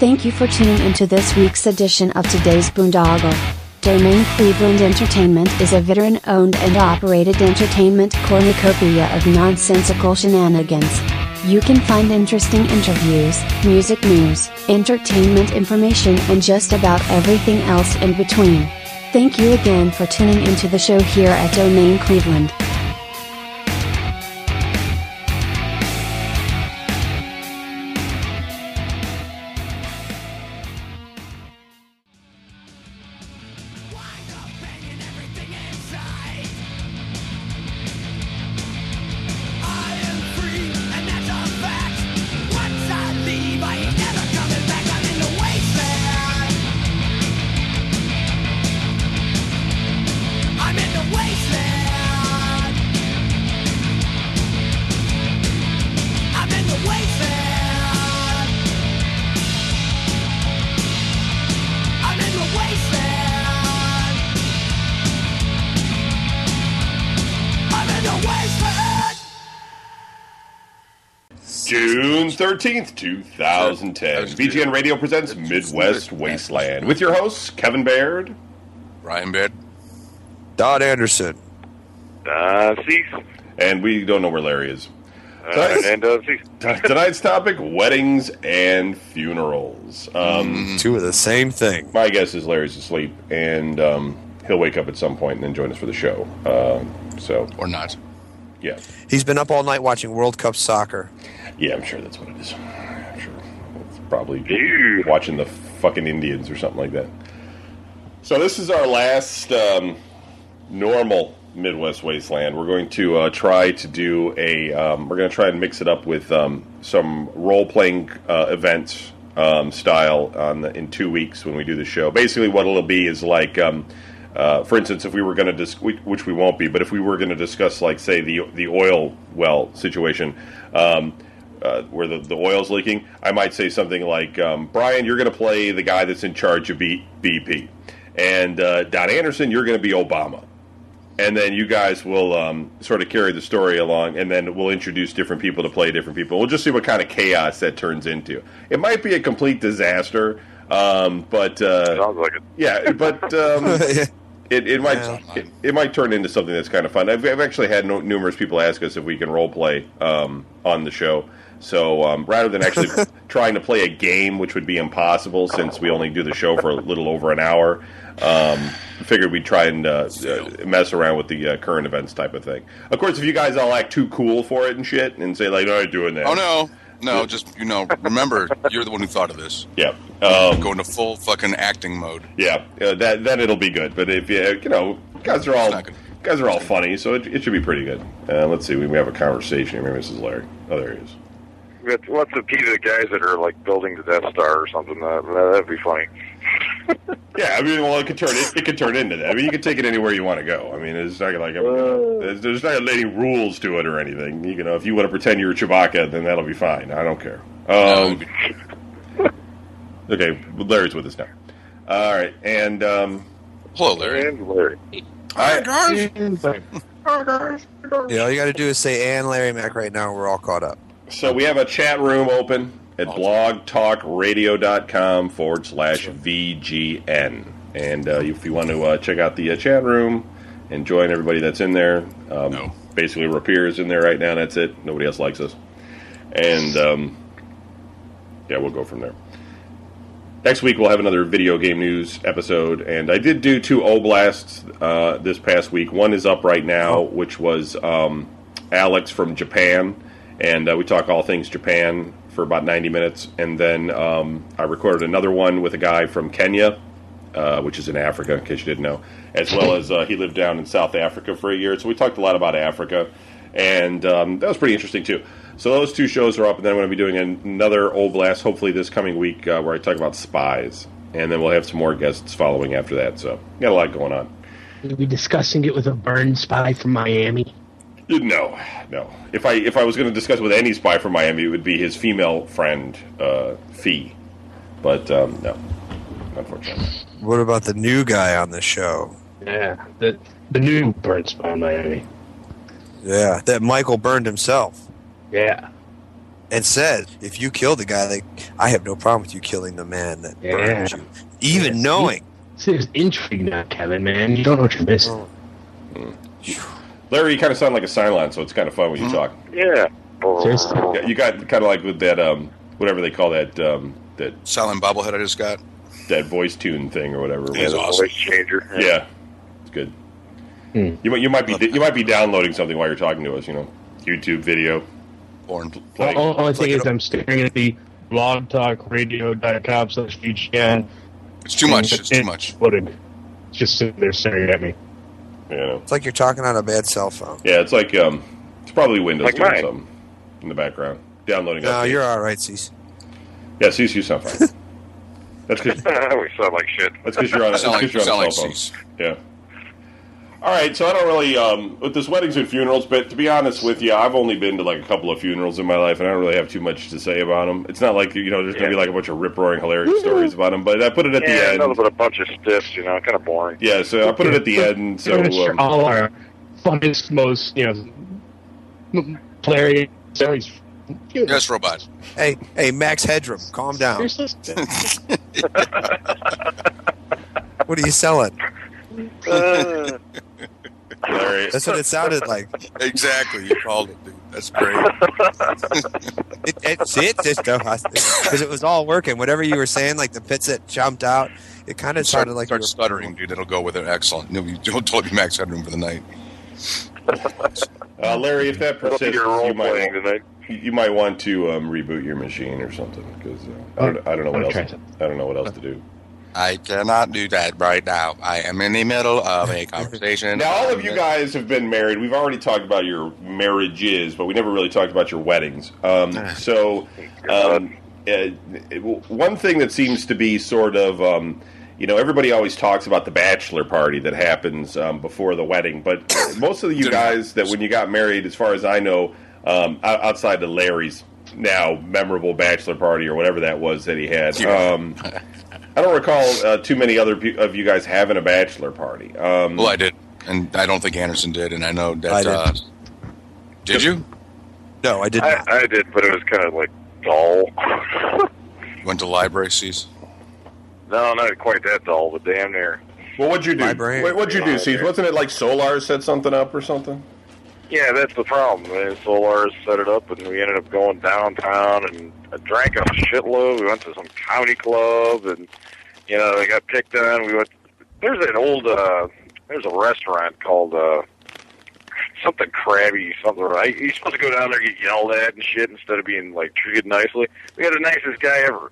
Thank you for tuning into this week's edition of today's Boondoggle. Domain Cleveland Entertainment is a veteran owned and operated entertainment cornucopia of nonsensical shenanigans. You can find interesting interviews, music news, entertainment information, and just about everything else in between. Thank you again for tuning into the show here at Domain Cleveland. 13th, 2010. VGN Radio presents Midwest Wasteland with your hosts, Kevin Baird, Brian Baird, Don Anderson. Uh, cease. and we don't know where Larry is. Uh, and uh, cease. Tonight's topic weddings and funerals. Um, Two of the same thing. My guess is Larry's asleep, and um, he'll wake up at some point and then join us for the show. Um so, or not. yeah. He's been up all night watching World Cup soccer. Yeah, I'm sure that's what it is. I'm sure. It's probably watching the fucking Indians or something like that. So this is our last um, normal Midwest Wasteland. We're going to uh, try to do a. Um, we're going to try and mix it up with um, some role playing uh, events um, style on the, in two weeks when we do the show. Basically, what it'll be is like. Um, uh, for instance, if we were going to dis- which we won't be, but if we were going to discuss, like, say, the the oil well situation, um, uh, where the, the oil's leaking, I might say something like, um, Brian, you're going to play the guy that's in charge of B- BP. And uh, Don Anderson, you're going to be Obama. And then you guys will um, sort of carry the story along, and then we'll introduce different people to play different people. We'll just see what kind of chaos that turns into. It might be a complete disaster, um, but uh, Sounds like it. yeah, but um, it, it might Yeah. it, it might turn into something that's kind of fun. I've, I've actually had no, numerous people ask us if we can role play um, on the show. So um, rather than actually trying to play a game, which would be impossible since we only do the show for a little over an hour, um, figured we'd try and uh, uh, mess around with the uh, current events type of thing. Of course, if you guys all act too cool for it and shit, and say like, "No, I'm doing that." Oh no, no, just you know, remember you're the one who thought of this. Yeah. Um, Go into full fucking acting mode. Yeah, uh, that then it'll be good. But if you you know, guys are all guys are all funny, so it, it should be pretty good. Uh, let's see, we may have a conversation. here. Maybe this is Larry. Oh, there he is. But What's the key to the guys that are like building the Death Star or something? That, that'd be funny. Yeah, I mean, well, it could turn it, it could turn into that. I mean, you can take it anywhere you want to go. I mean, it's not like there's, there's not any rules to it or anything. You know, if you want to pretend you're Chewbacca, then that'll be fine. I don't care. Um, okay, Larry's with us now. All right, and um, Hello, Larry. And Larry. Hi, guys. Yeah, all you got to do is say "and Larry Mac" right now, and we're all caught up. So we have a chat room open at blogtalkradio.com forward slash VGN. And uh, if you want to uh, check out the uh, chat room and join everybody that's in there, um, No. basically Rapier's in there right now. That's it. Nobody else likes us. And um, yeah, we'll go from there. Next week we'll have another video game news episode, and I did do two Oblasts uh, this past week. One is up right now, which was um, Alex from Japan, and uh, we talk all things Japan for about ninety minutes. And then um, I recorded another one with a guy from Kenya, uh, which is in Africa, in case you didn't know, as well as uh, he lived down in South Africa for a year. So we talked a lot about Africa, and um, that was pretty interesting too. So those two shows are up, and then I'm going to be doing another Oblast, hopefully this coming week, uh, where I talk about spies, and then we'll have some more guests following after that. So got a lot going on. We'll be discussing it with a burn spy from Miami. No, no. If I if I was going to discuss with any spy from Miami, it would be his female friend, uh, Fee. But um, no, unfortunately. What about the new guy on the show? Yeah, the the new burn spy in Miami. Yeah, that Michael burned himself. Yeah, and said, "If you kill the guy, like I have no problem with you killing the man that Yeah. burned you, even Yeah. knowing." See, there's intrigue now, Kevin, man. You don't know what you're missing. Larry, you kind of sound like a Cylon, so it's kind of fun when you talk. Yeah. Seriously. Yeah, You got kind of like with that, um, whatever they call that, um, that Cylon bobblehead I just got. that voice tune thing or whatever. It is whatever. awesome. Voice changer. Yeah, it's good. Hmm. You might you might be you might be downloading something while you're talking to us. You know, YouTube video. Born. Playing. All, only thing is, I'm staring at the blogtalkradio.com slash VGN. It's too much. It's too much. Footed. It's just sitting there staring at me. You know. It's like you're talking on a bad cell phone. Yeah, it's like um, it's probably Windows Like doing mine. something in the background, downloading. No, updates. you're all right, Cease. Yeah, CSU sound fine. that's because we sound like shit. that's because you're on a, Sound like, 'cause you're on sound a like cell phone. Cease. Yeah. All right, so I don't really um, with this weddings and funerals, but to be honest with you, I've only been to like a couple of funerals in my life, and I don't really have too much to say about them. It's not like you know there's gonna be like a bunch of rip roaring hilarious stories about them, but I put it at the end. nothing but a bunch of stiffs, you know, kind of boring. Yeah, so I put it at the end. So We're gonna share um, all our funnest, most, you know, m- hilarious stories. Yes, robot. Hey, hey, Max Headroom, calm down. What are you selling? Uh, hilarious. That's what it sounded like. Exactly. You called it, dude. That's great. It, it, see, it just because it was all working. Whatever you were saying, like the pits that jumped out, it kind of Start, sounded like start you were- stuttering, dude. It'll go with it. Excellent. You'll, you'll totally be max headroom for the night. Uh, Larry, if that persists, you might playing tonight. you might want to um, reboot your machine or something because uh, I don't I don't know what I'll else try I don't know what else to do. I cannot do that right now. I am in the middle of a conversation. Now, all of you guys have been married. We've already talked about your marriages, but we never really talked about your weddings. Um, so, um, uh, one thing that seems to be sort of, um, you know, everybody always talks about the bachelor party that happens um, before the wedding, but most of you guys that when you got married, as far as I know, um, outside of Larry's now memorable bachelor party or whatever that was that he had. Um, I don't recall uh, too many other pe- of you guys having a bachelor party. Um, Well, I did, and I don't think Anderson did, and I know that. I did. Uh, did you? No, I did I, not. I did, but it was kind of like dull. Went to library, sees? no, not quite that dull, but damn near. Well, what'd you do? Librarian. Wait, what'd you do, Steve? Librarian. Wasn't it like Solar set something up or something? Yeah, that's the problem. Man. Solaris set it up, and we ended up going downtown and I drank a shitload. We went to some county club, and you know they got picked on. We went. There's an old. uh There's a restaurant called uh something crabby, something. Right? You're supposed to go down there and get yelled at and shit instead of being like treated nicely. We had the nicest guy ever.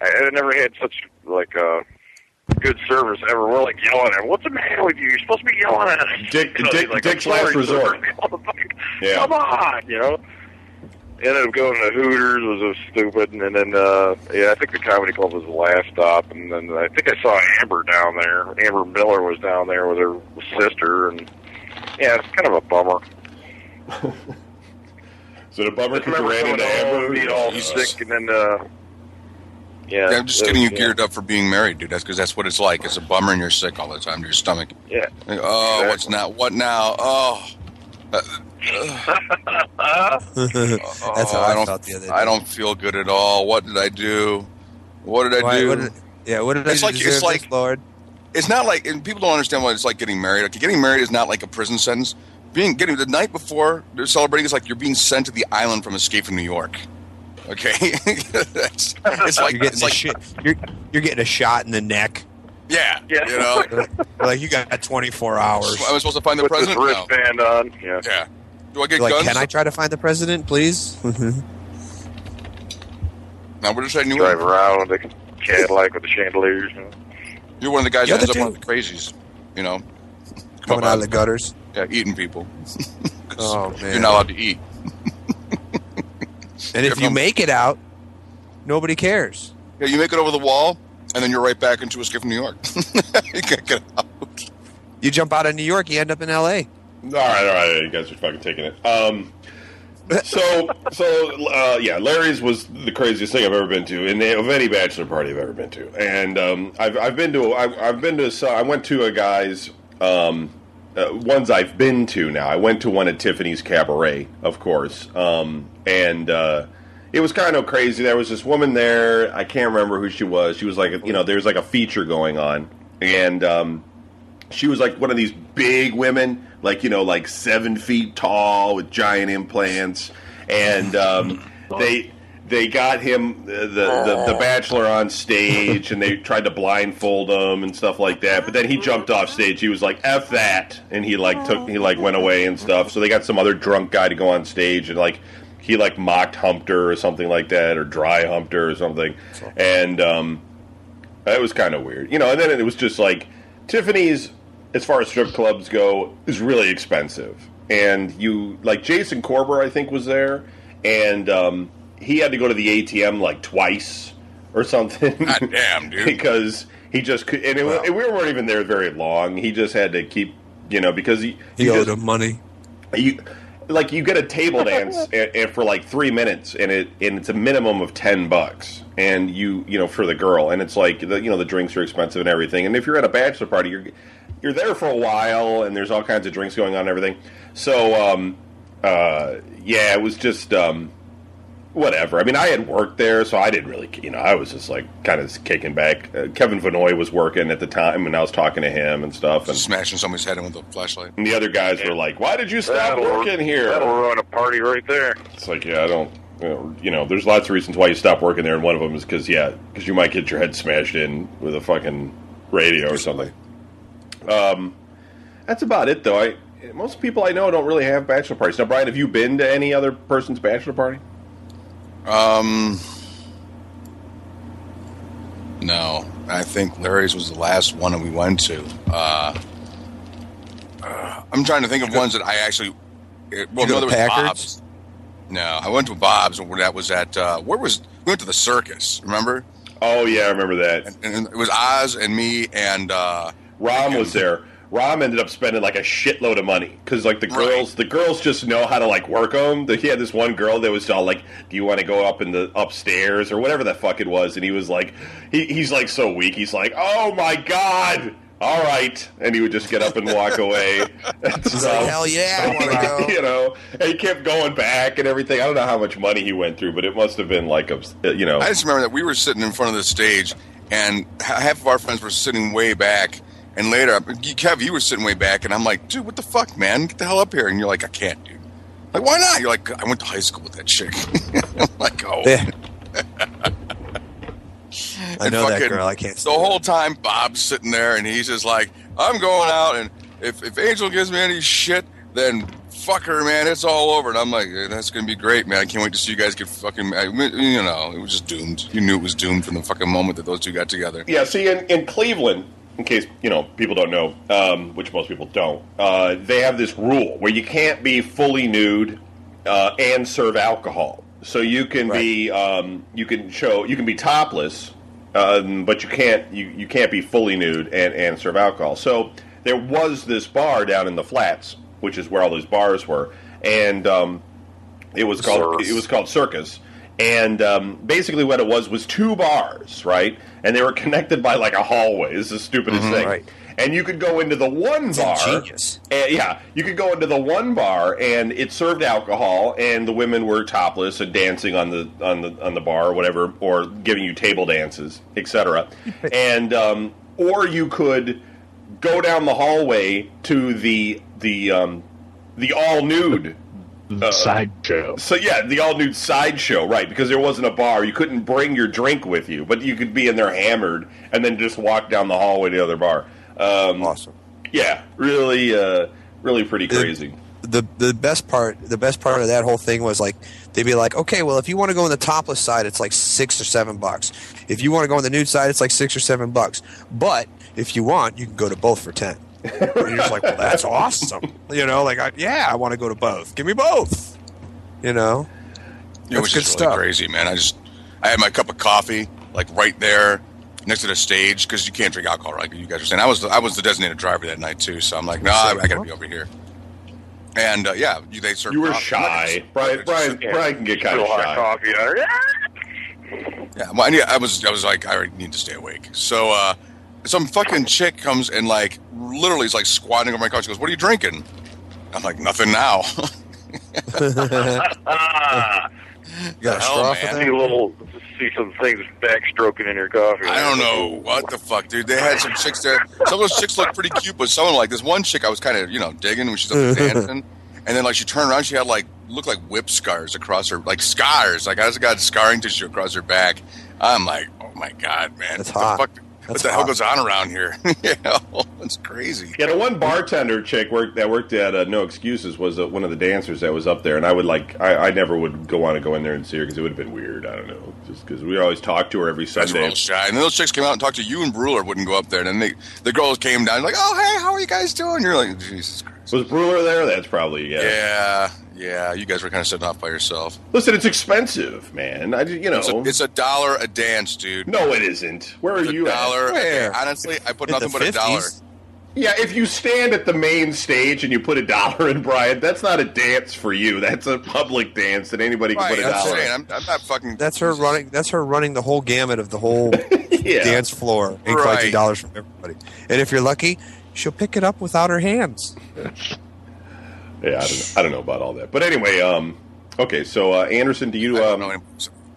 I, I never had such like uh good service ever. We're like yelling at him. What's the matter with you? You're supposed to be yelling at us. Dick- You know, Dick- like, Dick's "I'm Last Resort." sir." Yeah. Come on, you know. Ended up going to Hooters, was so stupid, and then uh yeah, I think the comedy club was the last stop, and then I think I saw Amber down there. Amber Miller was down there with her sister, and yeah, it's kind of a bummer. So the bummer Just because you remember ran into home, Amber. being all Jesus. sick, and then uh yeah, Yeah, I'm just getting you was- geared up for being married, dude. That's because that's what it's like. It's a bummer, and you're sick all the time to your stomach. Yeah. Like, oh, Exactly. what's now? What now? Oh. Uh, That's how oh, I, don't. felt the other day. I don't feel good at all. What did I do? What did I Why- do? what did- yeah, what did It's I like- do it's to deserve like- this, Lord? it's not like and people don't understand what it's like getting married. Like getting married is not like a prison sentence. Being getting the night before they're celebrating is like you're being sent to the island from Escape from New York. Okay, it's, it's like You're getting it's a like shit. You're you're getting a shot in the neck. yeah, Yeah. You know, like you got 24 hours. am I supposed to find the with this president? No. wristband on. Yeah. Yeah. Do I get You're like, guns? can I try to find the president, please? Mm-hmm. Now, what did I knew? Drive around with a Cadillac with the chandeliers. You know? You're one of the guys You're that ends the up one of the crazies. You know, Coming out of the gutters. yeah, eating people. Oh man! You're not allowed to eat. and if you make it out, nobody cares. Yeah, you make it over the wall, and then you're right back into Escape from New York. you can't get out. You jump out of New York, you end up in L.A. All right, all right, you guys are fucking taking it. Um, so, so uh, yeah, Larry's was the craziest thing I've ever been to, in of any bachelor party I've ever been to, and um, I've I've been to I've, I've been to so I went to a guy's um, uh, ones I've been to now. I went to one at Tiffany's Cabaret, of course, um, and uh, it was kind of crazy. There was this woman there. I can't remember who she was. She was like, you know, there's like a feature going on, and um, she was like one of these big women, like you know, like seven feet tall with giant implants, and um, they they got him the, the the bachelor on stage, and they tried to blindfold him and stuff like that. But then he jumped off stage. He was like, "F that," and he like took he like went away and stuff. So they got some other drunk guy to go on stage and like he like mocked humped her or something like that, or dry humped her or something, and um, that was kind of weird, you know. And then it was just like Tiffany's, as far as strip clubs go, is really expensive, and you like Jason Corber, I think, was there, and um, he had to go to the ATM like twice or something. God damn, dude. because he just could, and, it, Wow. and we weren't even there very long. He just had to keep, you know, because he He he owed just- him money. you like you get a table dance and, and for like three minutes and it and it's a minimum of 10 bucks and you you know for the girl and it's like the you know the drinks are expensive and everything and if you're at a bachelor party you're you're there for a while and there's all kinds of drinks going on and everything so um uh yeah it was just um whatever. I mean, I had worked there, so I didn't really, you know, I was just like kind of kicking back. Uh, Kevin Vanoy was working at the time, and I was talking to him and stuff. And, Smashing somebody's head in with a flashlight. and the other guys were like, "Why did you stop That'll, working here?" that'll ruin a party right there. It's like, yeah, I don't. You know, you know, there's lots of reasons why you stop working there, and one of them is because, yeah, because you might get your head smashed in with a fucking radio or something. Um, that's about it, though. I most people I know don't really have bachelor parties. Now, Brian, have you been to any other person's bachelor party? Um, no, I think Larry's was the last one that we went to. Uh, uh, I'm trying to think of ones that I actually. It, well, no, there was Packard's? Bob's. No, I went to Bob's. Where that was at. Uh, where was we went to the circus? Remember? Oh yeah, I remember that. And, and it was Oz and me and uh, Rom was there. Rom ended up spending like a shitload of money because like the Right. girls, the girls just know how to like work them. He had this one girl that was all like, "Do you want to go up in the upstairs or whatever the fuck it was?" And he was like, he, he's like so weak. He's like, "Oh my god." All right, and he would just get up and walk away. and He's stuff. like, hell yeah, I go. you know, and he kept going back and everything. I don't know how much money he went through, but it must have been like a, uh, you know, I just remember that we were sitting in front of the stage, and half of our friends were sitting way back. And later, Kev, you were sitting way back, and I'm like, dude, what the fuck, man? Get the hell up here. And you're like, I can't, dude. Like, why not? You're like, I went to high school with that chick. I'm like, oh. Yeah. I And know that girl. I can't. The whole time, Bob's sitting there, and he's just like, I'm going out, and if, if Angel gives me any shit, then fuck her, man. It's all over. And I'm like, that's going to be great, man. I can't wait to see you guys get fucking, I- you know, it was just doomed. You knew it was doomed from the fucking moment that those two got together. Yeah, see, in, in Cleveland, in case you know people don't know, um, which most people don't, uh, they have this rule where you can't be fully nude uh, and serve alcohol. So you can be, um, you can show, you can be topless, um, but you can't, you, you can't be fully nude and, and serve alcohol. So there was this bar down in the flats, which is where all those bars were, and um, it was called Circus. it was called Circus, and um, basically what it was was two bars, right? And they were connected by like a hallway. This is the stupidest thing. Right. And you could go into the one bar. ingenious. And, yeah, you could go into the one bar, and it served alcohol, and the women were topless and dancing on the on the on the bar, or whatever, or giving you table dances, etc. and um, or you could go down the hallway to the the um, the all nude The sideshow. so yeah, the all nude sideshow, right? Because there wasn't a bar, you couldn't bring your drink with you, but you could be in there hammered and then just walk down the hallway to the other bar. Um, Awesome. Yeah, really, uh, really pretty crazy. the the best part the best part of that whole thing was like they'd be like okay well if you want to go on the topless side it's like six or seven bucks if you want to go on the nude side it's like six or seven bucks but if you want you can go to both for ten and you're just like well that's awesome you know like I, yeah i want to go to both give me both you know It was That's just good really stuff. crazy, man. I just, I had my cup of coffee, like right there next to the stage, because you can't drink alcohol, right? You guys are saying I was, the, I was the designated driver that night too, so I'm like, no, I, I got to be over here. And uh, yeah, you, they served. You were coffee. I'm like, shy, Brian. Brian, Yeah. Brian can get kind of shy. coffee. Yeah, well, I, knew- I was I was like I need to stay awake. So uh, some fucking chick comes and like literally is like squatting over my couch. She goes, "What are you drinking?" I'm like, "Nothing now." You got a hell, straw man? for See that? a little, see some things backstroking in your coffee. I don't know what the fuck, dude. They had some chicks there. Some of those chicks looked pretty cute, but someone like this one chick I was kind of you know digging when she's up there dancing, and then like she turned around, she had like looked like whip scars across her, like scars, like I just got scarring tissue across her back. I'm like, oh my god, man, That's what hot. the fuck? what That's the hell goes on around here? yeah, it's crazy. Yeah, the one bartender chick worked that worked at uh, No Excuses was uh, one of the dancers that was up there, and I would like I, I never would go on to go in there and see her because it would have been weird. I don't know, just because we always talk to her every That's Sunday. real shy. And then those chicks came out and talked to you and Brewer wouldn't go up there. And then they, the girls came down like, oh hey, how are you guys doing? You're like, Jesus Christ. Was Brewer there? That's probably yeah. Yeah, yeah. You guys were kind of sitting off by yourself. Listen, it's expensive, man. I you know. It's a, it's a dollar a dance, dude. no, it isn't. Where are It's a you at? dollar. Where? Honestly, I put In nothing the but a dollar. Yeah, if you stand at the main stage and you put a dollar in, Brian, that's not a dance for you. That's a public dance that anybody can put a I'm dollar. saying, in. I'm, I'm not fucking. That's her running. That's her running the whole gamut of the whole Yeah. dance floor and Right. collecting dollars from everybody. And if you're lucky, she'll pick it up without her hands. Yeah, I don't, I don't know about all that, but anyway, um, okay. So uh, Anderson, do you don't um,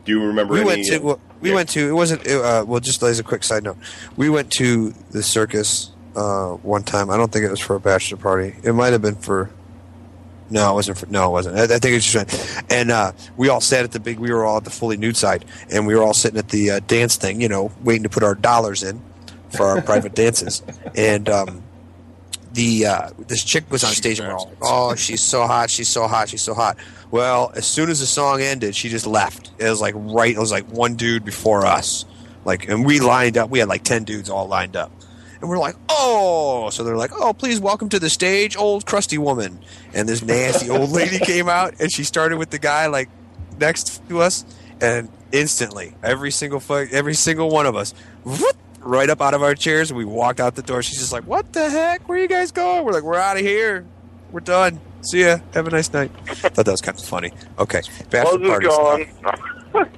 do you remember We any? went to. well, we yeah. went to. It wasn't. it, Uh, well, just as a quick side note, we went to the circus uh, one time. I don't think it was for a bachelor party. It might have been for. No, it wasn't for. No, it wasn't. I, I think it was just. And uh, we all sat at the big. We were all at the fully nude side, and we were all sitting at the uh, dance thing. You know, waiting to put our dollars in for our private dances. And um, the uh, this chick was on stage, and we're all like, "Oh, she's so hot! She's so hot! She's so hot!" Well, as soon as the song ended, she just left. It was like right. It was like one dude before us, like, and we lined up. We had like ten dudes all lined up, and we're like, "Oh!" So they're like, "Oh, please welcome to the stage, old crusty woman." And this nasty old lady came out, and she started with the guy like next to us, and instantly, every single every single one of us, whoop, right up out of our chairs, and we walked out the door. She's just like, "What the heck? Where you guys going?" We're like, "We're out of here. We're done. See ya. Have a nice night." Thought that was kind of funny. Okay, bachelor party gone.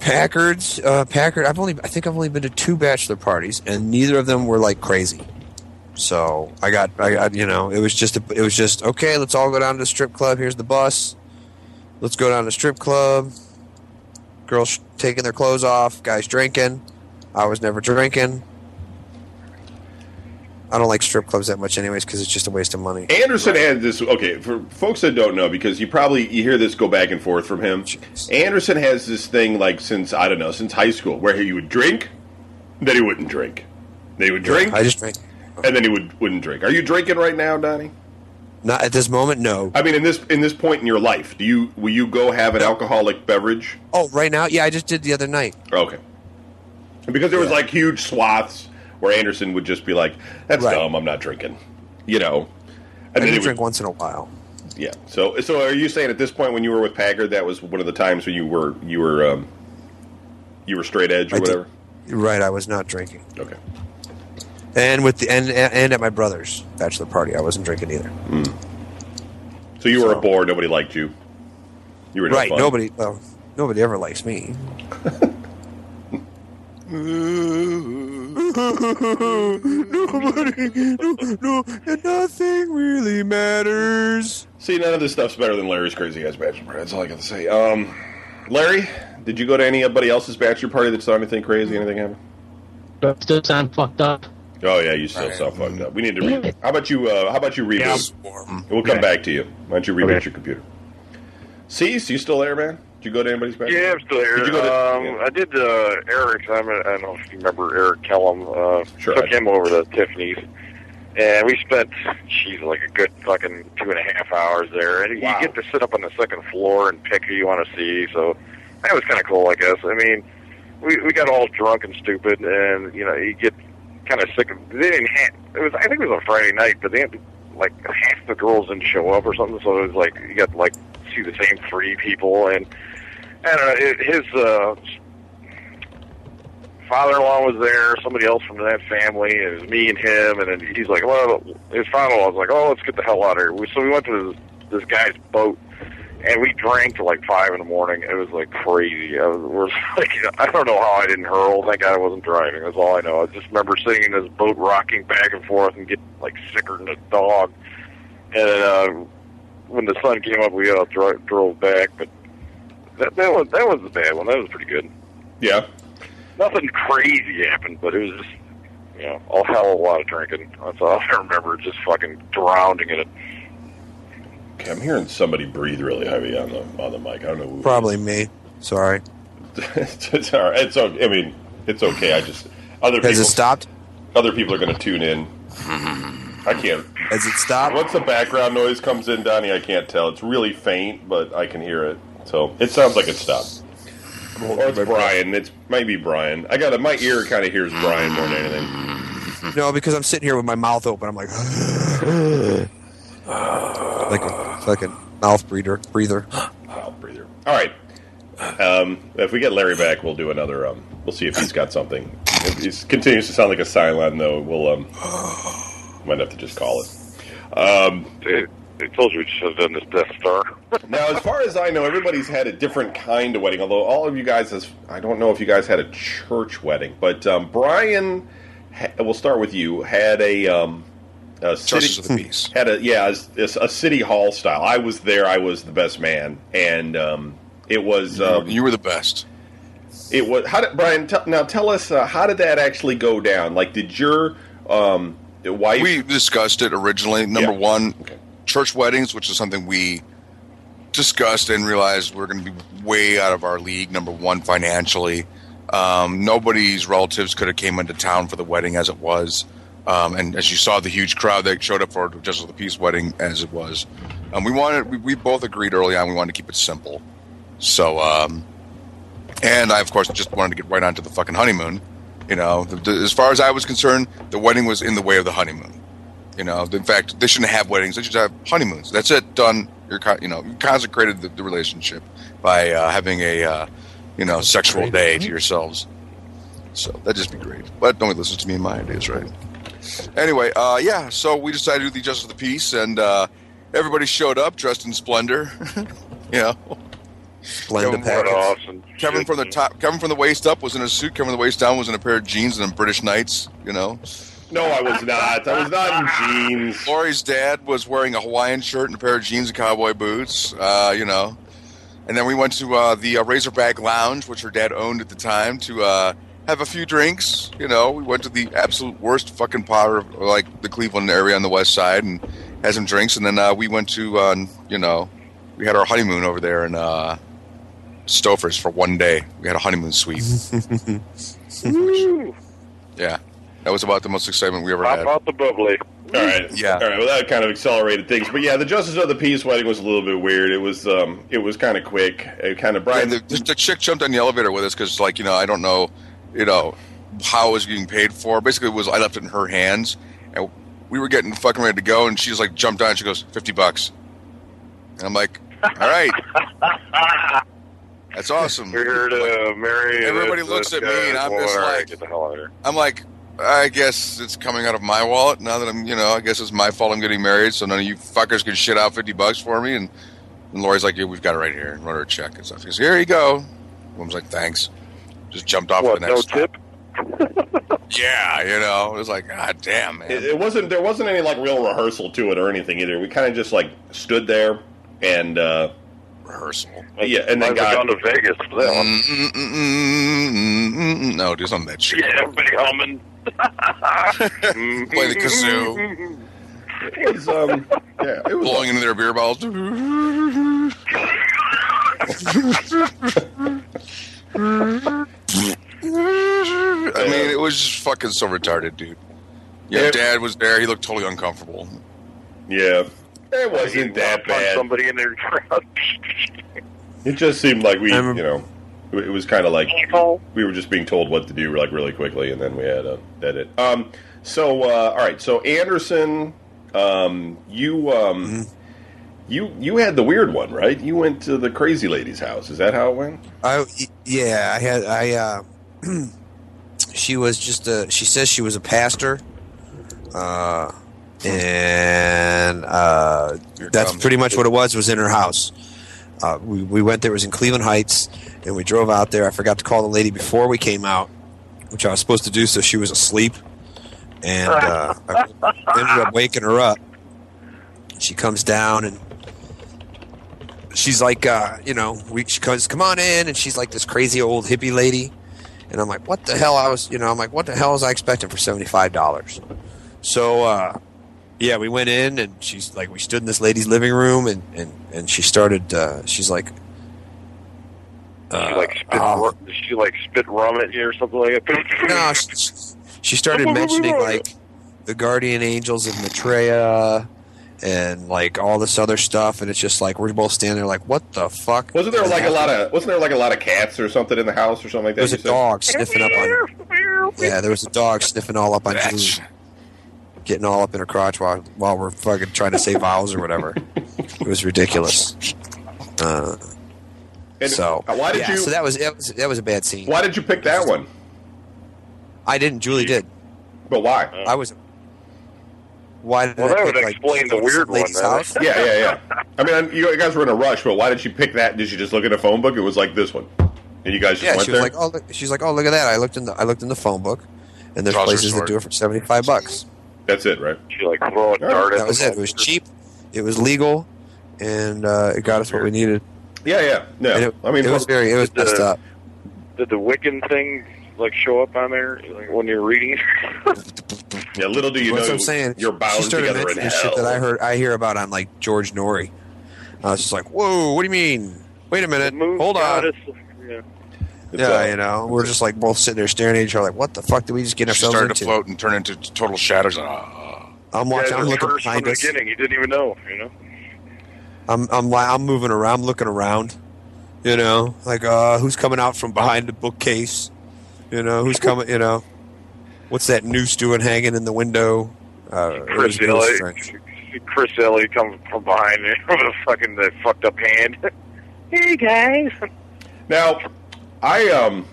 Packard's uh, Packard. I've only I think I've only been to two bachelor parties, and neither of them were like crazy. So I got I got you know it was just a, it was just okay. Let's all go down to the strip club. Here's the bus. Let's go down to the strip club. Girls taking their clothes off. Guys drinking. I was never drinking. I don't like strip clubs that much, anyways, because it's just a waste of money. Anderson had this. Okay, for folks that don't know, because you probably you hear this go back and forth from him. Jeez. Anderson has this thing like since I don't know since high school where he would drink, then he wouldn't drink. Then he would drink, I just drink. and then he would wouldn't drink. Are you drinking right now, Donnie? Not at this moment. No. I mean, in this in this point in your life, do you will you go have an alcoholic beverage? Oh, right now? Yeah, I just did the other night. Okay. Because there was Yeah. like huge swaths where Anderson would just be like, "That's Right. dumb. I'm not drinking," you know. I And do he drink would, once in a while. yeah. So, so are you saying at this point when you were with Packard, that was one of the times when you were you were um, you were straight edge or I did. whatever? Right, I was not drinking. Okay. And with the and and at my brother's bachelor party, I wasn't drinking either. So you were So- a bore. Nobody liked you. You were no right, fun. nobody well, nobody ever likes me. nobody, no, no, and nothing really matters. See, none of this stuff's better than Larry's crazy ass bachelor party. That's all I got to say. Um, Larry, did you go to anybody else's bachelor party that saw anything crazy? Anything happen? But still sound fucked up. Oh yeah, you still Right. sound fucked up. We need to. Damn Re- how about you? Uh, how about you reboot? Yeah. We'll come Okay. back to you. Why don't you reboot Okay. your computer? Cease, you still there, man? Did you go to anybody's bachelor? Yeah, I'm still here. Did you go to- um, yeah. I did uh, Eric's. I, I don't know if you remember Eric Kellum. Uh, Sure. Took him over to Tiffany's, and we spent, she's like a good fucking two and a half hours there. And Wow. you get to sit up on the second floor and pick who you want to see. So that was kind of cool, I guess. I mean, we we got all drunk and stupid, and you know, you get kind of sick of. They didn't have. It was. I think it was a Friday night, but they had like half the girls didn't show up or something. So it was like you got like see the same three people, and I don't know. It, his uh, father-in-law was there. Somebody else from that family, and it was me and him. And then he's like, "Well," his father-in-law was like, "Oh, let's get the hell out of here." We, so we went to this, this guy's boat, and we drank till like five in the morning. It was like crazy. I was, like, I don't know how I didn't hurl. Thank God I wasn't driving. That's all I know. I just remember sitting in this boat, rocking back and forth, and get like sicker than a dog. And uh, when the sun came up, we all dro- drove back. But that, that was that was the bad one. That was pretty good. Yeah. Nothing crazy happened, but it was just you know a hell of a lot of drinking. That's all I remember. Just fucking drowning in it. Okay, I'm hearing somebody breathe really heavy on the on the mic. I don't know. Who Probably me. Sorry. is. it's all right. It's okay. I mean, it's okay. I just other Has people it stopped? other people are going to tune in. I can't. Has it stopped? Once the background noise comes in, Donnie, I can't tell. It's really faint, but I can hear it. So it sounds like it stopped. Or it's Brian. It's maybe Brian. I got it. My ear kind of hears Brian more than anything. No, because I'm sitting here with my mouth open. I'm like, like a fucking mouth breather. Breather. Mouth breather. All right. Um, if we get Larry back, we'll do another. Um, we'll see if he's got something. If he continues to sound like a Cylon, though, we'll um, might have to just call it. Um, They, they told you we should have done this Death Star. Now, as far as I know, everybody's had a different kind of wedding. Although all of you guys, has, I don't know if you guys had a church wedding, but um, Brian, ha- we'll start with you. Had a, um, a city, of the peace. had a yeah, a, a city hall style. I was there. I was the best man, and um, it was um, you were the best. it was. How did Brian? Tell, now tell us uh, how did that actually go down? Like, did your um, wife? We discussed it originally. Number Yeah. one, Okay. church weddings, which is something we discussed and realized we're going to be way out of our league. Number one, financially, um, nobody's relatives could have came into town for the wedding as it was. Um, and as you saw, the huge crowd that showed up for Justice of the Peace wedding as it was. Um, we wanted, we, we both agreed early on, we wanted to keep it simple. So, um, and I, of course, just wanted to get right onto the fucking honeymoon. You know, the, the, as far as I was concerned, the wedding was in the way of the honeymoon. You know, in fact, they shouldn't have weddings; they should have honeymoons. That's it, done. You're, you know, you consecrated the, the relationship by uh, having a, uh, you know, sexual day to yourselves. So that'd just be great. But nobody listens to me and my ideas, right? Anyway, uh, yeah. So we decided to do the Justice of the Peace, and uh, everybody showed up dressed in splendor. you know, Blend the Kevin What package. awesome. Kevin from the top, Kevin from the waist up was in a suit. Kevin from the waist down was in a pair of jeans and a British Knights. You know, no, I was not. I was not in jeans. Lori's dad was wearing a Hawaiian shirt and a pair of jeans and cowboy boots. Uh, you know, and then we went to uh, the uh, Razorback Lounge, which her dad owned at the time, to uh, have a few drinks. You know, we went to the absolute worst fucking part of like the Cleveland area on the west side and had some drinks, and then uh, we went to uh, you know, we had our honeymoon over there in uh, Stouffer's for one day. We had a honeymoon suite. Woo! yeah, that was about the most excitement we ever Pop had. out the bubbly. All right. Yeah. All right. Well, that kind of accelerated things, but yeah, the Justice of the Peace wedding was a little bit weird. It was um, it was kind of quick. It kind of Brian. Yeah, the, the, the chick jumped on the elevator with us because, like, you know, I don't know, you know, how it was getting paid for. Basically, it was I left it in her hands, and we were getting fucking ready to go, and she's like jumped on. She goes, 50 bucks. And I'm like, all right. That's awesome. We're here to marry. Everybody this- looks this at me and. I'm just like- get the hell out of here. I'm like, I guess it's coming out of my wallet now that I'm, you know, I guess it's my fault I'm getting married, so none of you fuckers can shit out 50 bucks for me. And, and Lori's like, yeah, we've got it right here. And wrote her a check and stuff. He goes, here you go. Woman's like, thanks. Just jumped off What? the No next tip? Yeah, you know, it was like, God damn, man. it, it wasn't. There wasn't any like real rehearsal to it or anything either. We kind of just like stood there and uh, Rehearsal. yeah, and then Might have got gone to Vegas for that one. Mm, mm, mm. No, do some that shit. Yeah, everybody humming. Play the kazoo. it was um yeah it was Blowing into their beer bottles. I mean, it was just fucking so retarded, dude. Yeah, Yeah. dad was there. He looked totally uncomfortable. yeah. It wasn't that bad. Somebody in their crowd. It just seemed like we, you know, it it was kind of like we were just being told what to do like really quickly, and then we had a edit. Um, so uh, all right, so Anderson, um, you um, you you had the weird one, right? You went to the crazy lady's house. Is that how it went? I yeah, I had I uh she was just a she says she was a pastor. Uh and uh that's pretty much what it was was in her house. Uh, we, we went there it was in Cleveland Heights and we drove out there. I forgot to call the lady before we came out, which I was supposed to do so she was asleep. And uh, I ended up waking her up. She comes down and she's like, uh, you know, we she goes, come on in, and she's like this crazy old hippie lady, and I'm like, what the hell? I was, you know, I'm like, what the hell was I expecting for seventy five dollars? So, uh, yeah, we went in, and she's like, we stood in this lady's living room, and and and she started, uh, she's like. Did she uh, like spit? oh, ru- did she like spit rum at you or something like that? no, she, she started mentioning like the guardian angels of Maitreya and like all this other stuff, and it's just like we're both standing there like, what the fuck? Wasn't there is like a lot of wasn't there like a lot of cats or something in the house or something like that? There was a said? dog sniffing up on. Yeah, there was a dog sniffing all up on Julie, Bitch. Getting all up in her crotch while while we're fucking trying to say vowels or whatever. It was ridiculous. Uh, And so why did yeah, you So that was, that was that was a bad scene. why did you pick that one? I didn't. Julie did. But why? I was. Why did Well, I that pick, would like, explain the some weird one, house? Yeah, yeah, yeah. I mean, you guys were in a rush, but why did she pick that? Did she just look at a phone book? It was like this one, and you guys just Yeah, went she was there. like, "Oh, look, she's like, oh, look at that! I looked in the I looked in the phone book, and there's Trouser places that do it for seventy five bucks. That's it, right? She like throw a dart at That was it. It was cheap, it was legal, and uh, it got us what we needed. Yeah, yeah, no. It, I mean, it was very, it was the- messed up. Did the Wiccan thing like show up on there like when you're reading? yeah. Little do you That's know, what I'm saying. you're she bound started together in mentioning hell. shit that I heard, I hear about on like George Noory. I was just like, whoa, what do you mean? Wait a minute, Moon hold on. goddess, Yeah. It's, Yeah, uh, you know, we're just like both sitting there staring at each other, like, what the fuck did we just get ourselves started into? to float and turn into total shadows. Ah. I'm watching. yeah, I'm looking curse from behind the beginning. You didn't even know, you know. I'm I'm I'm moving around, I'm looking around. You know, like uh, who's coming out from behind the bookcase? You know, who's coming? You know, what's that noose doing hanging in the window? Uh, Chris real Elliott. Chris Elliott comes from behind me with a fucking the fucked up hand. hey guys. Now, I um,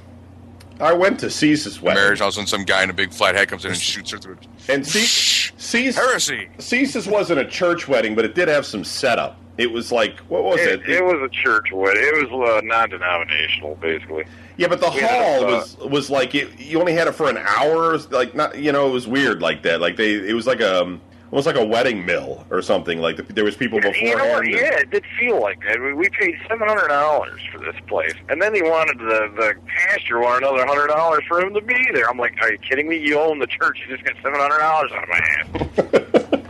I went to Cease's wedding, Marriage, all of a sudden, some guy in a big flat hat comes in and shoots her through. and Cease, Cease, Heresy. Cease's wasn't a church wedding, but it did have some setup. It was like what was It, it? it was a church wedding. It was uh, non-denominational, basically. yeah, but the we had hall a, uh, was was like it, you only had it for an hour. Like not, you know, it was weird like that. Like they, it was like a almost like a wedding mill or something. Like the, there was people You know beforehand. what? Yeah, it did feel like that. We, we paid seven hundred dollars for this place, and then he wanted the the pastor wanted another hundred dollars for him to be there. I'm like, are you kidding me? You own the church. You just got seven hundred dollars out of my ass.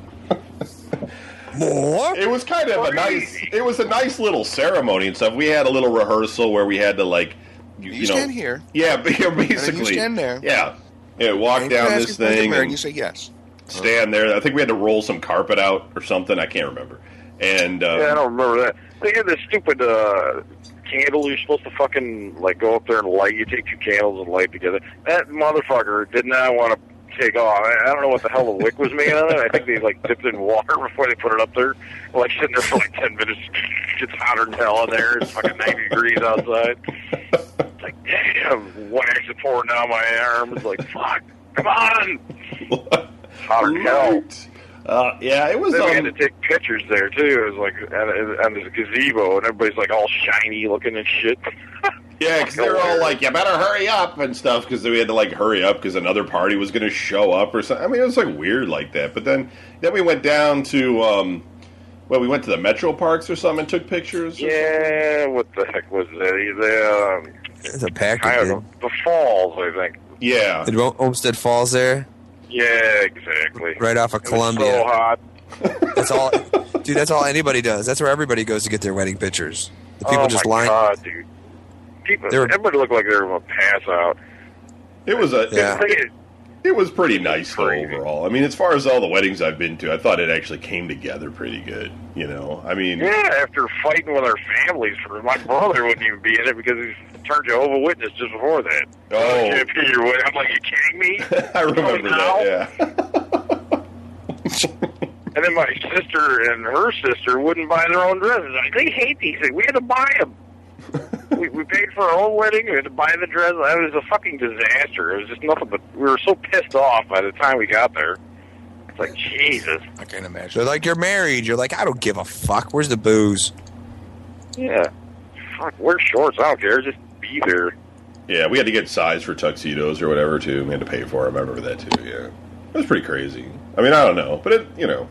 More? It was kind of a nice. It was a nice little ceremony and stuff. We had a little rehearsal where we had to like, you, You, you know, stand here. yeah, but yeah, And then basically, you stand there. yeah, yeah. Walk and down this ask if they're thing and you say yes. Stand there. I think we had to roll some carpet out or something. I can't remember. And uh, Yeah, I don't remember that. They had this stupid uh, candle you're supposed to fucking like go up there and light. You take two candles and light together. That motherfucker did not want to take off. I, I don't know what the hell the wick was made of. I think they like dipped it in water before they put it up there. Like sitting there for like ten minutes. It's hotter than hell in there. It's fucking ninety degrees outside. It's like damn, wax is pouring down my arms. Like fuck. Come on, hotter than hell. Right. Uh, yeah, it was. Then we had to Um, take pictures there too. It was like on, on this gazebo, and everybody's like all shiny looking and shit. yeah, because they're all like, "You better hurry up" and stuff. Because we had to like hurry up because another party was going to show up or something. I mean, it was like weird like that. But then, then we went down to. Um, well, we went to the Metro Parks or something and took pictures. or Yeah, what the heck was that? The um, It's a package. kind the falls, I think. Yeah. Did Olmsted Falls there, Yeah, exactly. right off of It was Columbia. so hot. That's all, dude. That's all anybody does. That's where everybody goes to get their wedding pictures. The people oh just my line. god, dude. People, were- everybody looked like they were gonna pass out. It was a. Yeah. It, it was pretty nice though overall. I mean, as far as all the weddings I've been to, I thought it actually came together pretty good. You know, I mean, Yeah, after fighting with our families for my brother wouldn't even be in it because he turned Jehovah Witness just before that. Oh. can't be your wedding. I'm like, you kidding me? I remember that. Yeah. And then my sister and her sister wouldn't buy their own dresses. Like, they hate these things. We had to buy them. We, we paid for our own wedding. We had to buy the dress. It was a fucking disaster. It was just nothing but. We were so pissed off by the time we got there. It's like Jesus. I can't imagine. They're like, you're married. You're like, I don't give a fuck. Where's the booze? Yeah. Fuck. Wear shorts. I don't care. Just be there. Yeah, we had to get size for tuxedos or whatever too. We had to pay for them. I remember that too. Yeah, it was pretty crazy. I mean, I don't know, but it you know,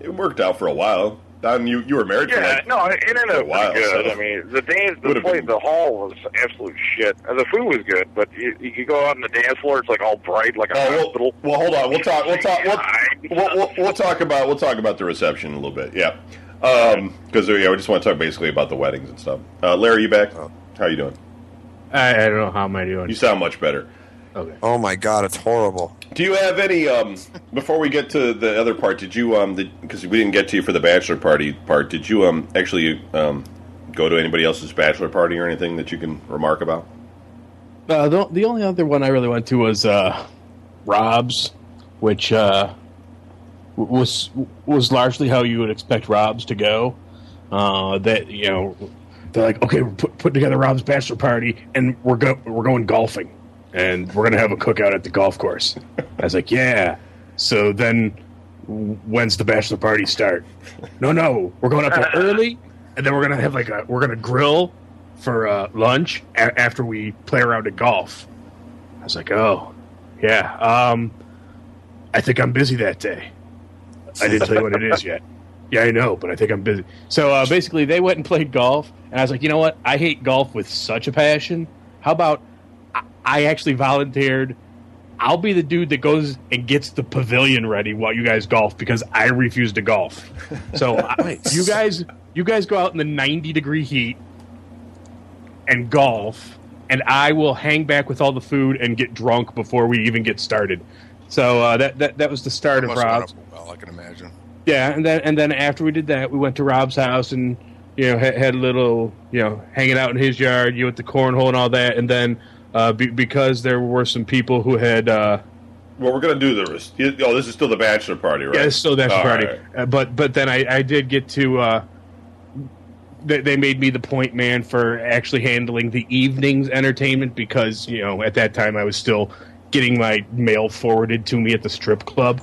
it worked out for a while. Don, you you were married for Yeah, like no, it ended up while, pretty good. so- I mean, the dance, the Would've been- the hall was absolute shit. The food was good, but you, you could go out on the dance floor. It's like all bright, like a Oh, hospital. well, well, hold on. We'll talk. We'll talk. We'll, we'll, we'll, we'll talk about. We'll talk about the reception a little bit. Yeah, because yeah, we just want to talk basically about the weddings and stuff. Uh, Larry, you back? How you doing? I, I don't know how am I doing. You sound much better. Okay. Oh my god, it's horrible. Do you have any? Um, before we get to the other part, did you? Um, because we didn't get to you for the bachelor party part. Did you? Um, actually, um, go to anybody else's bachelor party or anything that you can remark about? Uh, the the only other one I really went to was uh, Rob's, which uh, was was largely how you would expect Rob's to go. Uh, that you know, they're like, okay, we're put, putting together Rob's bachelor party, and we're go we're going golfing, and we're gonna have a cookout at the golf course. I was like, yeah. So then, when's the bachelor party start? No, no, we're going up there early, and then we're gonna have like a we're gonna grill for uh, lunch a- after we play around at golf. I was like, oh, yeah. Um, I think I'm busy that day. I didn't tell you what it is yet. Yeah, I know, but I think I'm busy. So uh, basically, they went and played golf, and I was like, you know what? I hate golf with such a passion. How about I, actually volunteered? I'll be the dude that goes and gets the pavilion ready while you guys golf because I refuse to golf. So I- you guys, you guys go out in the 90 degree heat and golf, and I will hang back with all the food and get drunk before we even get started. So uh, that, that that was the start of Must have Rob's. well, I can imagine. Yeah, and then and then after we did that, we went to Rob's house and you know had, had a little you know hanging out in his yard, you know, with the cornhole and all that, and then uh, be, because there were some people who had uh, Well, we're gonna do the. you- Oh, this is still the bachelor party, right? yeah, it's still that All party, right. uh, but but then I, I did get to. Uh, they, they made me the point man for actually handling the evenings entertainment because you know at that time I was still getting my mail forwarded to me at the strip club.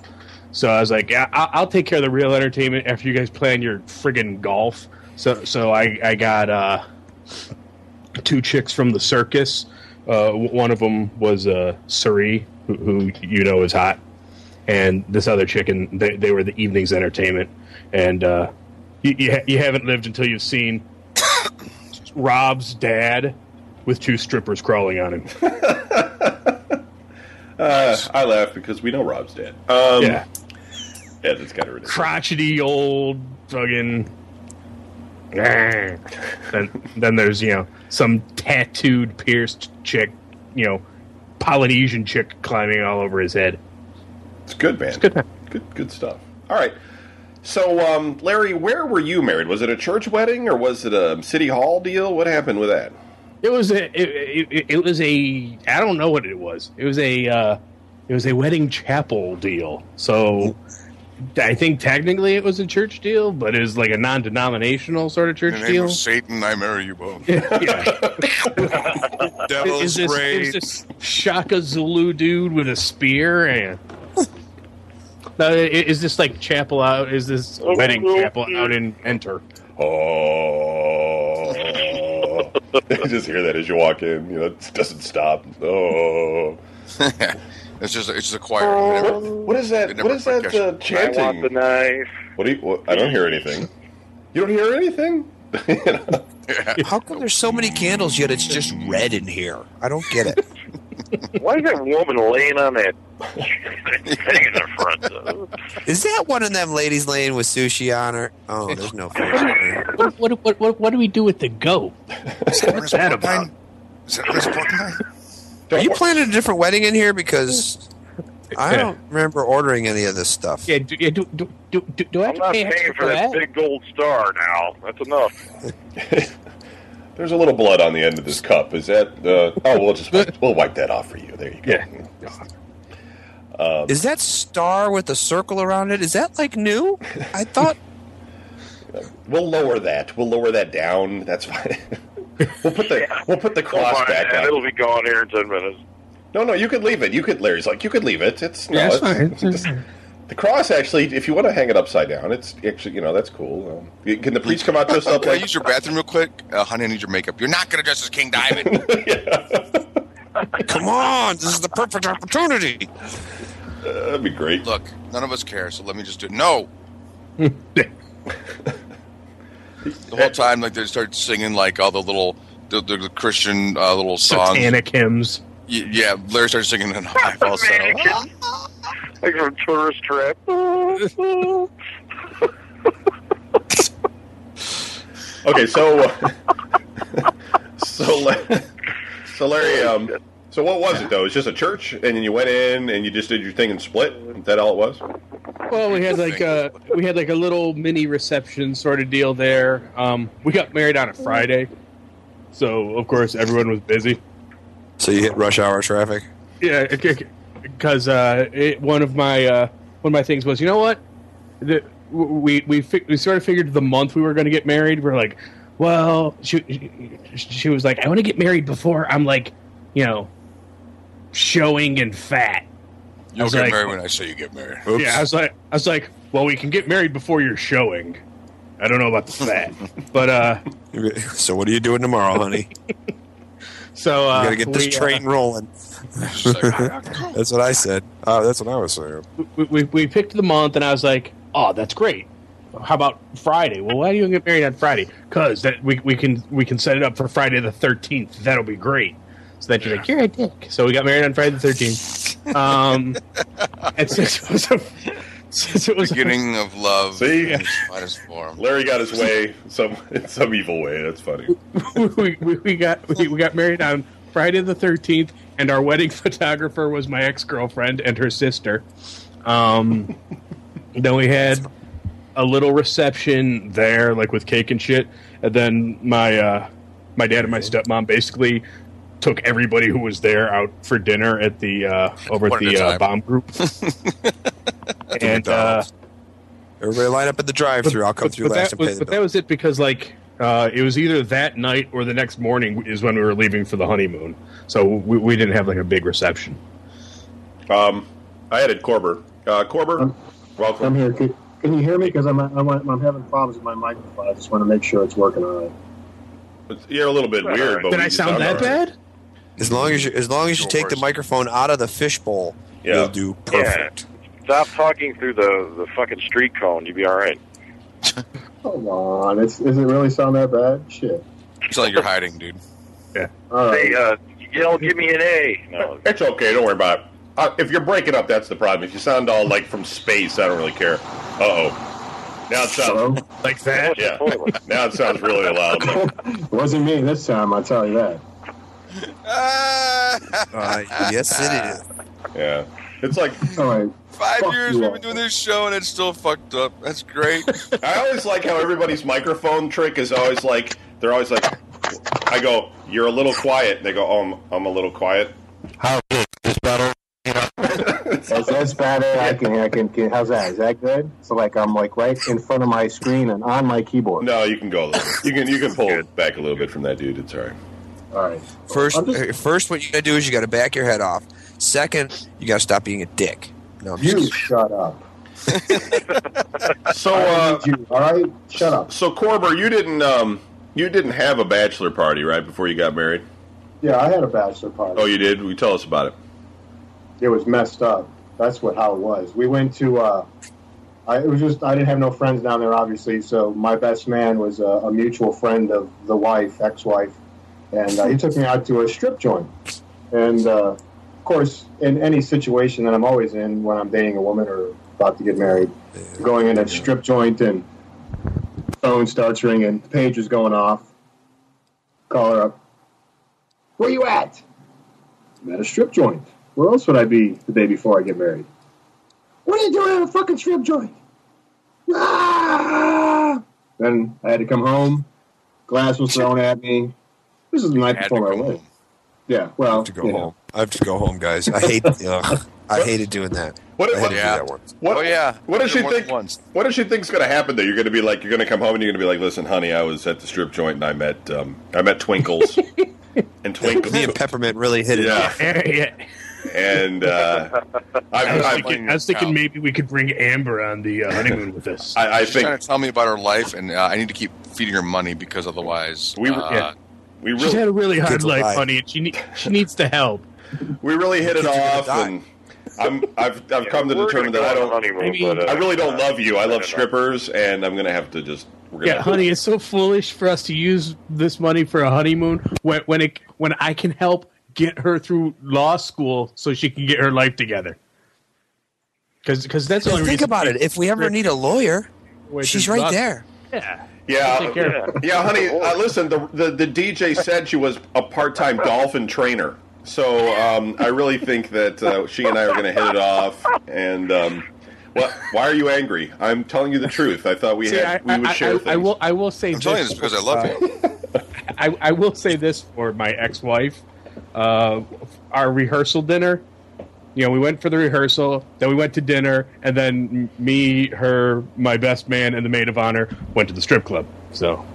So I was like, yeah, I'll, I'll take care of the real entertainment after you guys plan your friggin' golf. So so I I got uh, two chicks from the circus. Uh, one of them was uh, Suri, who, who you know is hot, and this other chicken. They they were the evening's entertainment, and uh, you you, ha- you haven't lived until you've seen Rob's dad with two strippers crawling on him. Uh, I laugh because we know Rob's dad. Um, yeah, yeah, that's kind of ridiculous. crotchety old fucking. then then there's you know some tattooed pierced chick, you know, Polynesian chick climbing all over his head. It's good, man. It's good, man. Good, good stuff. All right. So, um, Larry, where were you married? Was it a church wedding or was it a city hall deal? What happened with that? It was a it, it, it was a I don't know what it was. It was a uh, it was a wedding chapel deal. So I think technically it was a church deal, but it was like a non-denominational sort of In church the name deal. of Satan, I marry you both. yeah. Devil's is this, great. is this Shaka Zulu dude with a spear and no, is this like chapel out? Is this wedding chapel out in Enter? Oh. you just hear that as you walk in. You know, it doesn't stop. Oh. It's just it's just a choir. They never- What is that? What is that quite catch uh, it. I want the knife. What do you? What, I don't hear anything. You don't hear anything? You know? How come there's so many candles yet it's just red in here? I don't get it. Why is that woman laying on that thing in the front? Uh, Is that one of them ladies laying with sushi on her? Oh, there's no fish. What, what, what, what, what do we do with the goat? Is that Ernest that Borgnine? Is that Ernest Borgnine? Are you planning a different wedding in here? Because I don't remember ordering any of this stuff. Yeah, do, yeah, do, do, do, do, do I have I'm to not pay paying extra for that that? big gold star now. That's enough. There's a little blood on the end of this cup. Is that? Uh, oh, we'll just wipe, we'll wipe that off for you. There you go. Yeah. Is that star with a circle around it? Is that like new? I thought. We'll lower that. We'll lower that down. That's fine. We'll put the we'll put the Don't cross mind back that. on. It'll be gone here in ten minutes. No, no, you could leave it. You could. Larry's like, you could leave it. It's no, Yeah, it's it's, fine. it's just- the cross actually. If you want to hang it upside down, it's actually you know that's cool. Um, can the priest come out dressed up Can I like? use your bathroom real quick? Uh, honey, I need your makeup. You're not going to dress as King Diamond. Come on, this is the perfect opportunity. Uh, that'd be great. Look, none of us care, so let me just do it. No! The whole time, like they start singing like all the little the, the, the Christian uh, little songs. Satanic hymns. Y- Yeah, Larry started singing in high falsetto. Mannequin. like from Tourist Trap. Okay, so so La- so Larry, um, so what was it though? It was just a church, and then you went in and you just did your thing and split. Is that all it was? Well, we had like a we had like a little mini reception sort of deal there. Um, we got married on a Friday, so of course everyone was busy. So you hit rush hour traffic. Yeah, because uh, it, one of my uh, one of my things was, you know what, the, we we fi- we sort of figured the month we were going to get married. We're like, well, she she was like, I want to get married before I'm like, you know, showing and fat. You'll get like- married when I say you get married. Oops. Yeah, I was like, I was like, well, we can get married before you're showing. I don't know about the fat, but uh, So what are you doing tomorrow, honey? so uh, You gotta get this we, uh, train rolling. She's like, "I- I- That's what I said. Oh, that's what I was saying. we, we, we picked the month, and I was like, "Oh, that's great. How about Friday? Well, why do you get married on Friday? Because that we, we can we can set it up for Friday the thirteenth. That'll be great." So then she's like, "You're a dick." So we got married on Friday the thirteenth. Um, and since it was a, since it was a- beginning of love See? in its finest form. Larry got his way some in some evil way. That's funny. we, we, we got we, we got married on Friday the thirteenth, and our wedding photographer was my ex girlfriend and her sister. Um, then we had a little reception there, like with cake and shit, and then my uh, my dad and my stepmom basically took everybody who was there out for dinner at the uh, over at the uh, bomb group. and uh, Everybody line up at the drive-through. I'll come through but last that and pay was, the but that was it because like uh, it was either that night or the next morning is when we were leaving for the honeymoon. So we, we didn't have like a big reception. Um, I added Corber. Uh, Corber, I'm- welcome. I'm here. Can, can you hear me? Because I'm, I'm I'm having problems with my microphone. I just want to make sure it's working all right. It's- You're a little bit weird, but Did I sound that all right. bad? As long as you, as long as you take the microphone out of the fishbowl, Yeah. you'll do perfect. Stop talking through the, the fucking street cone. You'll be all right. Come on, it's, does it really sound that bad? Shit. It's like you're hiding, dude. All right. Hey, uh, yell, give me an A. No, It's okay. Don't worry about it. Uh, if you're breaking up, that's the problem. If you sound all like from space, I don't really care. Uh oh. Now it sounds. Hello? Like that? Yeah. Now it sounds really loud. it wasn't me this time. I'll tell you that. Uh, yes, it is. Yeah. It's like All right. Five Fuck years we've been doing this show and it's still fucked up. That's great. I always like how everybody's microphone trick is always like they're always like. I go, you're a little quiet. They go, oh, I'm, I'm a little quiet. That's, that's better. I can, I can, can. How's that? Is that good? So like I'm like right in front of my screen and on my keyboard. No, you can go. A little. You can you can pull back a little bit from that dude. It's all right. All right. First, just- uh, first, what you gotta do is you gotta back your head off. Second, you gotta stop being a dick. No, I'm You shut up. So, I uh, need you. All right. Shut up. so Corber, you didn't um, you didn't have a bachelor party right before you got married. Yeah, I had a bachelor party. Oh, you did. We tell us about it. it was messed up. That's what how it was. We went to. Uh, I, it was just I didn't have no friends down there, obviously. So my best man was a, a mutual friend of the wife, ex-wife, and uh, he took me out to a strip joint. And uh, of course, in any situation that I'm always in when I'm dating a woman or about to get married, going in a strip joint and phone starts ringing, the page is going off. Call her up. Where you at? I'm at a strip joint. Where else would I be the day before I get married? What are you doing at a fucking strip joint? Ah! Then I had to come home. Glass was thrown at me. This is the night before I went. wedding. home. Yeah, I well, have to go you know. home. I have to go home, guys. I hate. ugh, I hated doing that. What, I had what, to Yeah. do that once. what, Oh, yeah. What does she think? once. What does she think's going to happen? Though you're going to be like, you're going to come home and you're going to be like, listen, honey, I was at the strip joint and I met, um, I met Twinkles, and Twinkles, Me and Peppermint really hit it. yeah, off. yeah. and uh, I, I was, I, thinking, I was thinking maybe we could bring Amber on the uh, honeymoon with us. I, I She's trying think to tell me about her life, and uh, I need to keep feeding her money because otherwise, We- uh, yeah. We She's really, had a really hard Kids will life, honey, and she ne- she needs to help. we really hit it Kids are gonna off, and I'm I've I've come to determine that I don't. honeymoon, I mean- but, uh, I really don't uh, love you. I love don't strippers, and I'm gonna have to just. We're gonna Yeah, honey, it's so foolish for us to use this money for a honeymoon when when it when I can help get her through law school so she can get her life together. Because that's the only Think reason about it. If we ever need a lawyer, she's right law- there. Yeah, Yeah, Take care of yeah, honey. Uh, listen, the, the the DJ said she was a part-time dolphin trainer, so um, I really think that uh, she and I are going to hit it off. And um, what? Why are you angry? I'm telling you the truth. I thought we See, had I, we would I- share I- things. I will. I will say I'm telling you this. this because I love you. I, I will say this for my ex-wife. Uh, our rehearsal dinner. You know, we went for the rehearsal, then we went to dinner, and then me, her, my best man, and the maid of honor went to the strip club. So,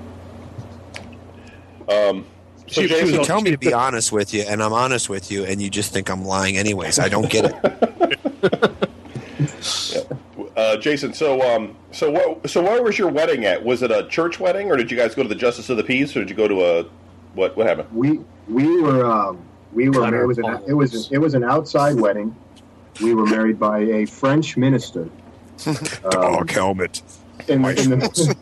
Um, so She- she Jason, was- You tell me to be honest with you, and I'm honest with you, and you just think I'm lying anyways. I don't get it. uh, Jason. So um, so what? So where was your wedding at? Was it a church wedding, or did you guys go to the Justice of the Peace, or did you go to a what? What happened? We we were um, we were Cutter it was an it was it was an outside wedding. We were married by a French minister. Um, helmet. in, the- in the,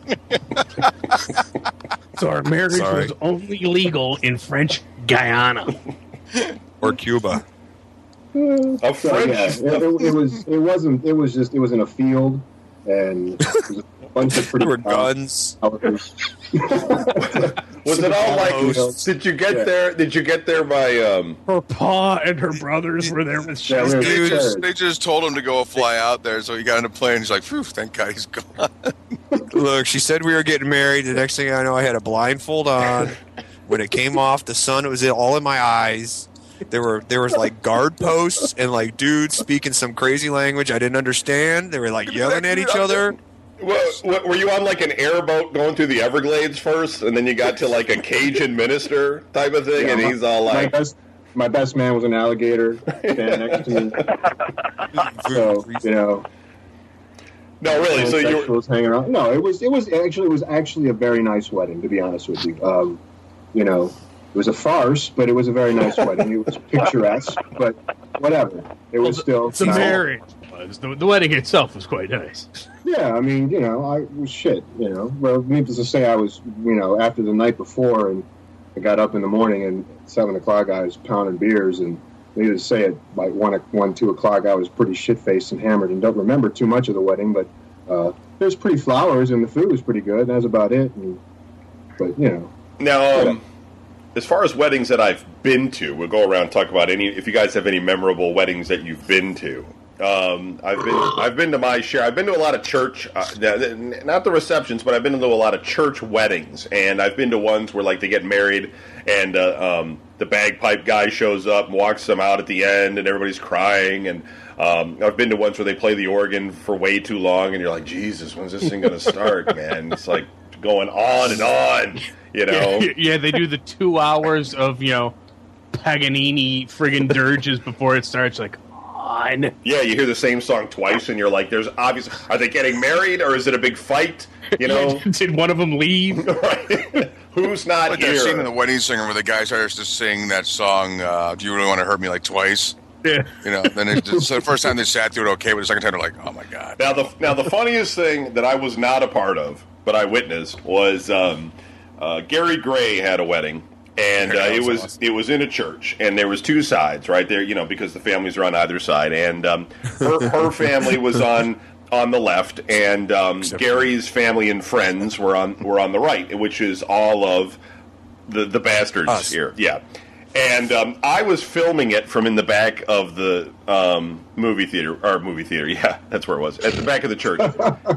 so our marriage Sorry. was only legal in French Guiana. Or Cuba. A so, French. yeah, it, it, it was it wasn't it was just it was in a field and it was a bunch of pretty There were guns. Was it all like? Hosts. Did you get Yeah. there? Did you get there by? Um, Her pa and her brothers were there with Yeah, we were- They just, they just told him to go fly out there, so he got in a plane. He's like, "Phew, thank God he's gone." Look, she said we were getting married. The next thing I know, I had a blindfold on. When it came off, the sun was all in my eyes. There were there was like guard posts and like dudes speaking some crazy language I didn't understand. They were like yelling at each other. What, what, were you on like an airboat going through the Everglades first, and then you got to like a Cajun minister type of thing, Yeah, and my- he's all my like, best my best man was an alligator standing next to me. So you know, "No, really." So you were, hanging around. No, it was it was actually it was actually a very nice wedding. To be honest with you, um, you know, it was a farce, but it was a very nice wedding. It was picturesque, but whatever. It was still the nice. marriage was the, the wedding itself was quite nice. Yeah, I mean, you know, I was shit. You know, well, needless to say, I was, you know, after the night before, and I got up in the morning, and seven o'clock, I was pounding beers, and needless to say, at like one, one, two o'clock, I was pretty shit faced and hammered, and don't remember too much of the wedding, but uh, there's pretty flowers, and the food was pretty good. And that's about it. And, but you know, now, um, as far as weddings that I've been to, we'll go around and talk about any. If you guys have any memorable weddings that you've been to, um, I've been I've been to my share. I've been to a lot of church, uh, not the receptions, but I've been to a lot of church weddings, and I've been to ones where like they get married and uh, um, the bagpipe guy shows up and walks them out at the end, and everybody's crying. And um, I've been to ones where they play the organ for way too long, and you're like, Jesus, when's this thing going to start, man? It's like going on and on, you know. Yeah, yeah, they do the two hours of you know Paganini friggin' dirges before it starts. Like, on. Yeah, you hear the same song twice, and you're like, "There's obviously are they getting married or is it a big fight?" You know, did one of them leave? right? Who's not Like that scene in the wedding singer where the guy starts to sing that song, uh, "Do you really want to hurt me like twice?" Yeah. You know, then it, so the first time they sat through it okay, but the second time they're like, "Oh my god!" Now the now the funniest thing that I was not a part of, but I witnessed was um, uh, Gary Gray had a wedding. And uh, it was awesome. it was in a church, and there was two sides right there, you know, because the families are on either side, and um, her her family was on on the left, and um, Gary's family and friends were on were on the right, which is all of the the bastards Us. here, yeah. And um, I was filming it from in the back of the um, movie theater, or movie theater, yeah, that's where it was, at the back of the church.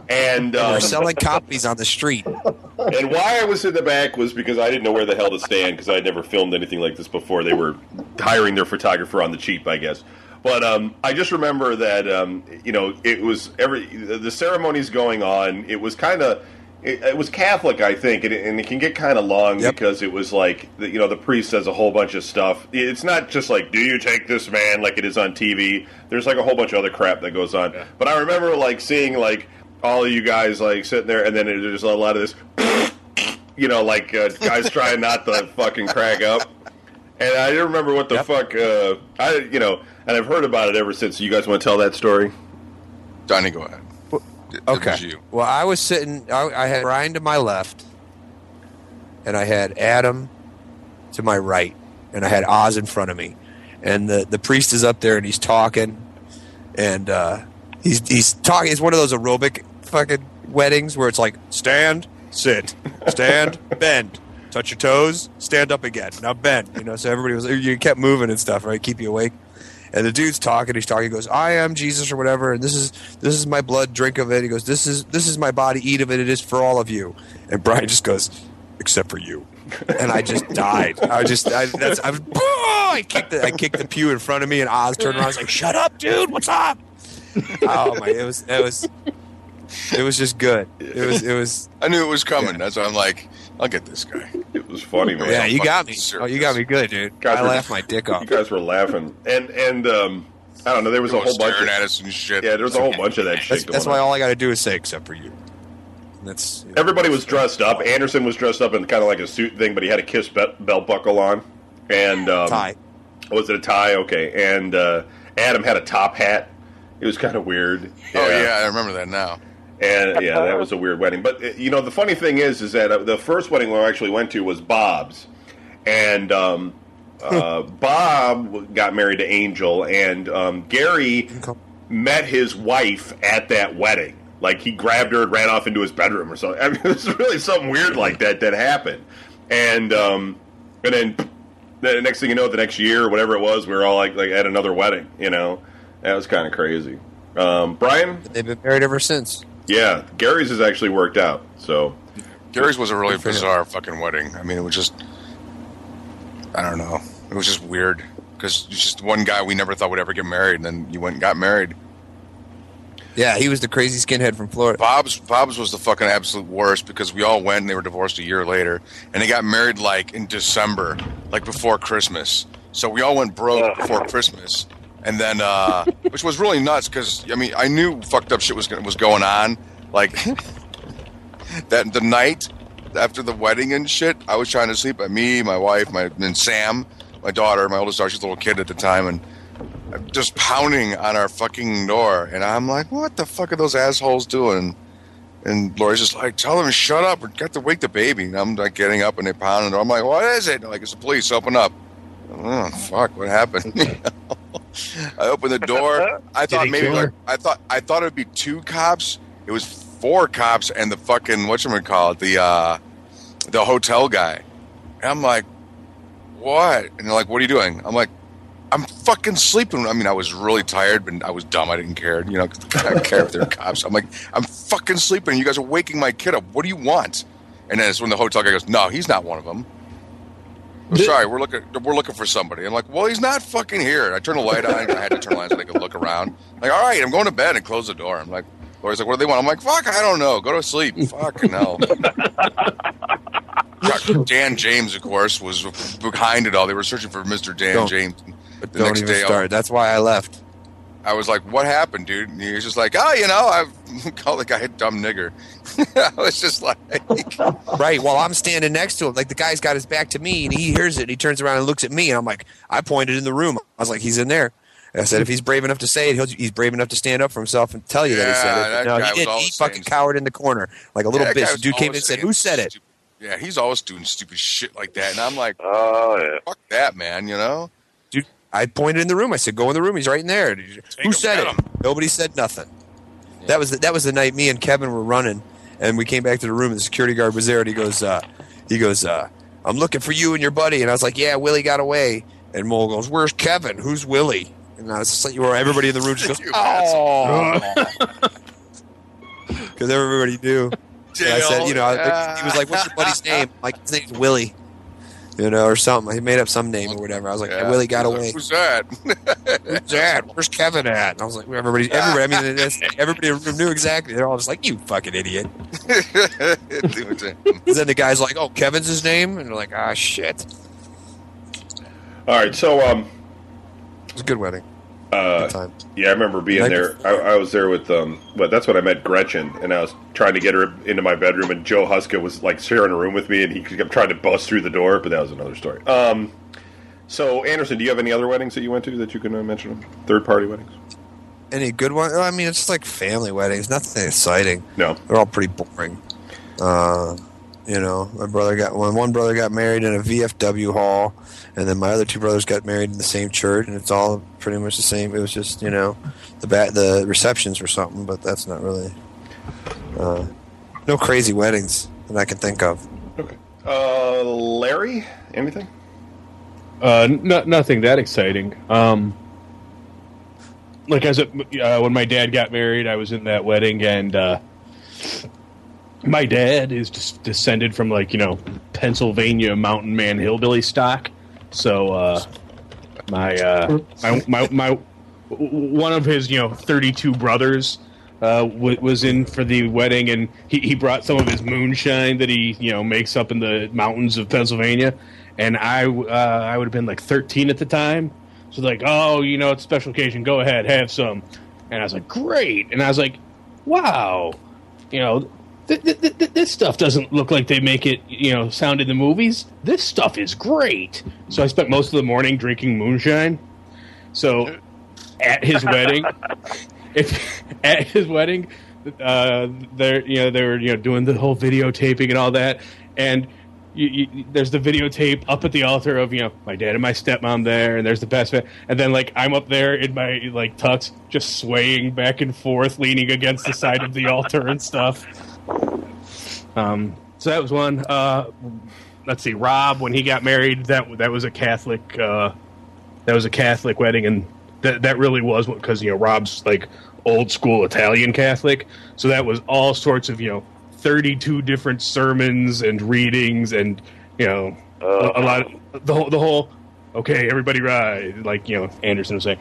And um, selling copies on the street. and why I was in the back was because I didn't know where the hell to stand because I had never filmed anything like this before. They were hiring their photographer on the cheap, I guess. But um, I just remember that um, you know it was every the the ceremony's going on. It was kind of it, it was Catholic, I think, and it, and it can get kind of long Yep. because it was like the- you know the priest says a whole bunch of stuff. It's not just like do you take this man like it is on TV. There's like a whole bunch of other crap that goes on. But I remember like seeing like all of you guys like sitting there, and then there's a lot of this you know, like uh, guys trying not to fucking crack up. And I don't remember what the Yep. fuck. Uh, I you know, and I've heard about it ever since. You guys want to tell that story? Donnie, go ahead. It Okay. was you. Well, I was sitting. I, I had Ryan to my left, and I had Adam to my right, and I had Oz in front of me, and the the priest is up there and he's talking, and uh, he's he's talking. It's one of those aerobic fucking weddings where it's like stand, sit, stand, bend, touch your toes, stand up again, now bend. You know, so everybody was you kept moving and stuff, right? Keep you awake. And the dude's talking. He's talking. He goes, "I am Jesus" or whatever. And this is this is my blood. Drink of it. He goes, "This is this is my body. Eat of it. It is for all of you." And Brian just goes, "Except for you." And I just died. I just I, that's I was. I kicked the I kicked the pew in front of me, and Oz turned around. I was like, "Shut up, dude! What's up?" Oh my! It was it was it was just good. It was it was. I knew it was coming. That's why I'm like, I'll get this guy. It was funny, man. Yeah, you got me. serious. Oh, you got me good, dude. Guys I were- laughed my dick off. You guys were laughing, and and um, I don't know. There was a whole bunch. Of, at us and shit. yeah, there was a whole bunch of that shit That's, going that's why all I got to do is say "except for you." And That's you know, Everybody was dressed up. Anderson was dressed up in kind of like a suit thing, but he had a kiss be- belt buckle on, and um, tie. Was it a tie? Okay, and uh, Adam had a top hat. It was kind of weird. Oh yeah, I remember that now. And yeah, that was a weird wedding. But you know, the funny thing is, is that uh, the first wedding we actually went to was Bob's, and um, uh, Bob got married to Angel, and um, Gary met his wife at that wedding. Like he grabbed her and ran off into his bedroom or something. I mean, it was really something weird like that that happened, and um, and then the next thing you know, the next year or whatever it was, we were all like like at another wedding. You know, that was kind of crazy. Um, Brian, They've been married ever since. Yeah, Gary's has actually worked out. So Gary's was a really Good him. bizarre fucking wedding. I mean, it was just, I don't know. It was just weird because it's just one guy we never thought would ever get married, and then you went and got married. Yeah, he was the crazy skinhead from Florida. Bob's Bob's was the fucking absolute worst because we all went and they were divorced a year later, and they got married like in December, like before Christmas. So we all went broke before Christmas, and then uh, which was really nuts because I mean I knew fucked up shit was was going on. Like that the night after the wedding and shit, I was trying to sleep. Me, my wife, my and Sam, my daughter, my oldest daughter, she's a little kid at the time, and just pounding on our fucking door. And I'm like, what the fuck are those assholes doing? And Lori's just like, tell them to shut up. We got to wake the baby. And I'm like getting up and they pound the door. I'm like, what is it? They're like, it's the police. Open up. Oh fuck! What happened? I opened the door. I thought maybe like? I thought I thought it'd be two cops. It was four cops and the fucking what you call it the uh, the hotel guy. And I'm like, what? And they're like, what are you doing? I'm like, I'm fucking sleeping. I mean, I was really tired, but I was dumb. I didn't care. You know, I don't care if they're cops. I'm like, I'm fucking sleeping. You guys are waking my kid up. What do you want? And then it's when the hotel guy goes, no, he's not one of them. "Oh, The- sorry, we're looking. We're looking for somebody. I'm like, well, he's not fucking here. I turned the light on. I had to turn the light on so they could look around. Like, all right, I'm going to bed and close the door. I'm like, Lori's like, what do they want? I'm like, fuck, I don't know. Go to sleep. Fucking hell. Dan James, of course, was behind it all. They were searching for Mr. Dan Don't- James. The don't next even day, start. Oh. That's why I left. I was like, "What happened, dude?" And he was just like, "Oh, you know, I called the guy a dumb nigger." I was just like, Right. While I'm standing next to him, like the guy's got his back to me, and he hears it, and he turns around and looks at me, and I'm like, I pointed in the room. I was like, he's in there. And I said, if he's brave enough to say it, he'll, he's brave enough to stand up for himself and tell you that he said it. no, he did. He fucking saying- cowered in the corner like a little "That guy bitch. dude came in and said, "Who said it?" stupid- Yeah, he's always doing stupid shit like that, and I'm like, Oh yeah. "Fuck that, man!" You know? Dude, I pointed in the room. I said, "Go in the room. He's right in there." Who him, said it? him. Nobody said nothing. That was the, that was the night me and Kevin were running, and we came back to the room. And the security guard was there, and he goes, uh, "He goes, uh, I'm looking for you and your buddy." And I was like, "Yeah, Willie got away." And Mole goes, "Where's Kevin? Who's Willie?" And I was just like, "Where everybody in the room just goes, You oh," because everybody knew. And I said, you know, I- he was like, "What's your buddy's name?" I'm like his name's Willie, you know, or something. He made up some name or whatever. I was like, Yeah. "Willie got He's like, away." Who's that? Who's that? Where's Kevin at? And I was like, everybody, everybody. I mean, that's, everybody in the room knew exactly. They're all just like, "You fucking idiot." Then the guy's like, "Oh, Kevin's his name," and they're like, "Ah, shit." All right, so um, was a good wedding. Uh. Yeah, I remember being Like- there. I, I was there with um, but that's when I met Gretchen, and I was trying to get her into my bedroom, and Joe Huska was like sharing a room with me, and he kept trying to bust through the door, but that was another story. Um, So, Anderson, do you have any other weddings that you went to that you can uh, mention? Third party weddings? Any good one? I mean, it's just like family weddings. Nothing exciting. No. They're all pretty boring. Uh, you know, my brother got one. One brother got married in a VFW hall, and then my other two brothers got married in the same church, and it's all pretty much the same. It was just you know, the ba- the receptions were something, but that's not really. Uh, no crazy weddings that I can think of. Okay. Uh, Larry, anything? Uh, n- nothing that exciting. Um, like as a, uh, when my dad got married, I was in that wedding, and uh, my dad is just descended from like you know Pennsylvania mountain man hillbilly stock. So uh, my, uh, my my my one of his you know thirty two brothers uh, w- was in for the wedding, and he, he brought some of his moonshine that he you know makes up in the mountains of Pennsylvania, and I uh, I would have been like thirteen at the time, so like oh you know it's a special occasion, go ahead. Have some, and I was like great, and I was like wow, you know. Th- th- th- this stuff doesn't look like they make it, you know, sound in the movies. This stuff is great. So I spent most of the morning drinking moonshine. So at his wedding, if at his wedding, uh, they're you know they were you know doing the whole videotaping and all that, and you, you, there's the videotape up at the altar of you know my dad and my stepmom there, and there's the best man, and then like I'm up there in my like tux, just swaying back and forth, leaning against the side of the altar and stuff. Um, so that was one. Uh, let's see, Rob when he got married, that that was a Catholic. Uh, that was a Catholic wedding, and that that really was because you know Rob's like old school Italian Catholic, so that was all sorts of you know thirty two different sermons and readings, and you know a, a lot of the whole the whole. Okay, everybody rise. Like you know, Anderson was saying.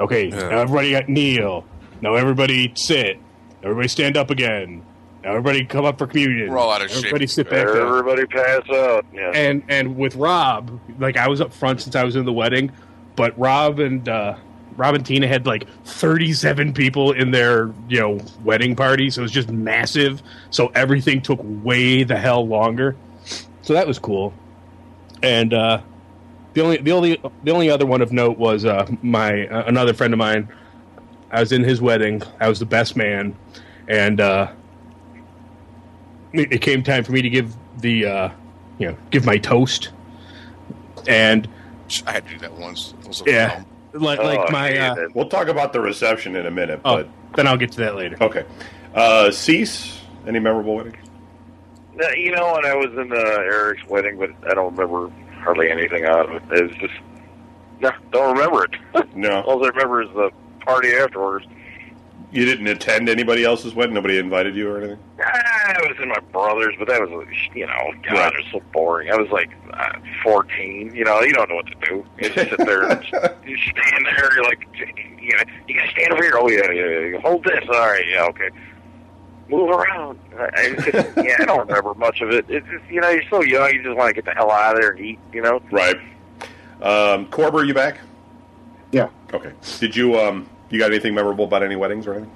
Okay, Yeah. now everybody got kneel. Now everybody sit. Everybody stand up again. Now everybody come up for communion. We're all out of shape. Everybody sit back down Everybody pass out. Yeah. and and with Rob, like I was up front since I was in the wedding, but Rob and uh, Rob and Tina had like 37 people in their you know wedding party, so it was just massive. So everything took way the hell longer. So that was cool. And uh, the only the only the only other one of note was uh, my uh, another friend of mine. I was in his wedding. I was the best man, and uh, it it came time for me to give the uh, you know give my toast and I had to do that once. Was yeah like, Oh, like I my uh. We'll talk about the reception in a minute, oh but then i'll get to that later okay. Uh, Cease, any memorable weddings? Yeah, You know, when I was in uh, Eric's wedding, but I don't remember hardly anything out of it. It was just, no, don't remember it. No. All I remember is the party afterwards. You didn't attend anybody else's wedding? Nobody invited you or anything? I was in my brother's, but that was, you know, God, Right. it was so boring. I was like uh, 14. You know, you don't know what to do. You just sit there and you stand there. You're like, you know, you gotta stand over here. Oh yeah, yeah, yeah. Hold this. All right, yeah, okay. Move around. I, I just, yeah, I don't remember much of it. It's just, you know, you're so young. You just want to get the hell out of there and eat. You know. Right. Um, Corber, you back? Yeah. Okay. Did you um you got anything memorable about any weddings or anything?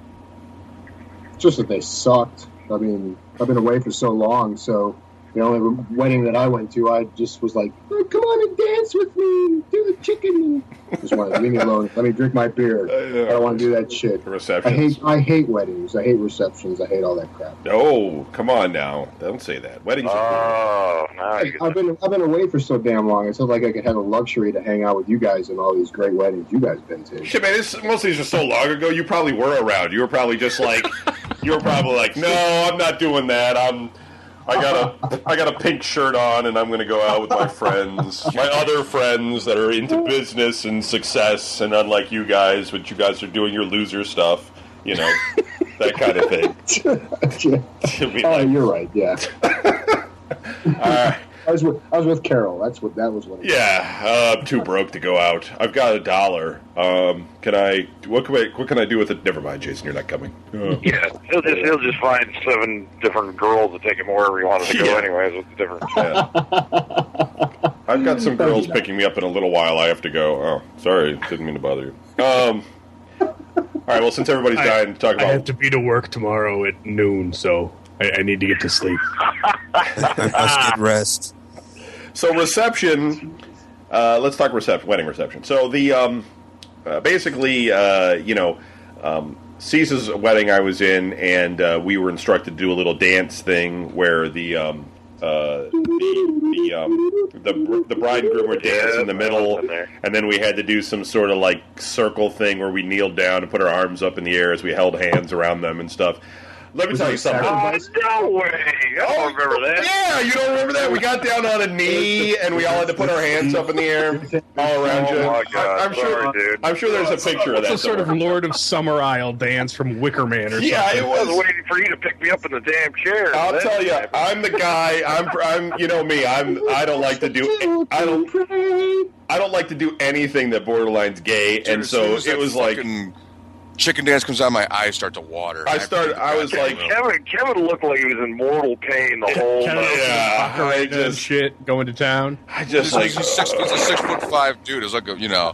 just that they sucked. I mean, I've been away for so long, so the only wedding that I went to, I just was like, oh, "Come on and dance with me, do the chicken." Just want to leave me alone. Let me drink my beer. I don't want to do that shit. I Receptions. hate I hate weddings. I hate receptions. I hate all that crap. Oh, come on now! Don't say that. Weddings. Oh, now you I've been I've been away for so damn long. It's not like I could have the luxury to hang out with you guys and all these great weddings you guys been to. Shit, man! This, most of these are so long ago. You probably were around. You were probably just like, you were probably like, no, I'm not doing that. I'm. I got a I got a pink shirt on, and I'm going to go out with my friends, my other friends that are into business and success, and unlike you guys, what you guys are doing your loser stuff, you know, that kind of thing. Oh, like, you're right. Yeah, all right. I was with I was with Carol. That's what that was. What it was. Yeah, uh, I'm too broke to go out. I've got a dollar. Um, can I? What can I? What can I do with it? Never mind, Jason. You're not coming. Uh, Yeah, he'll just he'll just find seven different girls to take him wherever he wanted to go. Yeah. Anyways, what's the difference? yeah. I've got some girls picking me up in a little while. I have to go. Oh, sorry, didn't mean to bother you. Um. All right. Well, since everybody's I- dying to talk i have to be to work tomorrow at noon so i, I need to get to sleep I must get rest. so reception. uh, let's talk reception, wedding reception. So the um, uh, basically, uh, you know, um, Cease's wedding I was in, and uh, we were instructed to do a little dance thing where the um, uh, the the, um, the the bride and groom were dance Yeah, in the middle, in and then we had to do some sort of like circle thing where we kneeled down and put our arms up in the air as we held hands around them and stuff. Let me Was tell you something. sacrifice? Oh, no way! I don't oh, remember that. Yeah, you don't remember that? We got down on a knee and we all had to put our hands up in the air all around Oh you. my God, I, am sure. sorry, dude. I'm sure there's a picture of that. It's that. a sort of. Lord of Summer Isle dance from Wicker Man or Yeah, something. it I was was. waiting for you to pick me up in the damn chair. I'll That tell you, happened. I'm the guy. I'm, I'm, you know me. I'm. I don't like to do. I don't. I don't like to do anything that borderlines gay, Dude, and so as that it was like fucking mm, chicken dance comes out, my eyes start to water. I started- I was like- Kevin, Kevin looked like he was in mortal pain the whole Kind of night. Yeah, I and just- shit going to town. I He's, just like he's, a six, he's a six foot five dude. It was like a, you know,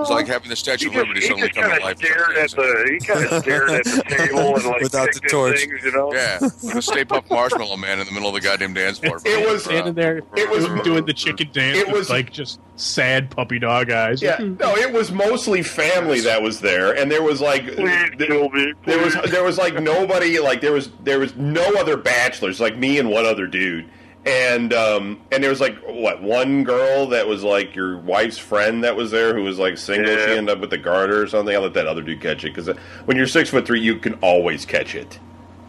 it's like having the Statue of Liberty suddenly come kind to life. stared at the. He kind of stared at the table and like Without the picked at torch. things, you know. Yeah, with a Stay Puft Marshmallow Man in the middle of the goddamn dance floor. It was- Standing there, It was- doing the chicken dance. it was- like just sad puppy dog eyes. yeah. No, it was mostly family that was there, and there was like Please kill me. There was there was like nobody like there was there was no other bachelors like me and one other dude and um and there was like what one girl that was like your wife's friend that was there who was like single she ended up with the garter or something I let that other dude catch it because when you're six foot three you can always catch it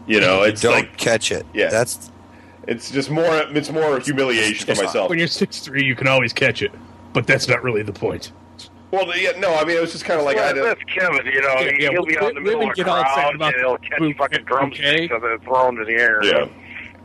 you know it's Don't like catch it. Yeah. That's it's just more it's more humiliation for myself When you're six three, you can always catch it, but that's not really the point. well yeah no I mean it was just kind of like I Well, didn't, that's Kevin, you know. Yeah, yeah, he'll be out in the middle of a get all excited crowd about and he'll catch bouquet- fucking drumsticks bouquet. and they're thrown in the air. yeah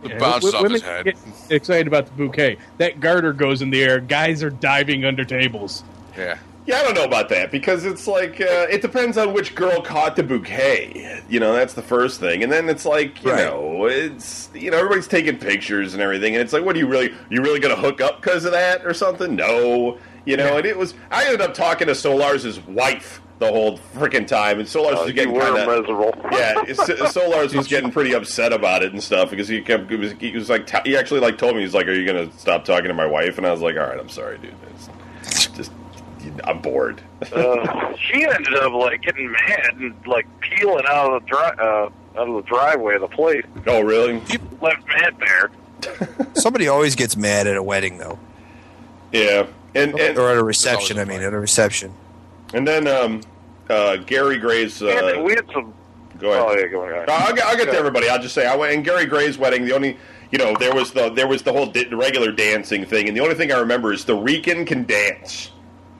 It Yeah, bounced w- off his women head. get excited about the bouquet. That garter goes in the air. Guys are diving under tables. Yeah. Yeah, I don't know about that because it's like uh, it depends on which girl caught the bouquet. You know, that's the first thing, and then it's like you Right. know, it's you know everybody's taking pictures and everything, and it's like, what are you really you really going to hook up because of that or something? No, you know, and it was I ended up talking to Solars's wife the whole freaking time, and Solars Uh, was getting were kind of miserable. yeah, Solars was getting pretty upset about it and stuff because he kept he was, he was like t- he actually like told me he's like, "Are you gonna stop talking to my wife?" And I was like, "All right, I'm sorry, dude. It's just I'm bored." Uh, she ended up like getting mad and like peeling out of the dri- uh, out of the driveway of the place. oh, really? Left Matt there. somebody always gets mad at a wedding though, Yeah, and and, or at a reception. I mean, at a reception. and then um, uh, Gary Gray's. and Uh, we had some. go ahead. Oh yeah, go ahead. Uh, I'll, get- I'll get to everybody. I'll just say I went in Gary Gray's wedding. The only, you know, there was the there was the whole di- regular dancing thing, and the only thing I remember is the Rican can dance.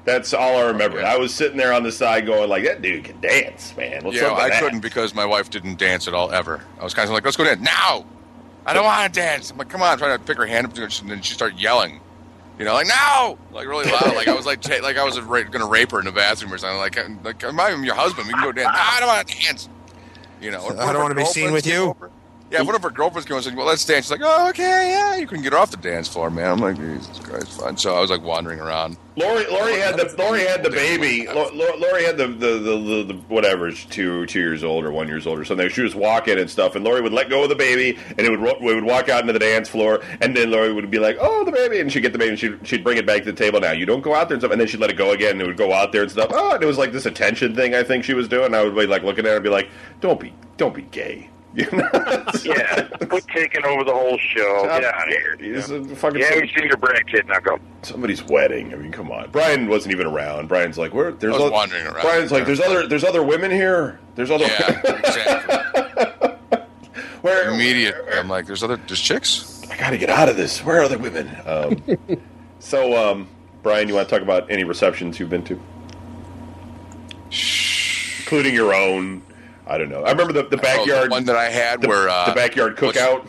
That's all I remember. Yeah. I was sitting there on the side going like, "That dude can dance, man." What's yeah, up with I that? couldn't because my wife didn't dance at all ever. I was kind of like, let's go dance now. I don't want to dance. I'm like, come on, I'm trying to pick her hand up, and then she started yelling. You know, like no, like really loud, like I was like, ta- like I was ra- gonna rape her in the bathroom or something. Like, I'm- like I'm not even your husband. We can go dance. I don't want to dance. You know, I don't wanna be seen with you. over. Yeah, one of her girlfriends came and said, "Well, let's dance." She's like, "Oh, okay, yeah." You couldn't get her off the dance floor, man. I'm like, Jesus Christ, fine. So I was like wandering around. Lori, Lori had the Lori had the baby. Lo- Lo- Lori had the the, the, the, the whatever, two two years old or one years old or something. She was walking and stuff, and Lori would let go of the baby, and it would we would walk out into the dance floor, and then Lori would be like, "Oh, the baby," and she'd get the baby, and she'd, she'd bring it back to the table. Now you don't go out there and stuff, and then she'd let it go again, and it would go out there and stuff. Oh, and it was like this attention thing I think she was doing. I would be like looking at her and be like, "Don't be don't be gay." You know? Yeah, quit taking over the whole show. Get out of here. It's a fucking Yeah, we seen your brat kid. Now go. somebody's wedding. I mean, come on. Brian wasn't even around. Brian's like, where? There's I was oth- wandering around. Brian's like, there's other, there's other women here. There's other. Yeah, exactly. where? Immediate. I'm like, there's other, there's chicks. I gotta get out of this. Where are the women? Um, so, um, Brian, you want to talk about any receptions you've been to, Shh. including your own? I don't know. I remember the, the Oh, backyard, the one that I had the, where uh, the backyard cookout.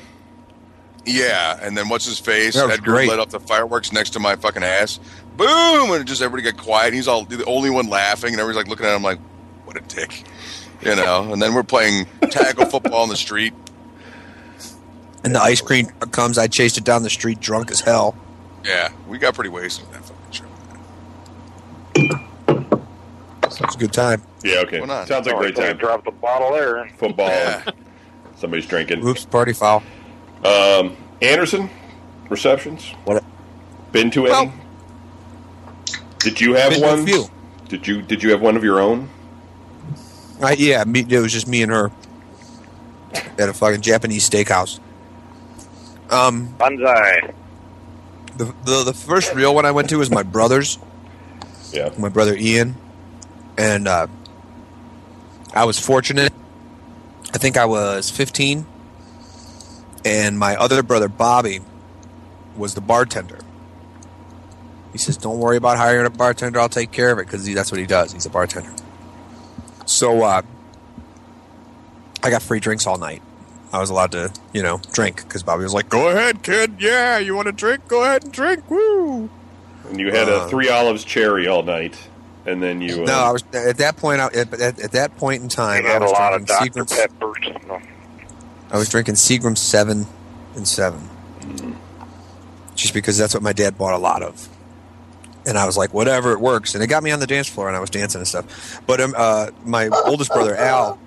Yeah, and then what's his face? That was Edgar great. lit up the fireworks next to my fucking ass. Boom! And just everybody got quiet. He's all the only one laughing, and everybody's like looking at him like, "What a dick," you know. And then we're playing tackle football in the street. And the ice cream comes. I chased it down the street, drunk as hell. Yeah, we got pretty wasted with that fucking show. So it's a good time. Yeah, okay. Sounds like a great time. Drop the bottle there. Football. Yeah. Somebody's drinking. Oops, party foul. Um, Anderson receptions. What? Been to Well, any? Did you have Been to a one? few. Did you Did you have one of your own? I, yeah, me, it was just me and her at a fucking Japanese steakhouse. Um, Banzai. the, the the first real one I went to was my brother's. Yeah. my brother Ian, and uh, I was fortunate. I think I was 15, and my other brother Bobby was the bartender. He says, "Don't worry about hiring a bartender. I'll take care of it because that's what he does. He's a bartender." So uh, I got free drinks all night. I was allowed to, you know, drink because Bobby was like, "Go ahead, kid. Yeah, you want to drink? Go ahead and drink. Woo!" And you had a Uh. three olives cherry all night, and then you. Uh, No, I was at that point. I, at, at, at that point in They time, I had a was lot of drinking Dr. Seagram's. Peppers. No. I was drinking Seagram seven and seven, just because that's what my dad bought a lot of. And I was like, whatever, it works. And it got me on the dance floor, and I was dancing and stuff. But um, uh, my oldest brother Al,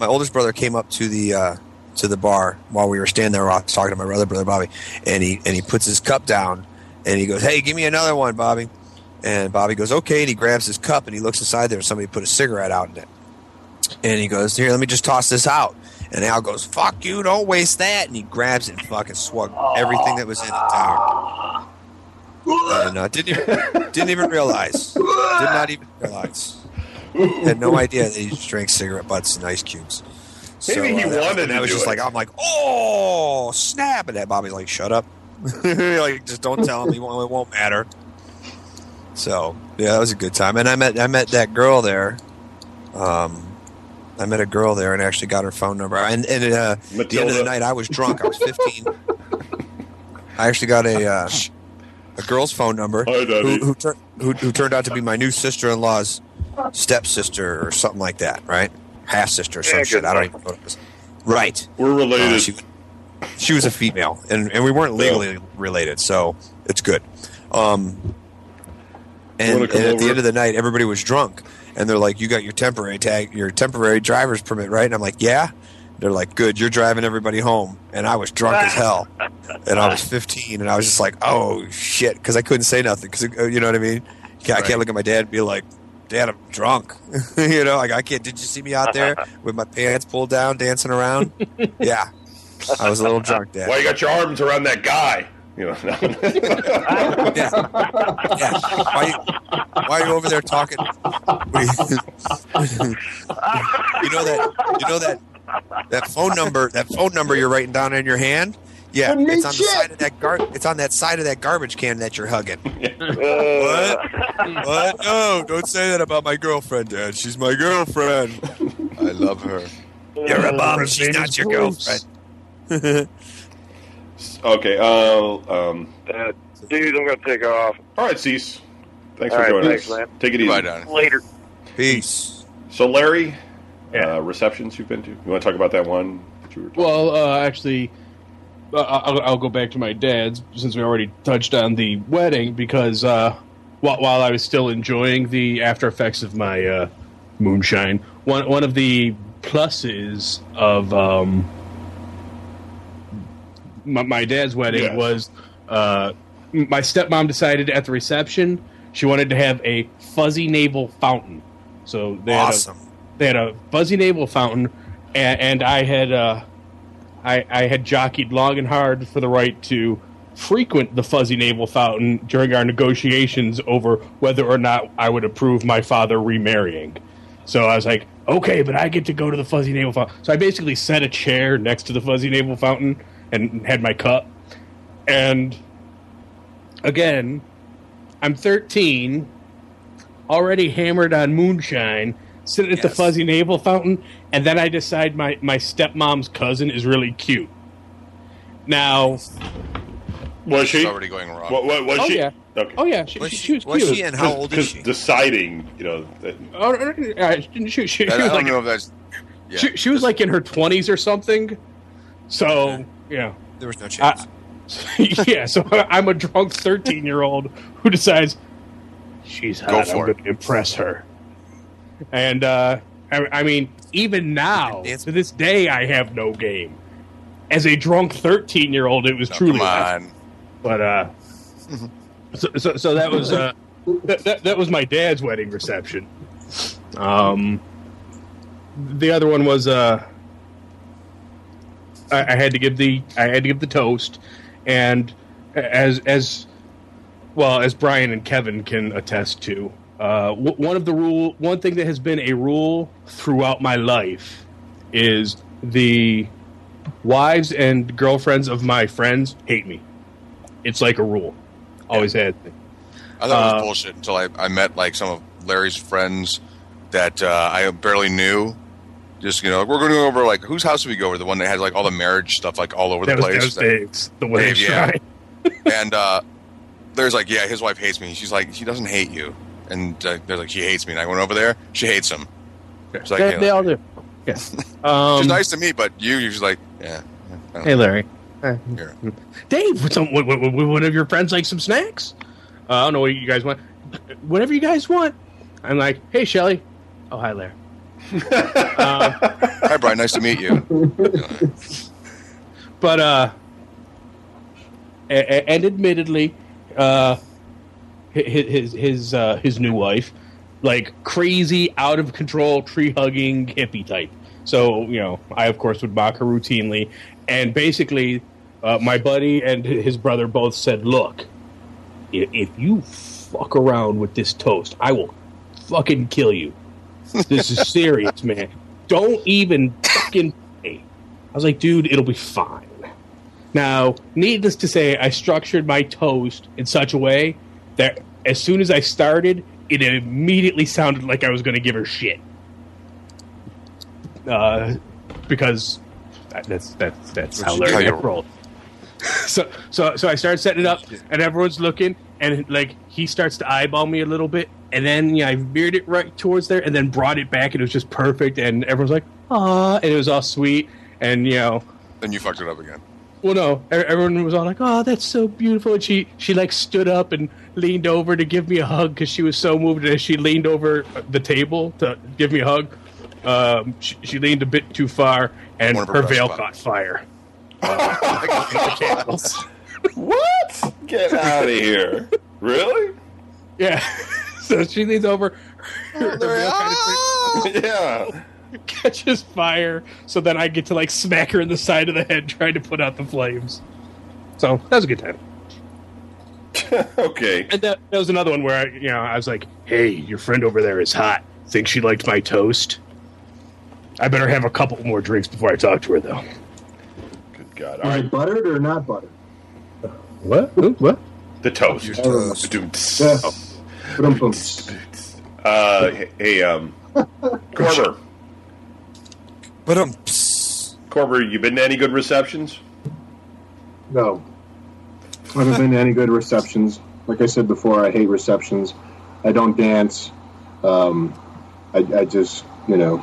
my oldest brother came up to the uh, to the bar while we were standing there. I was talking to my other brother Bobby, and he and he puts his cup down, and he goes, "Hey, give me another one, Bobby." And Bobby goes, "Okay." And he grabs his cup and he looks inside there, and somebody put a cigarette out in it. And he goes, "Here, let me just toss this out." And Al goes, "Fuck you! Don't waste that!" And he grabs it and fucking swung everything that was in it down. And uh, didn't even didn't even realize, did not even realize, had no idea that he just drank cigarette butts and ice cubes. Maybe he that wanted and to I was just it. like, I'm like, oh snap! And that Bobby's like, shut up, like just don't tell him. Won't, it won't matter. So yeah, that was a good time. And I met I met that girl there. Um, I met a girl there and actually got her phone number. And, and uh, at the end of the night, I was drunk. I was 15. I actually got a uh, a girl's phone number Hi, Daddy. who who, tur- who who turned out to be my new sister in law's stepsister or something like that, right? Half sister or some Yeah, shit. I don't even know what it was. Right. We're related. Uh, she, she was a female, and, and we weren't legally related, so it's good. Um, and, and at the end of the night, everybody was drunk, and they're like, "You got your temporary tag, your temporary driver's permit, right?" And I'm like, "Yeah." They're like, "Good, you're driving everybody home," and I was drunk as hell, and I was 15, and I was just like, "Oh shit," because I couldn't say nothing, because uh, you know what I mean. I can't look at my dad and be like, "Dad, I'm drunk," you know, like I can't. Did you see me out there with my pants pulled down, dancing around? yeah, I was a little drunk, Dad. Why you got your arms around that guy? You know. no. Yeah. yeah. Why, why are you over there talking? you know that you know that that phone number that phone number you're writing down in your hand? Yeah, it's on the side of that gar- it's on that side of that garbage can that you're hugging. Uh, What? No, don't say that about my girlfriend, Dad. She's my girlfriend. I love her. You're a bum. She's not your girlfriend. Okay. Uh, um, uh, dude, I'm gonna take off. all right, Cease. Thanks All for right, joining thanks, us. man. Take it easy. Bye, Donnie. Later. Peace. So, Larry, Yeah. uh, receptions you've been to? You want to talk about that one that you were Well, uh, actually, uh, I'll, I'll go back to my dad's since we already touched on the wedding because uh, while, while I was still enjoying the after effects of my uh, moonshine, one one of the pluses of um, my, my dad's wedding was uh, my stepmom decided at the reception she wanted to have a fuzzy navel fountain. So they had a, they had a fuzzy navel fountain, and, and I had uh, I, I had jockeyed long and hard for the right to frequent the fuzzy navel fountain during our negotiations over whether or not I would approve my father remarrying. So I was like, okay, but I get to go to the fuzzy navel fountain. So I basically set a chair next to the fuzzy navel fountain and had my cup. And again, I'm 13, already hammered on moonshine, sitting at the fuzzy navel fountain, and then I decide my, my stepmom's cousin is really cute. Now, Was she? It's already going wrong. What, what, was oh she? yeah, Okay. oh yeah, she, Was she, she- she was was she in- how old is Because she? deciding, you know, that, Oh, uh, she, she, she I, I was don't like know if that's. Yeah. she, she was like in her twenties or something. So yeah, There was no chance. yeah. So I'm a drunk thirteen year old who decides she's hot. Go I'm for it. going to impress her. And uh, I, I mean, even now to this day, I have no game. As a drunk thirteen year old, it was No, truly. come on. But uh, so, so so that was uh, that, that, that was my dad's wedding reception. Um, the other one was uh, I, I had to give the I had to give the toast, and as as well as Brian and Kevin can attest to, uh, w- one of the rule one thing that has been a rule throughout my life is the wives and girlfriends of my friends hate me. It's like a rule. Always had. been. I thought it was Uh, bullshit until I, I met like some of Larry's friends that uh, I barely knew. Just you know, we're going to go over like whose house did we go over? The one that had like all the marriage stuff like all over That the was, that place. was Dave's. The way Dave, yeah. and uh, there's like, yeah, his wife hates me. She's like, she doesn't hate you. And uh, they're like, she hates me. And I went over there. She hates him. It's like, they, you know, they all do. Yes. Um, she's nice to me, but you, you're just like, yeah. Hey, Larry. Here. Dave, would, some, would, would, would one of your friends like some snacks? Uh, I don't know what you guys want. Whatever you guys want. I'm like, hey, Shelly. Oh, hi, Larry. Uh, Hi, Brian. Nice to meet you. but uh, and admittedly, uh, hi- hi- his his uh, his new wife, like crazy, out of control, tree hugging hippie type. So you know, I of course would mock her routinely, and basically, uh, my buddy and his brother both said, "Look, if you fuck around with this toast, I will fucking kill you. This is serious, man. Don't even fucking." Pay. I was like, "Dude, it'll be fine." Now, needless to say, I structured my toast in such a way that as soon as I started, it immediately sounded like I was going to give her shit. Uh, because that- that's that's that's how Larry you- rolled. so so so I started setting it up, and everyone's looking, and like he starts to eyeball me a little bit, and then yeah, I veered it right towards there, and then brought it back, and it was just perfect, and everyone's like, "Ah," and it was all sweet, and you know, Then you fucked it up again. well, no, everyone was all like, "Oh, that's so beautiful." And she she like stood up and leaned over to give me a hug because she was so moved. And as she leaned over the table to give me a hug, um, she, she leaned a bit too far, and her her veil buttons. caught fire. Uh, in the candles. What? Get out of here! Really? Yeah. so she leans over. Her, her veil kind of Yeah. Ah! catches fire. So then I get to like smack her in the side of the head, trying to put out the flames. So that was a good time. Okay. And that, that was another one where I, you know I was like, "Hey, your friend over there is hot. Think she liked my toast? I better have a couple more drinks before I talk to her, though." Good God. All Was right. it buttered or not buttered? What? What? The toast. Your toast. Dooms. Yeah. Ba-dum-bum. Uh, hey, hey, um, Corber. But um, Corber, you been to any good receptions? No. I haven't been to any good receptions. Like I said before, I hate receptions. I don't dance. Um, I, I just, you know,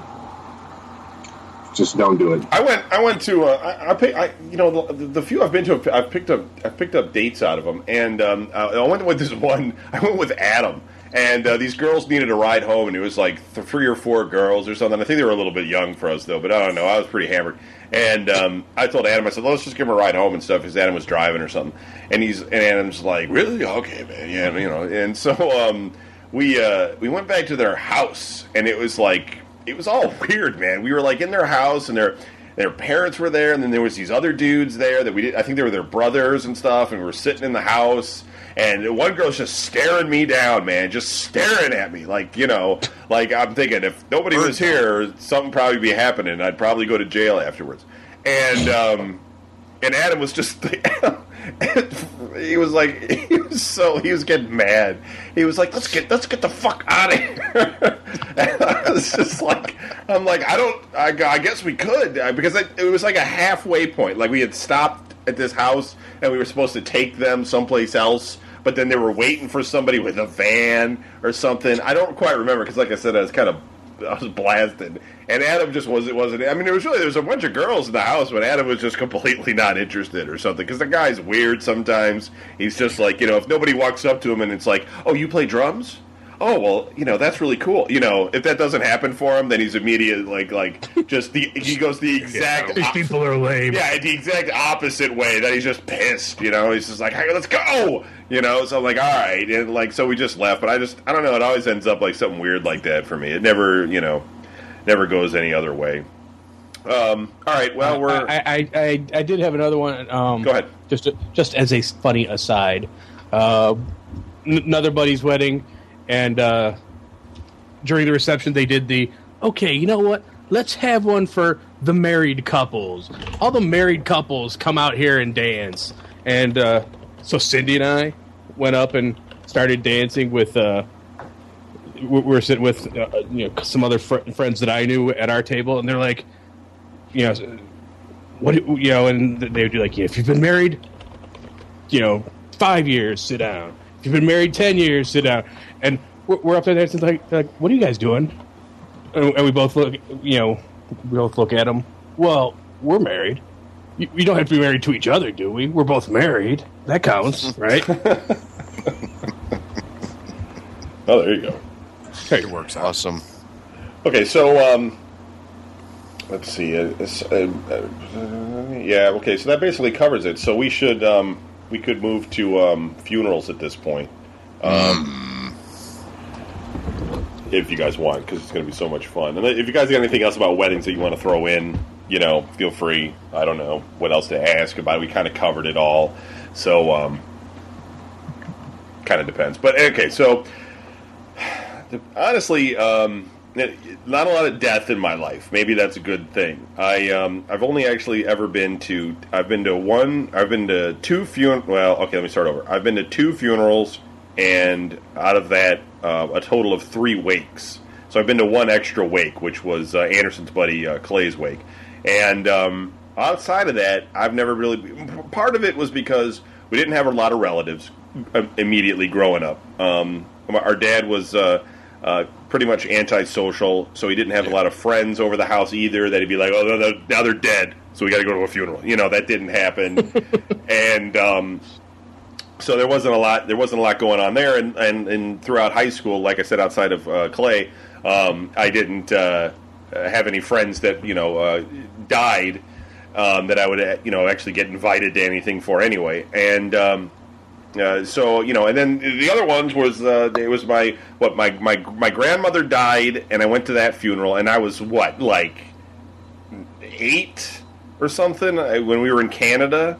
just don't do it. I went. I went to. Uh, I, I, pick, I you know the, the few I've been to. I've picked up. I've picked up dates out of them, and um, I I went with this one. I went with Adam, and uh, these girls needed a ride home, and it was like th- three or four girls or something. I think they were a little bit young for us though, but I don't know. I was pretty hammered, and um, I told Adam, I said, let's just give them a ride home and stuff, because Adam was driving or something, and he's and Adam's like, really? Okay, man, yeah, you know, and so um, we uh, we went back to their house, and it was like it was all weird, man. We were like in their house, and their their parents were there, and then there was these other dudes there that we did. I think they were their brothers and stuff, and we were sitting in the house. And one girl's just staring me down, man, just staring at me, like you know, like I'm thinking if nobody was here, something probably be happening. I'd probably go to jail afterwards. And um, and Adam was just he was like he was so he was getting mad. He was like, "Let's get let's get the fuck out of here." and I was just like, I'm like, I don't, I, I guess we could uh, because it, it was like a halfway point. Like we had stopped at this house and we were supposed to take them someplace else. But then they were waiting for somebody with a van or something. I don't quite remember because, like I said, I was kind of I was blasted, and Adam just wasn't wasn't. I mean, there was really there was a bunch of girls in the house, but Adam was just completely not interested or something. Because the guy's weird sometimes. He's just like you know, if nobody walks up to him and it's like, "Oh, you play drums? Oh well, you know that's really cool. You know, if that doesn't happen for him, then he's immediate like like just the he goes the exact These people are lame. yeah the exact opposite way that he's just pissed. You know, he's just like hey, let's go. You know, so I'm like all right, and like so we just left. But I just I don't know. It always ends up like something weird like that for me. It never you know never goes any other way. Um, all right, well we're I, I, I, I did have another one. Um, Go ahead. Just just as a funny aside, uh, n- another buddy's wedding, and uh, during the reception they did the okay. You know what? Let's have one for the married couples. All the married couples come out here and dance, and uh, so Cindy and I went up and started dancing with. Uh, we we were sitting with uh, you know some other fr- friends that I knew at our table, and they're like, you know, what you know, and they would be like, yeah, if you've been married, you know, five years, sit down. If you've been married ten years, sit down. And we're, we're up there dancing, like, like, what are you guys doing? And, and we both look, you know, we both look at them. Well, we're married. You, we don't have to be married to each other, do we? We're both married. That counts, right? oh there you go. Okay. It works out. Awesome. Okay, so um, let's see. uh, uh, uh, yeah, okay, so that basically covers it. So we should um, we could move to um, funerals at this point, um, if you guys want, because it's going to be so much fun. And if you guys got anything else about weddings that you want to throw in, you know, feel free. I don't know what else to ask about. We kind of covered it all, so um, kind of depends. But okay, so honestly, um, not a lot of death in my life. Maybe that's a good thing. I um, I've only actually ever been to I've been to one I've been to two funerals. Well, okay, let me start over. I've been to two funerals, and out of that, uh, a total of three wakes. So I've been to one extra wake, which was uh, Anderson's buddy uh, Clay's wake, and um, outside of that, I've never really. Part of it was because we didn't have a lot of relatives uh, immediately growing up. Um, our dad was uh, uh, pretty much antisocial, so he didn't have a lot of friends over the house either. That he'd be like, "Oh, no, no, now they're dead, so we got to go to a funeral." You know, that didn't happen, and um, so there wasn't a lot. There wasn't a lot going on there, and and, and throughout high school, like I said, outside of uh, Clay, um, I didn't uh, have any friends that you know uh, died um, that I would uh, you know actually get invited to anything for anyway, and. Uh, so you know, and then the other ones was uh, it was my what my my my grandmother died, and I went to that funeral, and I was what like eight or something uh, when we were in Canada,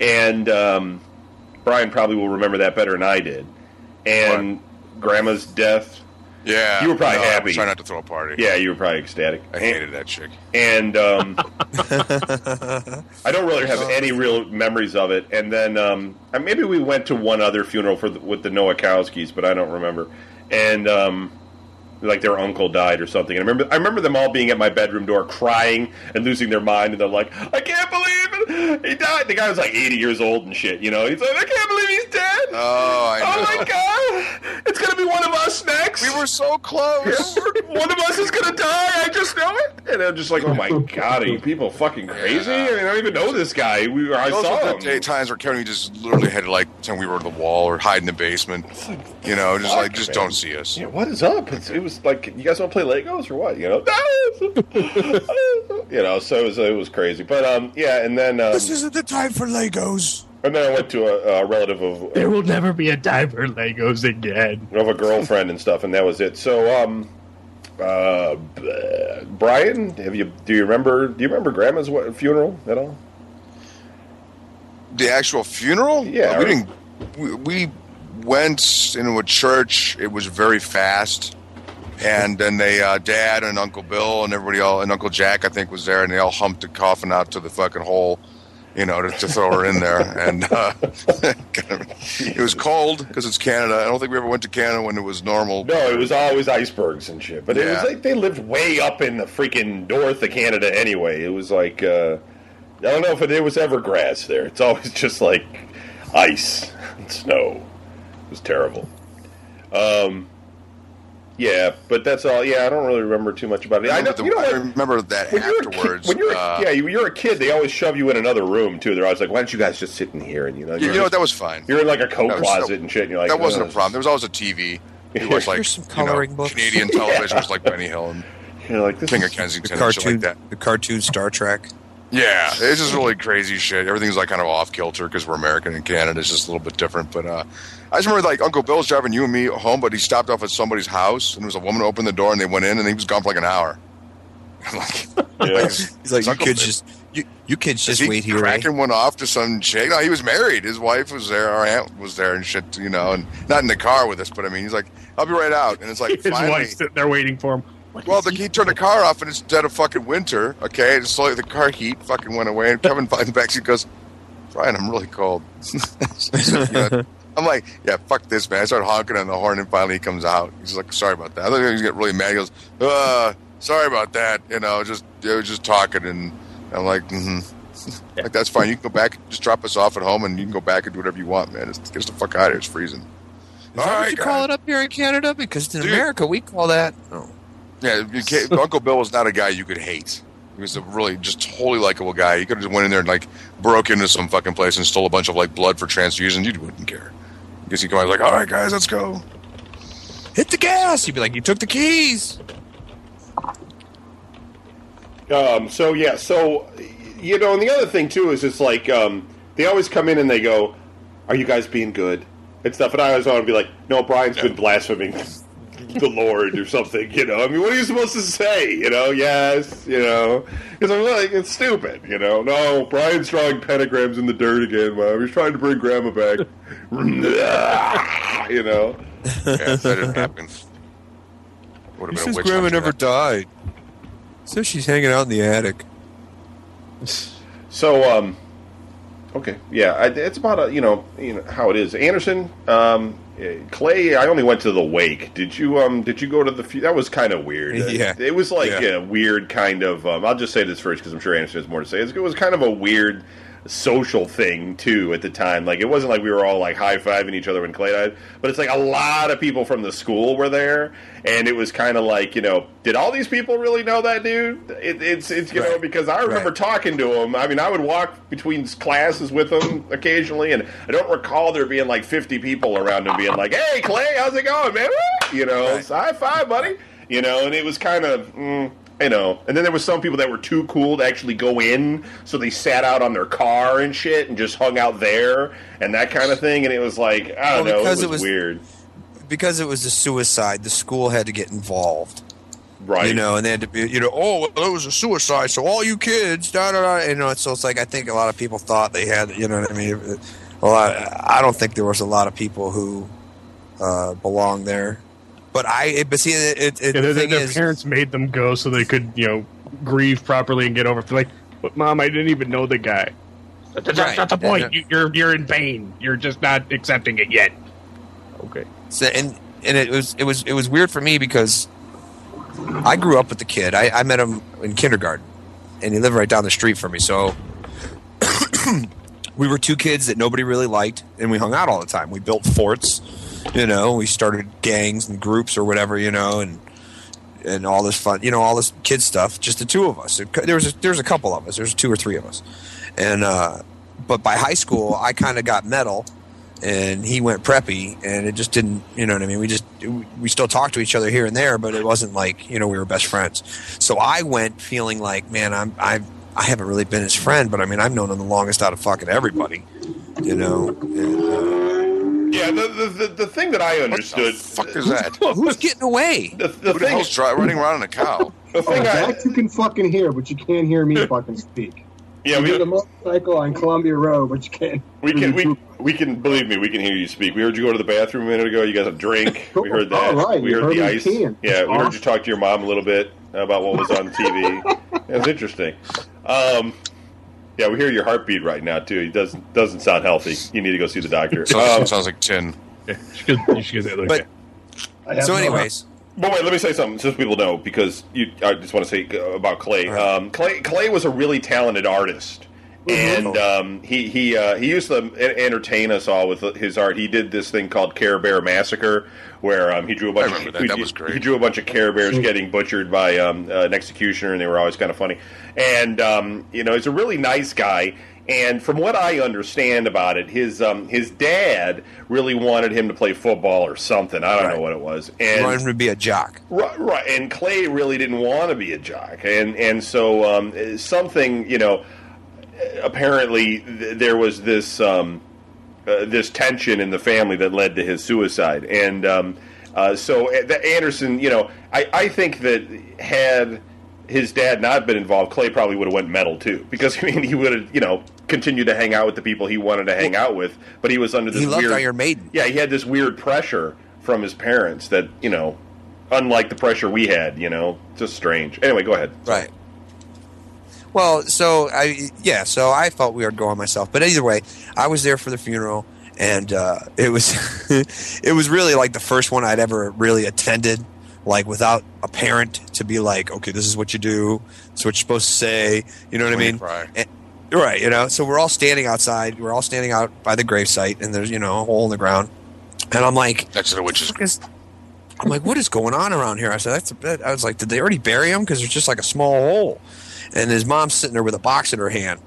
and um, Brian probably will remember that better than I did, and grandma's death. Yeah, You were probably no, happy. was trying not to throw a party. Yeah, you were probably ecstatic. I hated that chick. and um, I don't really have any real memories of it. And then um, maybe we went to one other funeral for the, with the Nowakowskis, but I don't remember. And um, like their uncle died or something. And I remember, I remember them all being at my bedroom door, crying and losing their mind. And they're like, "I can't believe it! He died." The guy was like eighty years old and shit. You know, he's like, "I can't believe he's dead." Oh, I Oh my god! It's gonna be one of us next. We were so close. one of us is gonna die. I just know it. And I'm just like, oh my god, are you people fucking crazy? I mean, I don't even know this guy. We, I Those saw were him. the day times where Kevin just literally had to like pretend we were at the wall or hide in the basement. You know, just like just man. don't see us. Yeah, what is up? It's, it was like, you guys want to play Legos or what? You know, you know. So it was, it was crazy. But um, yeah, and then um, This isn't the time for Legos. and then I went to a, a relative of There will never be a time for Legos again. of a girlfriend and stuff, and that was it. So, um, uh, Brian, have you do you remember? Do you remember Grandma's wa- funeral at all? The actual funeral? Yeah, we right. didn't. We, we went into a church. It was very fast, and then they, uh, Dad and Uncle Bill and everybody all, and Uncle Jack, I think, was there, and they all humped the coffin out to the fucking hole. You know, to, to throw her in there, and uh, it was cold because it's Canada. I don't think we ever went to Canada when it was normal. No, it was always icebergs and shit. But it was like they lived way up in the freaking north of Canada anyway. It was like uh, I don't know if it, was ever grass there. It's always just like ice and snow. It was terrible. Um, yeah, but that's all. Yeah, I don't really remember too much about it. I know, the- you know I remember that When you're, a kid, afterwards. when you're a- uh, yeah, you- you're a kid. They always shove you in another room too. They're always like, "Why don't you guys just sit in here?" And you know, you you're, know just- That was fine. you're in like a coat That was- closet and shit. And you're like, that wasn't "Oh, a problem. There was always a TV. He watched like Here's some you know, coloring books. Canadian television, was like Benny Hill and You know, like this King is- of The Kensington and shit cartoon, like that. the cartoon Star Trek. Yeah, it's just really crazy shit. Everything's like kind of off kilter because we're American and Canada is just a little bit different. But uh, I just remember like Uncle Bill's driving you and me home, but he stopped off at somebody's house and there was a woman who opened the door and they went in and he was gone for like an hour. I'm like, Yeah. like, He's like, It's you Uncle kids Bill. just you, you kids just he wait here. eh?" cracking one off to some chick? No, he was married. His wife was there. Our aunt was there and shit, you know, and not in the car with us, but I mean, he's like, "I'll be right out," and it's like, His finally, wife's sitting there waiting for him. What well, the, he he turned the car off and it's dead of fucking winter. Okay, and slowly the car heat fucking went away, and Kevin finds back. He goes, "Brian, I'm really cold." You know, I'm like, "Yeah, fuck this, man." I start honking on the horn, and finally he comes out. He's like, "Sorry about that." I thought he was getting really mad. He goes, "Uh, sorry about that." You know, just I was just talking, and I'm like, mm-hmm. Like that's fine. You can go back, just drop us off at home, and you can go back and do whatever you want, man. Just get us the fuck out of here. It's freezing. Is that what you call it up here in Canada? Because in Dude. America we call that. Oh. Yeah, Uncle Bill was not a guy you could hate. He was a really just totally likable guy. He could have just went in there and like broke into some fucking place and stole a bunch of like blood for transfusion. You wouldn't care. Because he'd come out like, all right, guys, let's go. Hit the gas. He'd be like, you took the keys. Um, so yeah, so you know, and the other thing too is it's like um, they always come in and they go, "Are you guys being good?" and stuff, and I always want to be like, "No, Brian's been blaspheming the Lord or something." You know, I mean, what are you supposed to say? You know, yes, you know, because I'm like, it's stupid. You know, no, Brian's drawing pentagrams in the dirt again. Mom, he's trying to bring Grandma back. you know. Yeah, if that didn't happen. Would have been a says witch Grandma never that. died. so she's hanging out in the attic. So, um, okay, yeah, I, it's about a, you know, you know how it is. Anderson, um, Clay. I only went to the wake. Did you, um, did you go to the? That was kind of weird. Yeah. it was like Yeah. a weird kind of. Um, I'll just say this first because I'm sure Anderson has more to say. It was kind of a weird social thing too at the time. Like it wasn't like we were all like high fiving each other when Clay died, but it's like a lot of people from the school were there, and it was kind of like you know, did all these people really know that dude? It, it's it's you know because I remember Right. talking to him. I mean, I would walk between classes with him occasionally, and I don't recall there being like 50 people around him being like, "Hey, Clay, how's it going, man?" You know, Right. high five, buddy. You know, and it was kind of. Mm, you know, and then there was some people that were too cool to actually go in, so they sat out on their car and shit and just hung out there and that kind of thing. And it was like I don't Well, know, it was, it was- weird, Because it was a suicide, the school had to get involved. right? You know, and they had to be, you know, oh, well, it was a suicide, so all you kids, da da da. You know, so it's like I think a lot of people thought they had, you know what I mean? A lot. I don't think there was a lot of people who uh, belonged there. But I, but see, it, it, Yeah, the their, thing their is, parents made them go so they could, you know, grieve properly and get over. it. They're like, but mom, I didn't even know the guy. That's, that's Right. not the point. Yeah. You, you're you're in pain. You're just not accepting it yet. Okay. So, and and it was it was it was weird for me because I grew up with the kid. I, I met him in kindergarten, and he lived right down the street from me. So we were two kids that nobody really liked, and we hung out all the time. We built forts, you know. We started gangs and groups or whatever, you know, and and all this fun, you know, all this kid stuff. Just the two of us. There was a, there was a couple of us. There's two or three of us, and uh, but by high school, I kind of got metal and he went preppy and it just didn't you know what i mean we just we still talked to each other here and there but it wasn't like you know we were best friends so i went feeling like man i'm i i haven't really been his friend but i mean i've known him the longest out of fucking everybody you know and, yeah, the, the the the thing that I What understood. the fuck is that? who's getting away The, the Who the thing, hell's dri- running around in a cow? the Oh, thing I, that you can fucking hear, but you can't hear me fucking speak. yeah, you we, did a motorcycle on Columbia Road, but you can't. We can me we we can believe me. We can hear you speak. We heard you go to the bathroom a minute ago. You got a drink. We heard that. All right, we you heard heard the me ice. peeing. Yeah, we heard you talk to your mom a little bit about what was on TV. it was interesting. Um, yeah, we hear your heartbeat right now too. It doesn't doesn't sound healthy. You need to go see the doctor. Sounds, Um, sounds like tin. Yeah, you should, you should. But- Okay. So no- anyways But wait, let me say something since people know because you. I just want to say uh, about Clay. All right. Um, Clay Clay was a really talented artist, and um, he he uh, he used to entertain us all with his art. He did this thing called Care Bear Massacre, where um, he drew a bunch. I remember of, that. he- That was great. He drew a bunch of Care Bears Mm. getting butchered by um, uh, an executioner, and they were always kind of funny. And um, you know, he's a really nice guy. And from what I understand about it, his um, his dad really wanted him to play football or something. I don't Right. know what it was. And want him to be a jock. Right, right, and Clay really didn't want to be a jock, and and so um, something you know, apparently th- there was this um, uh, this tension in the family that led to his suicide, and um, uh, so uh, Anderson, you know, I, I think that had his dad not been involved, Clay probably would have went metal too, because I mean he would have you know continued to hang out with the people he wanted to hang out with, but he was under this He loved weird Iron Maiden. yeah, he had this weird pressure from his parents that you know, unlike the pressure we had, you know, just strange. Anyway, go ahead. Right. Well, so I yeah, so I felt weird going myself, but either way, I was there for the funeral, and uh, it was it was really like the first one I'd ever really attended, like without a parent to be like, okay, this is what you do, this is what you're supposed to say, you know what I mean? Cry. Right, you know. So we're all standing outside. We're all standing out by the gravesite, and there's you know a hole in the ground, and I'm like, Next to the witches. fuck I'm like, what is going on around here? I said, that's a bit. I was like, did they already bury him? Because there's just like a small hole. And his mom's sitting there with a box in her hand.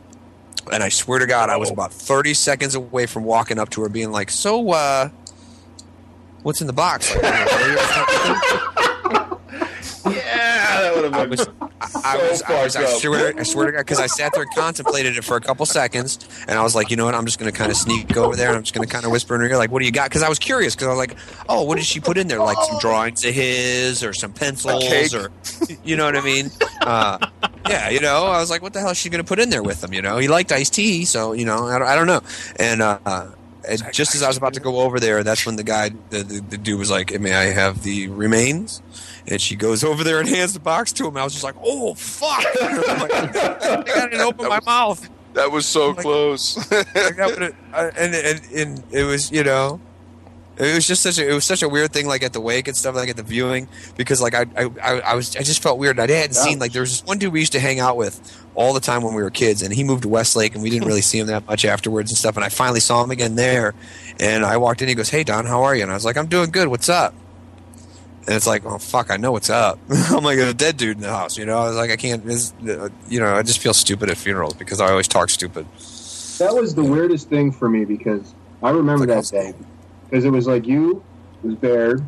And I swear to God, I was Oh. about 30 seconds away from walking up to her, being like, so, uh, what's in the box? Yeah, that would have I been. was, I, I was, I, was I, swear, I swear to God, because I sat there and contemplated it for a couple seconds, and I was like, you know what, I'm just going to kind of sneak over there, and I'm just going to kind of whisper in her ear, like, what do you got? Because I was curious, because I was like, oh, what did she put in there? Like some drawings of his, or some pencils, or, you know what I mean? Uh, yeah, you know, I was like, what the hell is she going to put in there with him? You know, he liked iced tea, so, you know, I don't, I don't know. And, uh, uh, and just as I was about to go over there, that's when the guy, the, the, the dude was like, may I have the remains? And she goes over there and hands the box to him. I was just like, "Oh fuck!" I'm like, I didn't open my mouth. That was so Like- close. Like, that would've- I- and, and and it was you know, it was just such a it was such a weird thing like at the wake and stuff like at the viewing because like I I, I I was I just felt weird. I hadn't seen like there was this one dude we used to hang out with all the time when we were kids, and he moved to Westlake, and we didn't really see him that much afterwards and stuff. And I finally saw him again there, and I walked in. He goes, "Hey Don, how are you?" And I was like, "I'm doing good. What's up?" And it's like, oh fuck, I know what's up. I'm like a dead dude in the house, you know. I was like, I can't, uh, you know, I just feel stupid at funerals because I always talk stupid. That was the weirdest thing for me because I remember that day because it was like you, it was Baird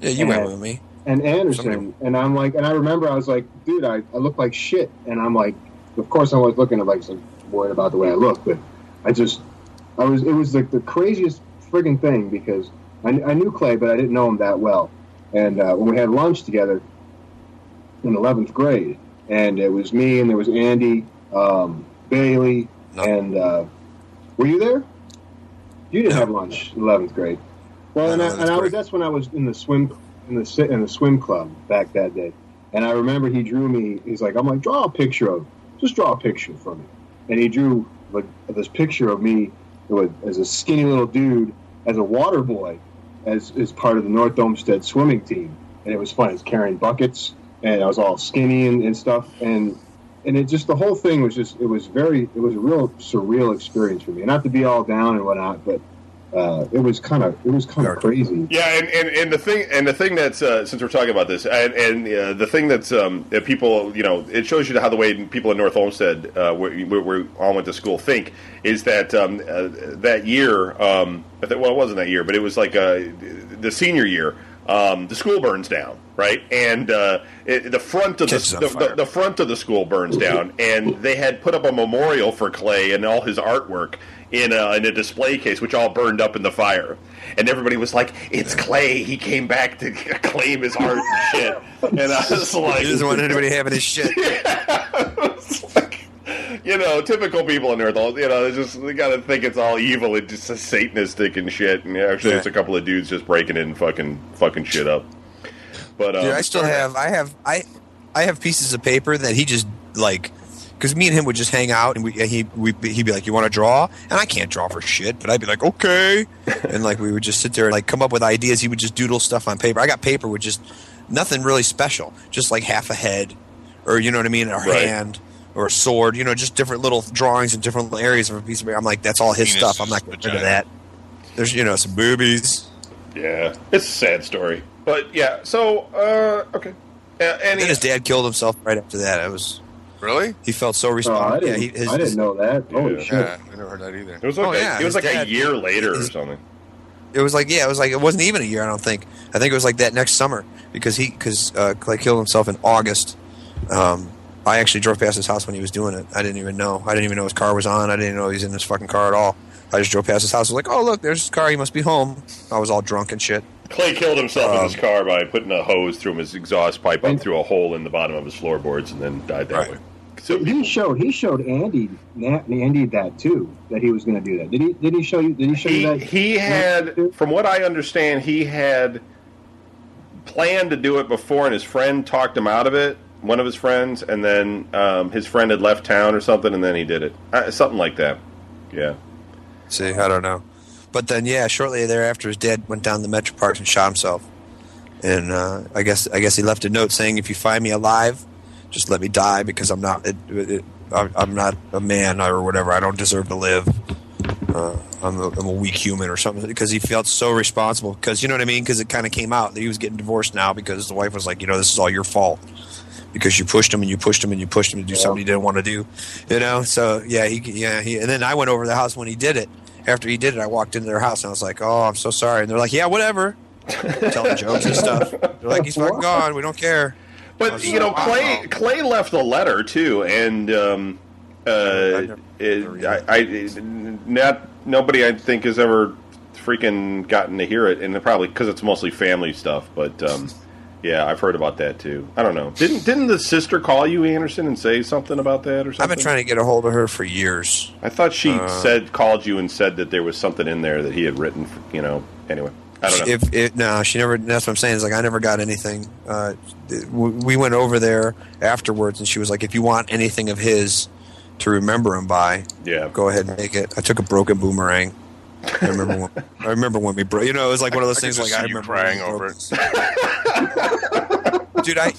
Yeah, you went Yeah. with me. and Anderson, Somebody- and I'm like, and I remember I was like, dude, I, I look like shit, and I'm like, of course I was looking at like some worried about the way I look, but I just, I was, it was like the craziest friggin' thing because I, I knew Clay, but I didn't know him that well, and uh, when we had lunch together in 11th grade, and it was me and there was Andy, um, Bailey, No. and uh, were you there? You didn't No. have lunch in 11th grade. Well, and, I, and I was that's when I was in the swim in the in the swim club back that day, and I remember he drew me. He's like, I'm like, draw a picture of, just draw a picture for me, and he drew like this picture of me with, as a skinny little dude as a water boy, as as part of the North Olmsted swimming team, and it was fun. It's carrying buckets, and I was all skinny and, and stuff, and and it just the whole thing was just it was very it was a real surreal experience for me. Not to be all down and whatnot, but uh, it was kind of it was kind of crazy. Yeah, and, and, and the thing and the thing that's uh, since we're talking about this, and, and uh, the thing that's um, that people you know it shows you how the way people in North Olmsted, uh, where, where we all went to school, think is that um, uh, that year. Um, I think, well, it wasn't that year, but it was like uh, the senior year. Um, the school burns down, right? And uh, it, the front of the, the, the the front of the school burns down, and they had put up a memorial for Clay and all his artwork in a, in a display case, which all burned up in the fire. And everybody was like, "It's Clay. He came back to claim his art and shit." And I was like, He doesn't want anybody having his shit. it's like, you know, typical people in Earth, all you know, they just they gotta think it's all evil and just satanistic and shit. And actually, Yeah. it's a couple of dudes just breaking in and fucking fucking shit up. But um, Dude, I still have, I have, I, I have pieces of paper that he just like, because me and him would just hang out and we, he, we, he'd be like, "You want to draw?" And I can't draw for shit, but I'd be like, "Okay," and like we would just sit there and like come up with ideas. He would just doodle stuff on paper. I got paper with just nothing really special, just like half a head, or you know what I mean, a Right. hand. Or a sword, you know, just different little drawings in different areas of a piece of paper. I'm like, that's all his Penis, stuff. I'm not going to rid of that. There's, you know, some boobies. yeah, it's a sad story. But yeah, so uh, okay, uh, and And his dad killed himself right after that. It was Really? He felt so Oh, I responsible. didn't, yeah, he, his, I didn't know that. Holy Yeah. shit! Yeah, I never heard that either. It was like Oh, a, yeah, it was his like a year later or something. It was like yeah, it was like it wasn't even a year. I don't think. I think it was like that next summer because he because uh, Clay killed himself in August. Um, I actually drove past his house when he was doing it. I didn't even know. I didn't even know his car was on. I didn't know he was in his fucking car at all. I just drove past his house. I was like, oh look, there's his car. He must be home. I was all drunk and shit. Clay killed himself in Um, his car by putting a hose through his exhaust pipe up through a hole in the bottom of his floorboards and then died that Right. way. So He showed he showed Andy Na- Andy that too that he was going to do that. Did he? Did he show you? Did he show he, you that? he had, from what I understand, he had planned to do it before, and his friend talked him out of it. One of his friends, and then um, his friend had left town or something, and then he did it. Uh, something like that. Yeah. See, I don't know. But then, yeah, shortly thereafter, his dad went down to Metro Parks and shot himself. And uh, I guess I guess he left a note saying, "If you find me alive, just let me die because I'm not it, it, I'm not a man or whatever. I don't deserve to live. Uh, I'm, a, I'm a weak human or something." Because he felt so responsible. Because you know what I mean? Because it kind of came out that he was getting divorced now because the wife was like, "You know, this is all your fault." Because you pushed him and you pushed him and you pushed him to do something he didn't want to do, you know. So yeah, he yeah he and then I went over to the house when he did it, after he did it, I walked into their house and I was like, "Oh, I'm so sorry." And they're like, "Yeah, whatever," telling jokes and stuff. They're like, "He's fucking gone. We don't care." I But was you know, Clay wow. Clay left a letter too, and um, uh, never- it, never I, I not nobody I think has ever freaking gotten to hear it, and probably because it's mostly family stuff. But um, yeah, I've heard about that too. I don't know. Didn't didn't the sister call you Anderson and say something about that or something? I've been trying to get a hold of her for years. I thought she Uh, said called you and said that there was something in there that he had written. For, you know. Anyway, I don't know. If it, no, she never. That's what I'm saying. Is like I never got anything. Uh, we we went over there afterwards, and she was like, "If you want anything of his to remember him by, yeah. go ahead and make it." I took a broken boomerang. I remember when I remember when we broke. You know, it was like one of those I things. Like I remember crying over broke- dude. I,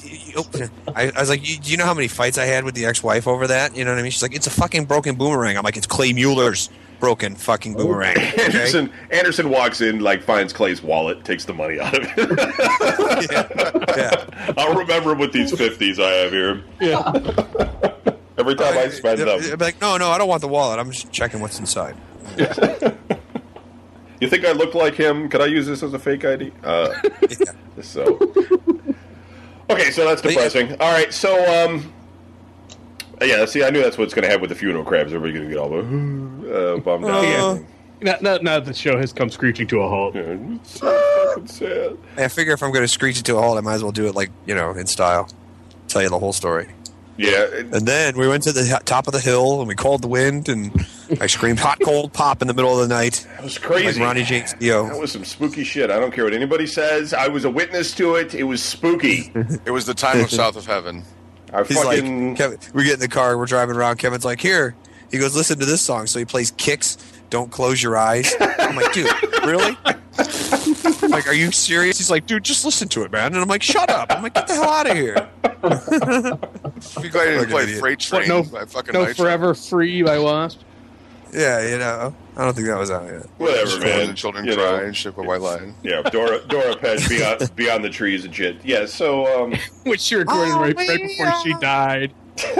I I was like, you, do you know how many fights I had with the ex-wife over that? You know what I mean? She's like, it's a fucking broken boomerang. I'm like, it's Clay Mueller's broken fucking boomerang. Okay? Anderson Anderson walks in, like finds Clay's wallet, takes the money out of it. yeah. I'll remember with these fifties I have here. Yeah. Every time I spend They'd them. be like, no, no, I don't want the wallet. I'm just checking what's inside. You think I look like him? Could I use this as a fake ID? Uh, Yeah. so. Okay, so that's But yeah. depressing. All right, so um, yeah. See, I knew that's what's going to happen with the funeral crabs. Everybody's going to get all uh, bummed out. Uh, Now, now, now the show has come screeching to a halt. Yeah, it's so fucking sad. I figure if I'm going to screech it to a halt, I might as well do it like you know in style. Tell you the whole story. Yeah, And then we went to the top of the hill and we called the wind and I screamed hot cold pop in the middle of the night that was like crazy. Ronnie James That was some spooky shit. I don't care what anybody says. I was a witness to it. It was spooky. It was the time of South of Heaven. I He's fucking like, Kevin, we get in the car, we're driving around. Kevin's like, here. He goes, listen to this song. So he plays Kix. Don't close your eyes. I'm like, dude, really? I'm like, are you serious? He's like, dude, just listen to it, man. And I'm like, shut up. I'm like, get the hell out of here. If you glad you didn't play idiot. Freight What, Train no, by fucking no Forever Free by Wasp. Yeah, you know, I don't think that was out yet. whatever, Just man. The children You cry know. and shit by White Lion. Yeah, Doro Doro Pesch beyond beyond the trees and shit. Yeah, so um, Which she recorded right, right before she died. I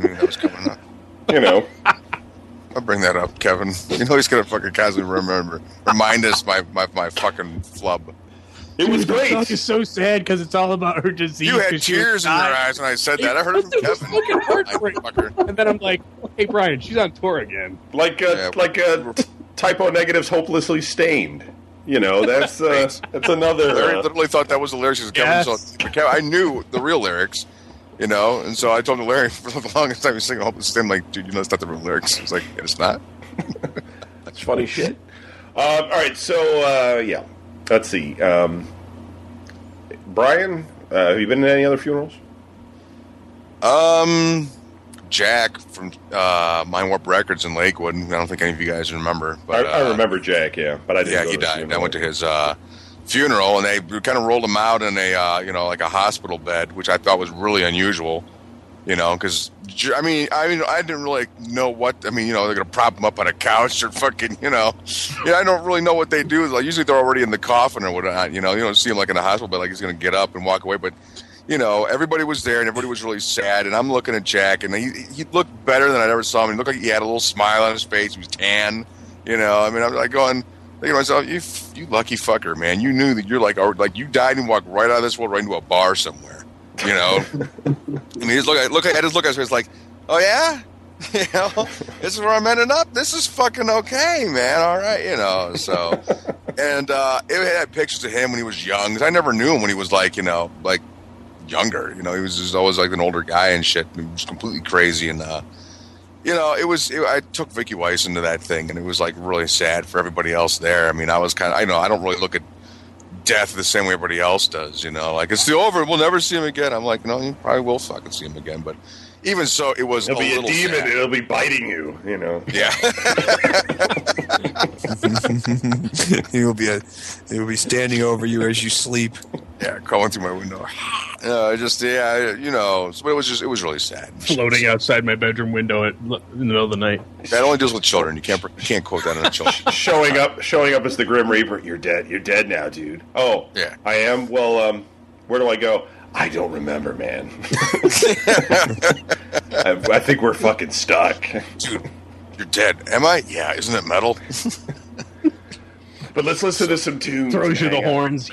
knew that was coming up. you know, I'll bring that up, Kevin. You know he's gonna fucking constantly remember, remind us my my, my fucking flub. It was great. It's is so sad because it's all about her disease. You had 'cause she was tears in your eyes when I said that. I heard it from It was Kevin. fucking I heartbreaking. fucker. And then I'm like, hey, Brian, she's on tour again. Like uh, Yeah. like uh, Type O Negative's, hopelessly stained. You know, that's uh, that's another. Larry Uh, literally thought that was the lyrics. 'cause Kevin Yes. saw- but Kevin, I knew the real lyrics, you know, and so I told him Larry for the longest time he was singing "Hopeless Stain." Like, dude, you know it's not the real lyrics. He's like, yeah, it's not. That's funny shit. Um, all right, so uh, yeah, let's see. Um, Brian, uh, have you been to any other funerals? Um, Jack from uh, Mind Warp Records in Lakewood. I don't think any of you guys remember, but I, I uh, remember Jack, yeah, but I didn't. yeah, he died. I went to his uh, funeral, and they kind of rolled him out in a uh, you know like a hospital bed, which I thought was really unusual. You know, because I mean, I mean, I didn't really know what. I mean, you know, they're gonna prop him up on a couch or fucking, you know, yeah, I don't really know what they do. Like usually they're already in the coffin or whatnot. You know, you don't see him like in a hospital but like he's gonna get up and walk away, but you know, everybody was there and everybody was really sad. And I'm looking at Jack, and he he looked better than I'd ever saw him. He looked like he had a little smile on his face. He was tan, you know. I mean, I'm like going, thinking to myself, you you lucky fucker, man. You knew that you're like, like you died and walked right out of this world right into a bar somewhere, you know. I mean, just look at look at just look at his face like, oh yeah. You know, this is where I'm ending up. This is fucking okay, man. All right, you know. So, and uh, it had pictures of him when he was young. I never knew him when he was like, you know, like younger. You know, he was just always like an older guy and shit. He was completely crazy and uh, you know, it was. It, I took Vicky Weiss into that thing, and it was like really sad for everybody else there. I mean, I was kind of. I know I don't really look at death the same way everybody else does. You know, like it's the over. We'll never see him again. I'm like, no, you probably will fucking see him again. But even so, it was It'll a be a demon. sad. It'll be biting you. You know. Yeah. he will be a, he will be standing over you as you sleep. yeah, crawling through my window. Uh, just yeah, you know. But it was just it was really sad. Floating outside my bedroom window at, in the middle of the night. That only deals with children. You can't you can't quote that on a children. showing up, showing up as the Grim Reaper. You're dead. You're dead now, dude. Oh, Yeah. I am. Well, um, where do I go? I don't remember, man. I, I think we're fucking stuck. Dude, you're dead. Am I? Yeah. Isn't it metal? But let's listen to some tunes. Throws you and the hang horns.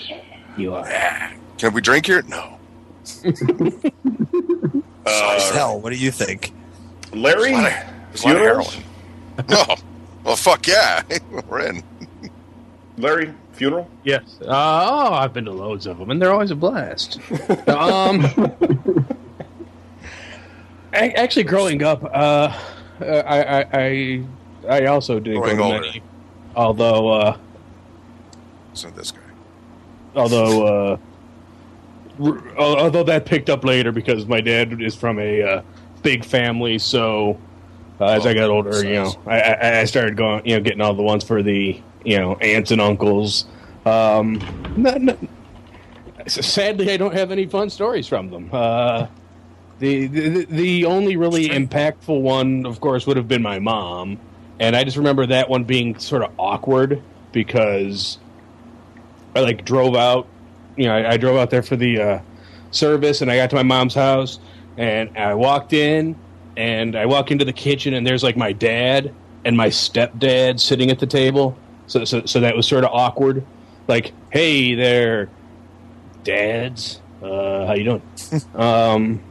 You are. Can we drink here? No. Uh, Hell, what do you think? Larry, There's a lot of- there's a lot of heroin. Oh, well, fuck yeah, we're in. Larry, funeral. Yes. Uh, oh, I've been to loads of them, and they're always a blast. um, actually, growing up, uh, I, I, I, I also didn't Growing go many. Although, uh, So this guy. although, uh, r- although that picked up later because my dad is from a uh, big family, so uh, as Oh, I got older, you know. I, I, I started going, you know, getting all the ones for the, you know, aunts and uncles. Um, not, not, sadly, I don't have any fun stories from them. Uh, the, the the only really impactful one, of course, would have been my mom, and I just remember that one being sort of awkward because I like drove out. You know, I, I drove out there for the uh, service, and I got to my mom's house, and I walked in, and I walk into the kitchen, and there's like my dad and my stepdad sitting at the table. So, so, so that was sort of awkward. Like, hey there, dads, uh, how you doing? um,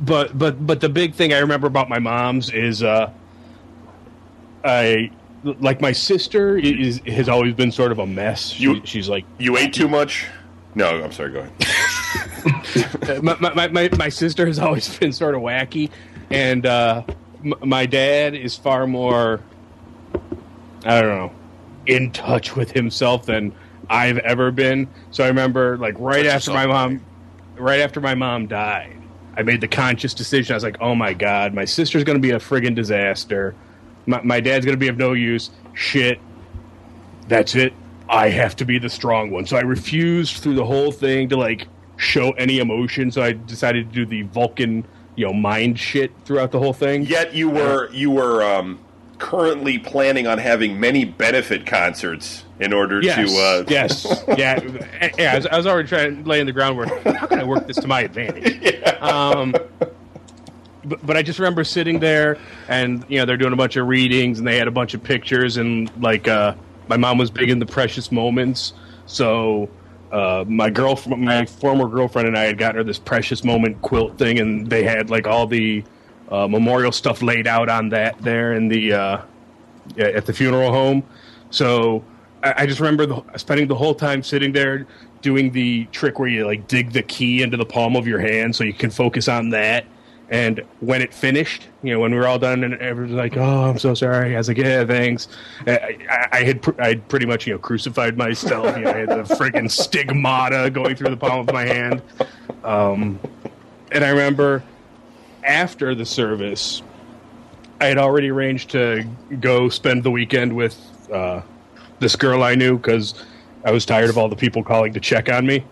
but but but the big thing I remember about my mom's is uh, I like my sister is has always been sort of a mess. She, You- she's like You ate too much. No, I'm sorry. Go ahead. my, my, my, my sister has always been sort of wacky, and uh, m- my dad is far more, I don't know, in touch with himself than I've ever been. So I remember, like, right Touch after my mom, right after my mom died, I made the conscious decision. I was like, oh my god, my sister's going to be a friggin' disaster. My, my dad's going to be of no use. Shit. That's it. I have to be the strong one. So I refused through the whole thing to like show any emotion. So I decided to do the Vulcan, you know, mind shit throughout the whole thing. Yet you were you were um, currently planning on having many benefit concerts in order Yes. to. Uh, yes. Yeah. Yeah. I was, I was already trying to lay in the groundwork. How can I work this to my advantage? Um, but, but I just remember sitting there, and you know they're doing a bunch of readings, and they had a bunch of pictures, and like uh, my mom was big in the precious moments, so uh, my girl, my former girlfriend, and I had gotten her this precious moment quilt thing, and they had like all the uh, memorial stuff laid out on that there in the uh, at the funeral home. So I, I just remember the, spending the whole time sitting there doing the trick where you like dig the key into the palm of your hand so you can focus on that. And when it finished, you know, when we were all done, and everyone's like, "Oh, I'm so sorry," I was like, "Yeah, thanks." I, I, I had pr- I pretty much you know crucified myself. You know, I had the friggin' stigmata going through the palm of my hand. Um, and I remember after the service, I had already arranged to go spend the weekend with uh, this girl I knew because I was tired of all the people calling to check on me.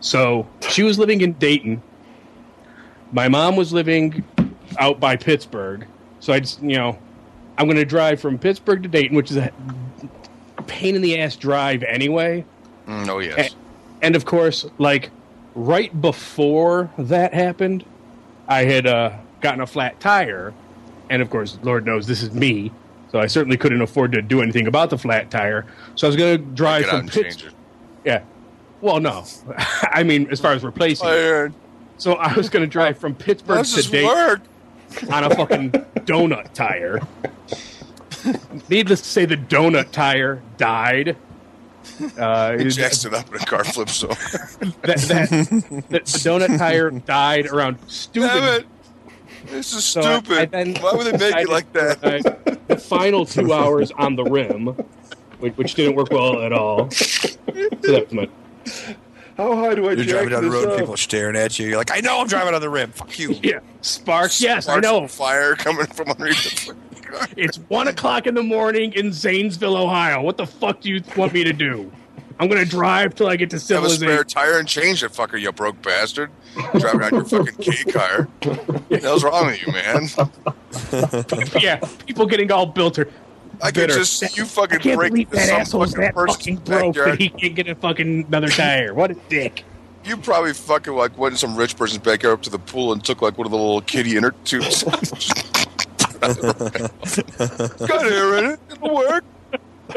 So she was living in Dayton. My mom was living out by Pittsburgh. So I just, you know, I'm going to drive from Pittsburgh to Dayton, which is a pain in the ass drive anyway. Mm, oh yes. And of course, like right before that happened, I had uh, gotten a flat tire, and of course, Lord knows this is me, so I certainly couldn't afford to do anything about the flat tire. So I was going to drive from Pittsburgh. Yeah. Well, no, I mean as far as replacing. it. Fired. So I was going to drive from Pittsburgh to Dayton on a fucking donut tire. Needless to say, the donut tire died. Uh, He it- jacks it up and the car flips over. that, that, the, the donut tire died around stupid. Damn it! This is So stupid. I then Why would they make it like that? to drive The final two hours on the rim, which, which didn't work well at all. So that was my, How high do I You're driving down the road, up? people are staring at you. You're like, I know I'm driving on the rim. Fuck you. yeah, sparks. Yes, I know. Fire coming from underneath the fucking car. It's one o'clock in the morning in Zanesville, Ohio. What the fuck do you want me to do? I'm gonna drive till I get to Have a spare civilization. tire and change it, fucker, you broke bastard. Driving on your fucking K car. What the hell's wrong with you, man? yeah, people getting all bitter. I can bitter. just see you fucking I can't break believe that asshole's fucking that fucking broke that he can't get a fucking another tire. What a dick. You probably fucking like went in some rich person's backyard up to the pool and took like one of the little kitty inner tubes. Got air in it. It'll work.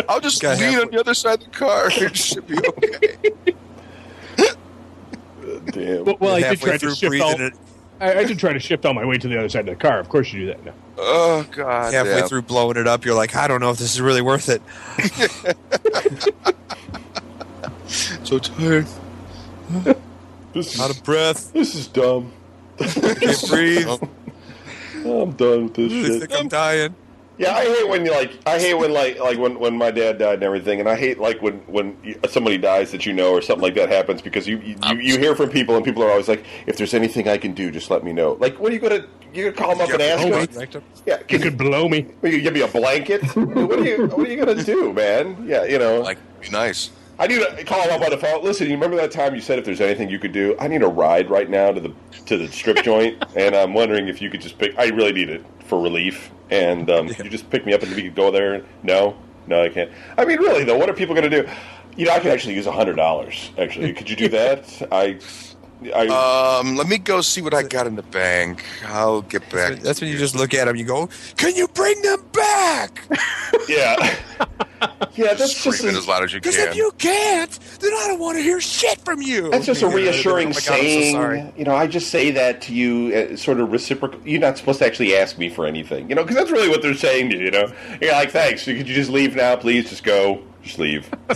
I'll just Got lean halfway- on the other side of the car. It should be okay. Damn. Well, well I did try to shift breathing all. it, I, I did try to shift all my weight to the other side of the car. Of course, you do that now. Oh god. halfway damn. through blowing it up, you're like, I don't know if this is really worth it. So tired. This Out is, of breath. this is dumb. Can't breathe. Oh. I'm done with this I shit. think I'm dying. Yeah, I hate when you like. I hate when like like when when my dad died and everything, and I hate like when when somebody dies that you know or something like that happens because you you, you you hear from people and people are always like, if there's anything I can do, just let me know. Like, what are you gonna you gonna call them up and ask them? wait. Yeah, You could blow me. you, you give me a blanket? what are you what are you gonna do, man? Yeah, you know. Like be nice. I need to call him up on the phone. Listen, you remember that time you said if there's anything you could do? I need a ride right now to the to the strip joint, and I'm wondering if you could just pick. I really need it for relief, and um, could you just pick me up and we could go there? No, no, I can't. I mean, really though, what are people going to do? You know, I could actually use a hundred dollars. Actually, could you do that? I, I. Um, let me go see what I got in the bank. I'll get back. That's when you just look at them. You go, "Can you bring them back? yeah, yeah. That's just scream it a, as loud as you Because can. if you can't, then I don't want to hear shit from you." That's just a You know, reassuring oh my God, I'm so saying. sorry. You know, I just say that to you, uh, sort of reciprocal. You're not supposed to actually ask me for anything, you know, because that's really what they're saying to you. You know, you're like, thanks. Could you just leave now, please? Just go. Just leave.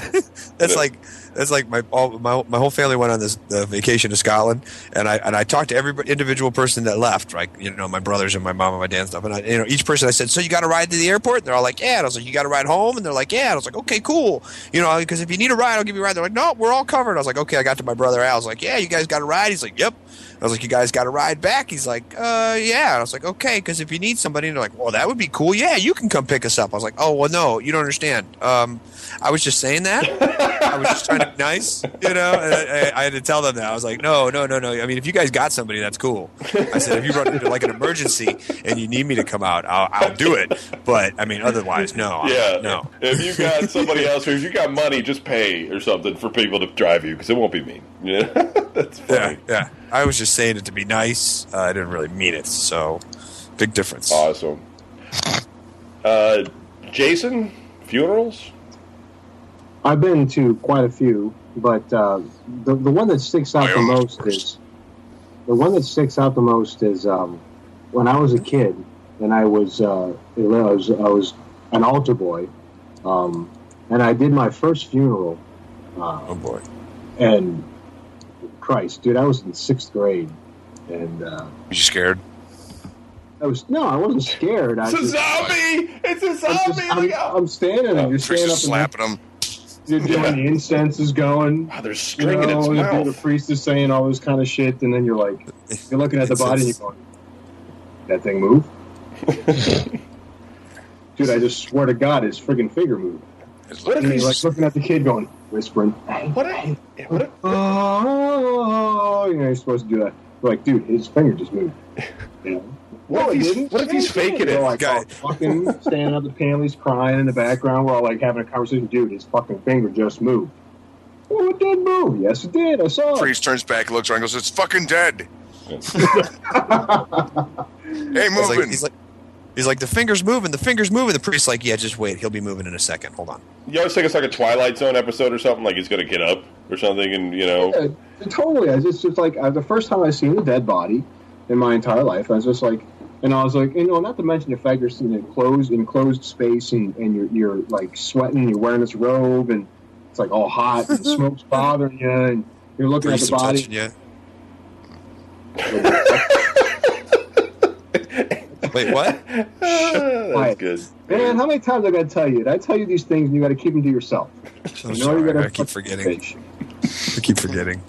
That's like that's like my all my my whole family went on this uh, vacation to Scotland, and I and I talked to every individual person that left, like you know my brothers and my mom and my dad and stuff, and I, you know each person I said, so you got to ride to the airport? And they're all like, yeah. And I was like, you got to ride home? And they're like, yeah. And I was like, okay, cool. You know, because if you need a ride, I'll give you a ride. They're like, no, we're all covered. I was like, okay. I got to my brother Al. I was like, yeah, you guys got a ride? He's like, yep. I was like, you guys got to ride back? He's like, uh, yeah. And I was like, okay, because if you need somebody, and they're like, well, that would be cool. Yeah, you can come pick us up. I was like, oh, well, no, you don't understand. Um, I was just saying that. I was just trying to be nice, you know. I, I, I had to tell them that. I was like, no, no, no, no. I mean, if you guys got somebody, that's cool. I said, if you run into like an emergency and you need me to come out, I'll, I'll do it. But I mean, otherwise, no. I'm- Yeah. no. If you got somebody else, or if you got money, just pay or something for people to drive you because it won't be me. Yeah, that's Yeah, funny. yeah. I was just saying it to be nice. Uh, I didn't really mean it. So, big difference. Awesome. Uh, Jason, funerals. I've been to quite a few, but uh, the the one that sticks out I the almost most is the one that sticks out the most is um, when I was a kid and I was uh, I was I was an altar boy, um, and I did my first funeral, uh, Oh boy. and Christ, dude, I was in sixth grade, and uh, you scared? I was no, I wasn't scared. I It's a was just- zombie! It's a I'm, zombie! just- I'm, Look out! I'm standing and you're standing is up and slapping them. you're doing the incense is going. Wow, there's You string in know, its the, the priest is saying all this kind of shit, and then you're like, you're looking at the body and you're going, that thing move? Dude, I just swear to God, his friggin' finger moved. It's What like- if he's like looking at the kid going, whispering, what? If, what if, oh, you know, you're supposed to do that. We're like, dude, his finger just moved. You know? What No, if he's- didn't. what if he's Yeah, faking They're it? Like, Guy- all fucking standing up the panel, he's crying in the background. We're all like having a conversation. Dude, his fucking finger just moved. Oh, it did move. Yes, it did. I saw it. Priest turns back, looks around, goes, "It's fucking dead." hey, He's moving. like, he's like, he's like, the finger's moving, the finger's moving. The priest's like, yeah, just wait. He'll be moving in a second. Hold on. You always think it's like a Twilight Zone episode or something, like he's going to get up or something, and you know, Yeah, totally. I just, it's like uh, the first time I've seen a dead body in my entire life. I was just like, and I was like, you know, not to mention the fact you're sitting in enclosed, enclosed space, and, and you're you're like sweating, you're wearing this robe, and it's like all hot, and the smoke's bothering you, and you're looking Priest at the body. touching you. Wait, what? that's good. Man, how many times I got to tell you? I tell you these things, and you got to keep them to yourself? I'm You know you sorry, gotta I keep forgetting. bitch. I keep forgetting.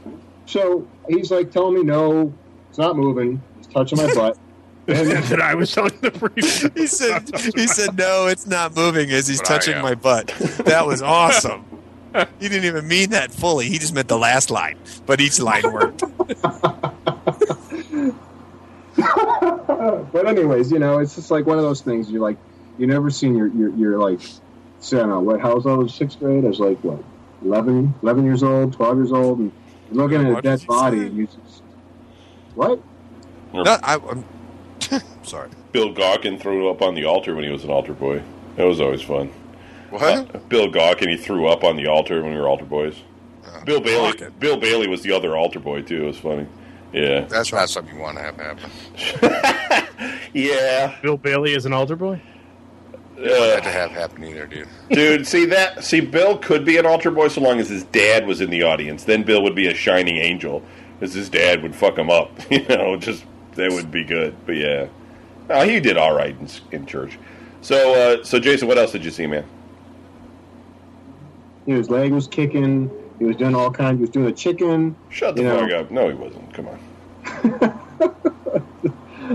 So he's like telling me, no, it's not moving. He's touching my butt. And that I was telling the priest. He said, he said, no, it's not moving as he's But touching my butt. That was awesome. He didn't even mean that fully. He just meant the last line, but each line worked. But anyways, you know, it's just like one of those things. You're like, you never seen your your you're like, so I don't know what. How was I was sixth grade? I was like what, 11, 11 years old, twelve years old, and you're looking at a dead body, and you just what? No, I, I'm sorry. Bill Gawkin threw up on the altar when he was an altar boy. That was always fun. what? Uh, Bill Gawkin, he threw up on the altar when we were altar boys. Bill Bailey, Gawkin. Bill Bailey was the other altar boy too. It was funny. Yeah, That's not something you want to have happen. yeah, Bill Bailey is an altar boy. That uh, to have happen either, dude. dude. See that? See, Bill could be an altar boy so long as his dad was in the audience. Then Bill would be a shining angel, as his dad would fuck him up. You know, just that would be good. But yeah, no, he did all right in, in church. So, uh, so Jason, what else did you see, man? You his leg was kicking. He was doing all kinds. He was doing a chicken. Shut the fuck up. No, he wasn't. Come on.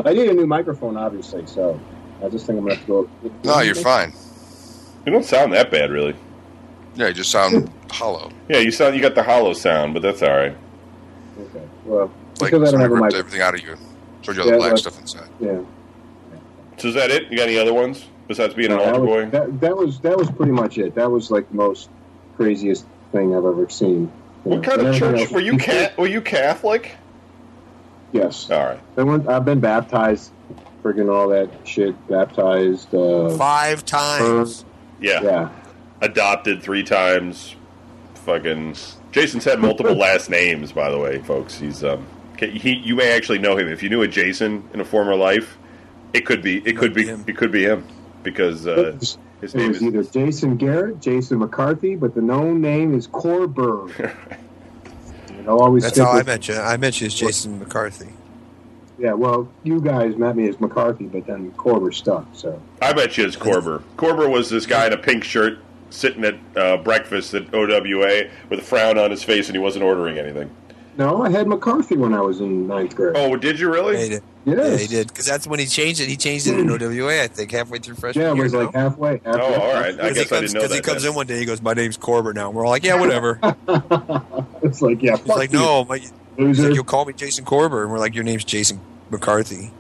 I need a new microphone, obviously. So I just think I'm gonna have to go. No, you're fine. You don't sound that bad, really. Yeah, you just sound hollow. Yeah, you sound you got the hollow sound, but that's all right. Okay. Well, Like because I don't have a ripped mic. everything out of you. Showed you all the Yeah, black like- stuff inside. Yeah. So is that it? You got any other ones besides being an No, that, altar boy? that, that was that was pretty much it. That was like the most craziest thing I've ever seen. You What know, kind of church else- were you? Ca- were you Catholic? Yes, All right. I went, I've been baptized, friggin' all that shit. Baptized. Uh, Five times. Yeah. yeah. Adopted three times. Fucking. Jason's had multiple last names, by the way, folks. He's um. He, you may actually know him if you knew a Jason in a former life. It could be. It could be. be him. It could be him because uh, It was, his it name was is. either Jason Garrett, Jason McCarthy, but the known name is Corberg. you know, always That's stick how I with- met you. I met you as Jason McCarthy. Yeah, well, you guys met me as McCarthy, but then Corber stuck. So I bet you it's Corber. Corber was this guy in a pink shirt sitting at uh, breakfast at OWA with a frown on his face, and he wasn't ordering anything. no, I had McCarthy when I was in ninth grade. Oh, did you Yeah, really? He did. yes. Yeah, he did. Because that's when he changed it. He changed it in hmm. OWA, I think, halfway through freshman Yeah, it year. was like no? halfway. halfway Oh, all right. I Because he guess I comes, didn't know 'cause that. he comes then. in one day, he goes, "My name's Corbett now." And we're all like, "Yeah, whatever." it's like, yeah, He's fuck like, you, "No, my, he's like, you'll call me Jason Corbett," and we're like, "Your name's Jason McCarthy."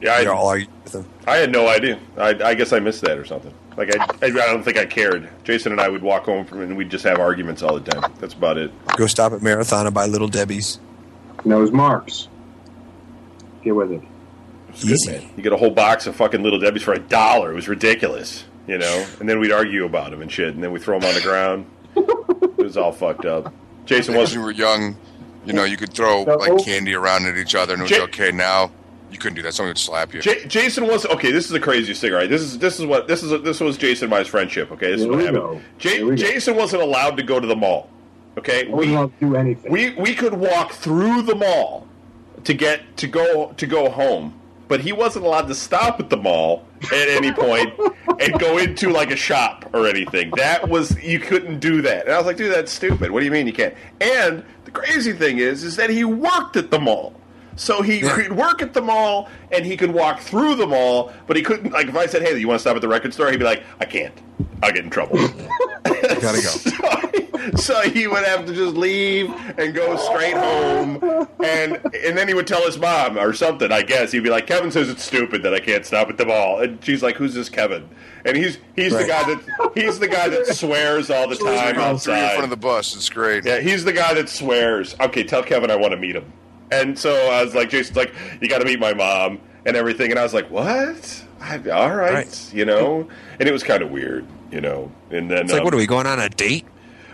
Yeah, We all I, with him. I had no idea. I, I guess I missed that or something. Like I, I, I don't think I cared. Jason and I would walk home from, and we'd just have arguments all the time. That's about it. Go stop at Marathon and buy Little Debbie's. And those marks. Get with it. It's good, man. You get a whole box of fucking little Debbie's for a dollar. It was ridiculous, you know. And then we'd argue about them and shit, and then we throw them on the ground. it was all fucked up. Jason was When was you were young, you know, you could throw like candy around at each other and it was Ja- okay. Now you couldn't do that. Someone would slap you. J- Jason was okay. This is the craziest thing, right? This is this is what this is. this was Jason and my friendship. Okay, this Here is what happened. J- Here we go. Jason wasn't allowed to go to the mall. Okay, we, wouldn't do anything. we we could walk through the mall to get to go to go home, but he wasn't allowed to stop at the mall at any point and go into like a shop or anything. That was you couldn't do that. And I was like, dude, that's stupid. What do you mean you can't? And the crazy thing is, is that he worked at the mall. So he could work at the mall and he could walk through the mall, but he couldn't. Like if I said, "Hey, you want to stop at the record store?" He'd be like, "I can't. I'll get in trouble." Gotta go. so he would have to just leave and go straight home, and and then he would tell his mom or something. I guess he'd be like, "Kevin says it's stupid that I can't stop at the mall," and she's like, "Who's this Kevin?" And he's he's the guy that he's the guy that swears all the time Threw you in front of the bus. It's great. Yeah, he's the guy that swears. Okay, tell Kevin I want to meet him. And so I was like, Jason's like, you got to meet my mom and everything. And I was like, what? I, all right, Right. you know. And it was kind of weird, you know. And then, It's like, um, what are we going on a date?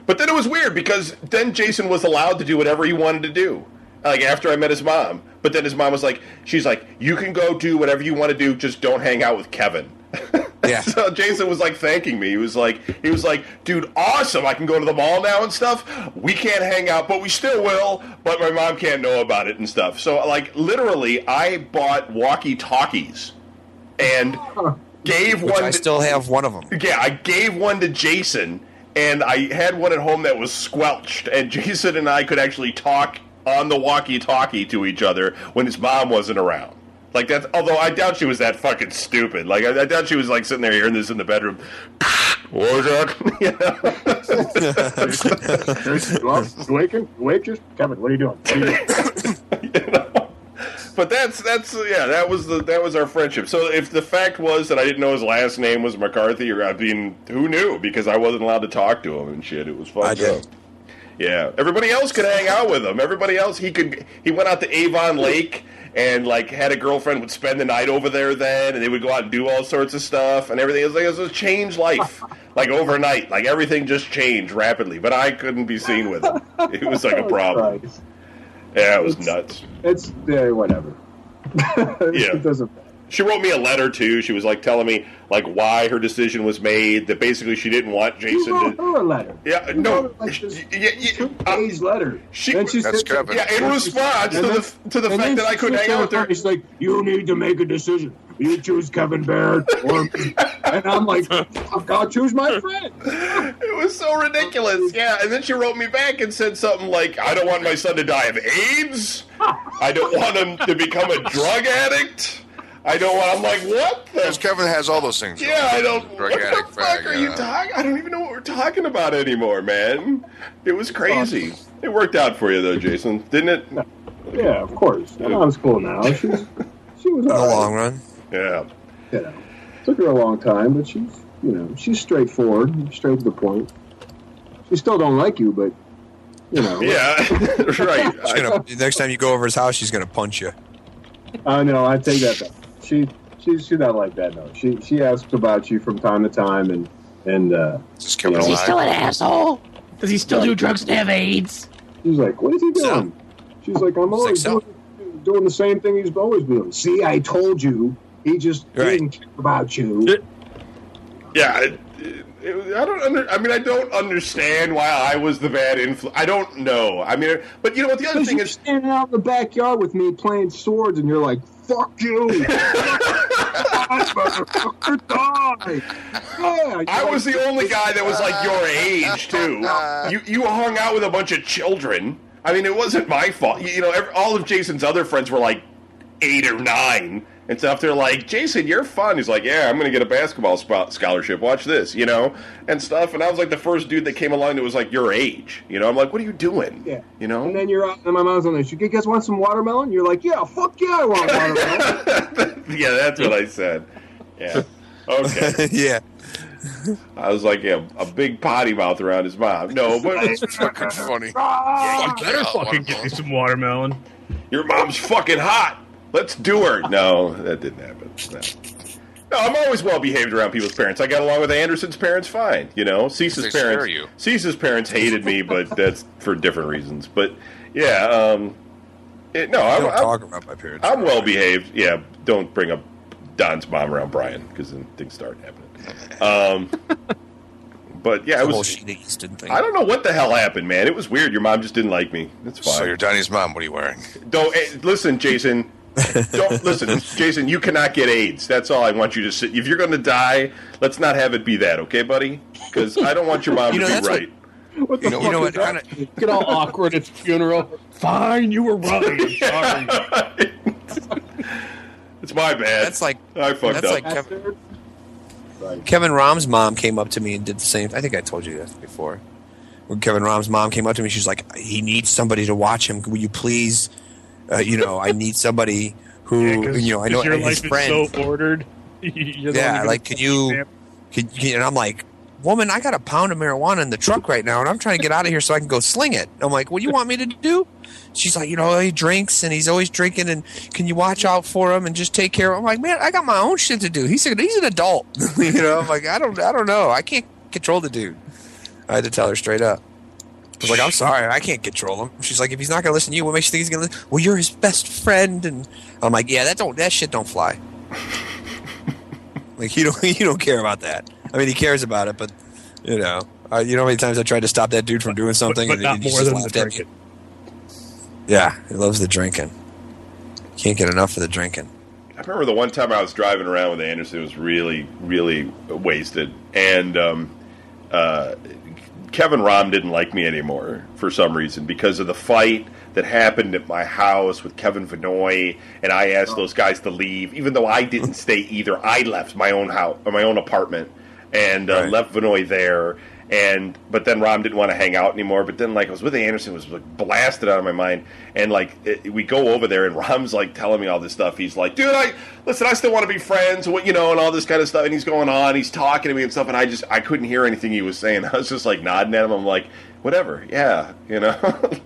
but then it was weird because then Jason was allowed to do whatever he wanted to do. Like after I met his mom, but then his mom was like, she's like, you can go do whatever you want to do, just don't hang out with Kevin. Yeah. so Jason was like thanking me. He was like, he was like, dude, awesome! I can go to the mall now and stuff. We can't hang out, but we still will. But my mom can't know about it and stuff. So like literally, I bought walkie talkies and gave Which one. I to- still have one of them. yeah, I gave one to Jason, and I had one at home that was squelched, and Jason and I could actually talk on the walkie-talkie to each other when his mom wasn't around. Like that's, although I doubt she was that fucking stupid. Like I, I doubt she was like sitting there hearing this in the bedroom. what was that? You know? well, you waking? You? Just Kevin, what are you doing? What are you doing? You know? But that's that's yeah that was the that was our friendship. So if the fact was that I didn't know his last name was McCarthy, or I mean, who knew? Because I wasn't allowed to talk to him and shit. It was fun. I did. though. Yeah, everybody else could hang out with him. Everybody else, he could. He went out to Avon Lake and like had a girlfriend would spend the night over there then, and they would go out and do all sorts of stuff and everything. It was like it was a changed life, like overnight. Like everything just changed rapidly. But I couldn't be seen with him. It was like a oh, problem. Yeah, it was nuts. It's yeah, whatever. Yeah. it doesn't. She wrote me a letter too. She was like telling me like why her decision was made. That basically she didn't want You Jason wrote to. her a letter. Yeah, You no. wrote like, sh- this yeah, yeah, two uh, page letter. she- Then she That's sits- Kevin. Yeah, in and response to the to the fact that I couldn't sits hang there out with her. and She's like, "You need to make a decision. You choose Kevin Barrett or me." and I'm like, "I've got to choose my friend." It was so ridiculous. Yeah, and then she wrote me back and said something like, "I don't want my son to die of AIDS. I don't want him to become a drug addict. I don't want." I'm like, "What the Because Kevin has all those things. Yeah, I don't. Drug what the fuck fag, are you yeah. talking? I don't even know what we're talking about anymore, man. It was crazy. It worked out for you though, Jason, didn't it? Yeah, of course. My mom's cool now. She's she was In the all right. long run. Yeah. You know, took her a long time, but she's you know she's straightforward, straight to the point. She still don't like you, but you know. Yeah. right. Gonna, next time you go over his house, she's gonna punch you. I know. I take that back. She she's she's not like that though. She she asks about you from time to time, and and uh, Just Kevin Is he. Still an asshole? Does he still do drugs and have AIDS? she's like, "What is he doing?" She's like, "I'm always so. doing, doing the same thing he's always doing." See, I told you. He just Right. didn't care about you. Yeah. It, it, it- I don't under, I mean, I don't understand why I was the bad influence. I don't know. I mean, but you know what? The other thing you're is, standing out in the backyard with me playing swords, and you're like, "Fuck you!" Motherfucker, die! Yeah, I was the only guy that was like your age too. You you hung out with a bunch of children. I mean, it wasn't my fault. You, you know, every, all of Jason's other friends were like eight or nine and stuff. They're like, Jason, you're fun. He's like, Yeah, I'm going to get a basketball sp- scholarship. Watch this, you know, and stuff. And I was like the first dude that came along that was like your age. You know, I'm like, What are you doing? Yeah. You know. And then you're out, and my mom's on there. You guys want some watermelon? You're like, yeah, fuck yeah, I want watermelon. yeah, that's what I said. Yeah. Okay. yeah. I was like, yeah, a big potty mouth around his mom. No, but It's fucking funny. You better yeah, fucking get me some watermelon. Your mom's fucking hot. Let's do her. No, that didn't happen. No. No, I'm always well behaved around people's parents. I got along with Anderson's parents fine. You know, Cease's parents. scare you. Cease's parents hated me, but that's for different reasons. But yeah, um, it, no, I I'm, don't I'm, talk about my parents. I'm well behaved. Yeah, don't bring up Don's mom around Brian because then things start happening. Um, but yeah, The it whole was. Sheena thing. I don't know what the hell happened, man. It was weird. Your mom just didn't like me. That's fine. So you're Donnie's mom. What are you wearing? Don't eh, listen, Jason. Don't listen, Jason. You cannot get AIDS. That's all I want you to say. If you're going to die, let's not have it be that, okay, buddy? Because I don't want your mom You know, to be that's what- What the You know- You know what? Kind of. Get all awkward at the funeral. Fine, you were right. I'm sorry. It's my bad. That's like I fucked that's up. like Kevin, Bastard. Kevin Rom's mom came up to me and did the same. I think I told you this before. when Kevin Rom's mom came up to me, she's like, "He needs somebody to watch him. Will you please? Uh, you know, I need somebody who you know. I know your life friend. is so ordered. You're the one yeah, like, can you? Can, can, and I'm like, woman, I got a pound of marijuana in the truck right now, and I'm trying to get out of here so I can go sling it. I'm like, what do you want me to do? She's like, you know, he drinks and he's always drinking, and can you watch out for him and just take care of him? I'm like, man, I got my own shit to do. He's a, he's an adult, you know. I'm like, I don't, I don't know. I can't control the dude. I had to tell her straight up. I was like, I'm sorry, I can't control him. She's like, if he's not gonna listen to you, what makes you think he's gonna? Listen? Well, you're his best friend, and I'm like, yeah, that don't, that shit don't fly. like you don't, you don't care about that. I mean, he cares about it, but you know, uh, you know how many times I tried to stop that dude from doing something, but and not he more just than the laughed at me. drinking. Yeah, he loves the drinking. Can't get enough of the drinking. I remember the one time I was driving around with Anderson was really, really wasted, and um, uh, Kevin Rom didn't like me anymore for some reason because of the fight that happened at my house with Kevin Vinoy, and I asked those guys to leave, even though I didn't stay either. I left my own house, or my own apartment, and uh, Right. left Vinoy there. And but then Rom didn't want to hang out anymore. But then like I was with Anderson, was like blasted out of my mind. And like it, we go over there, and Rom's like telling me all this stuff. He's like, "Dude, I listen. I still want to be friends, what you know, and all this kind of stuff." And he's going on, he's talking to me and stuff, and I just I couldn't hear anything he was saying. I was just like nodding at him. I'm like, "Whatever, yeah, you know,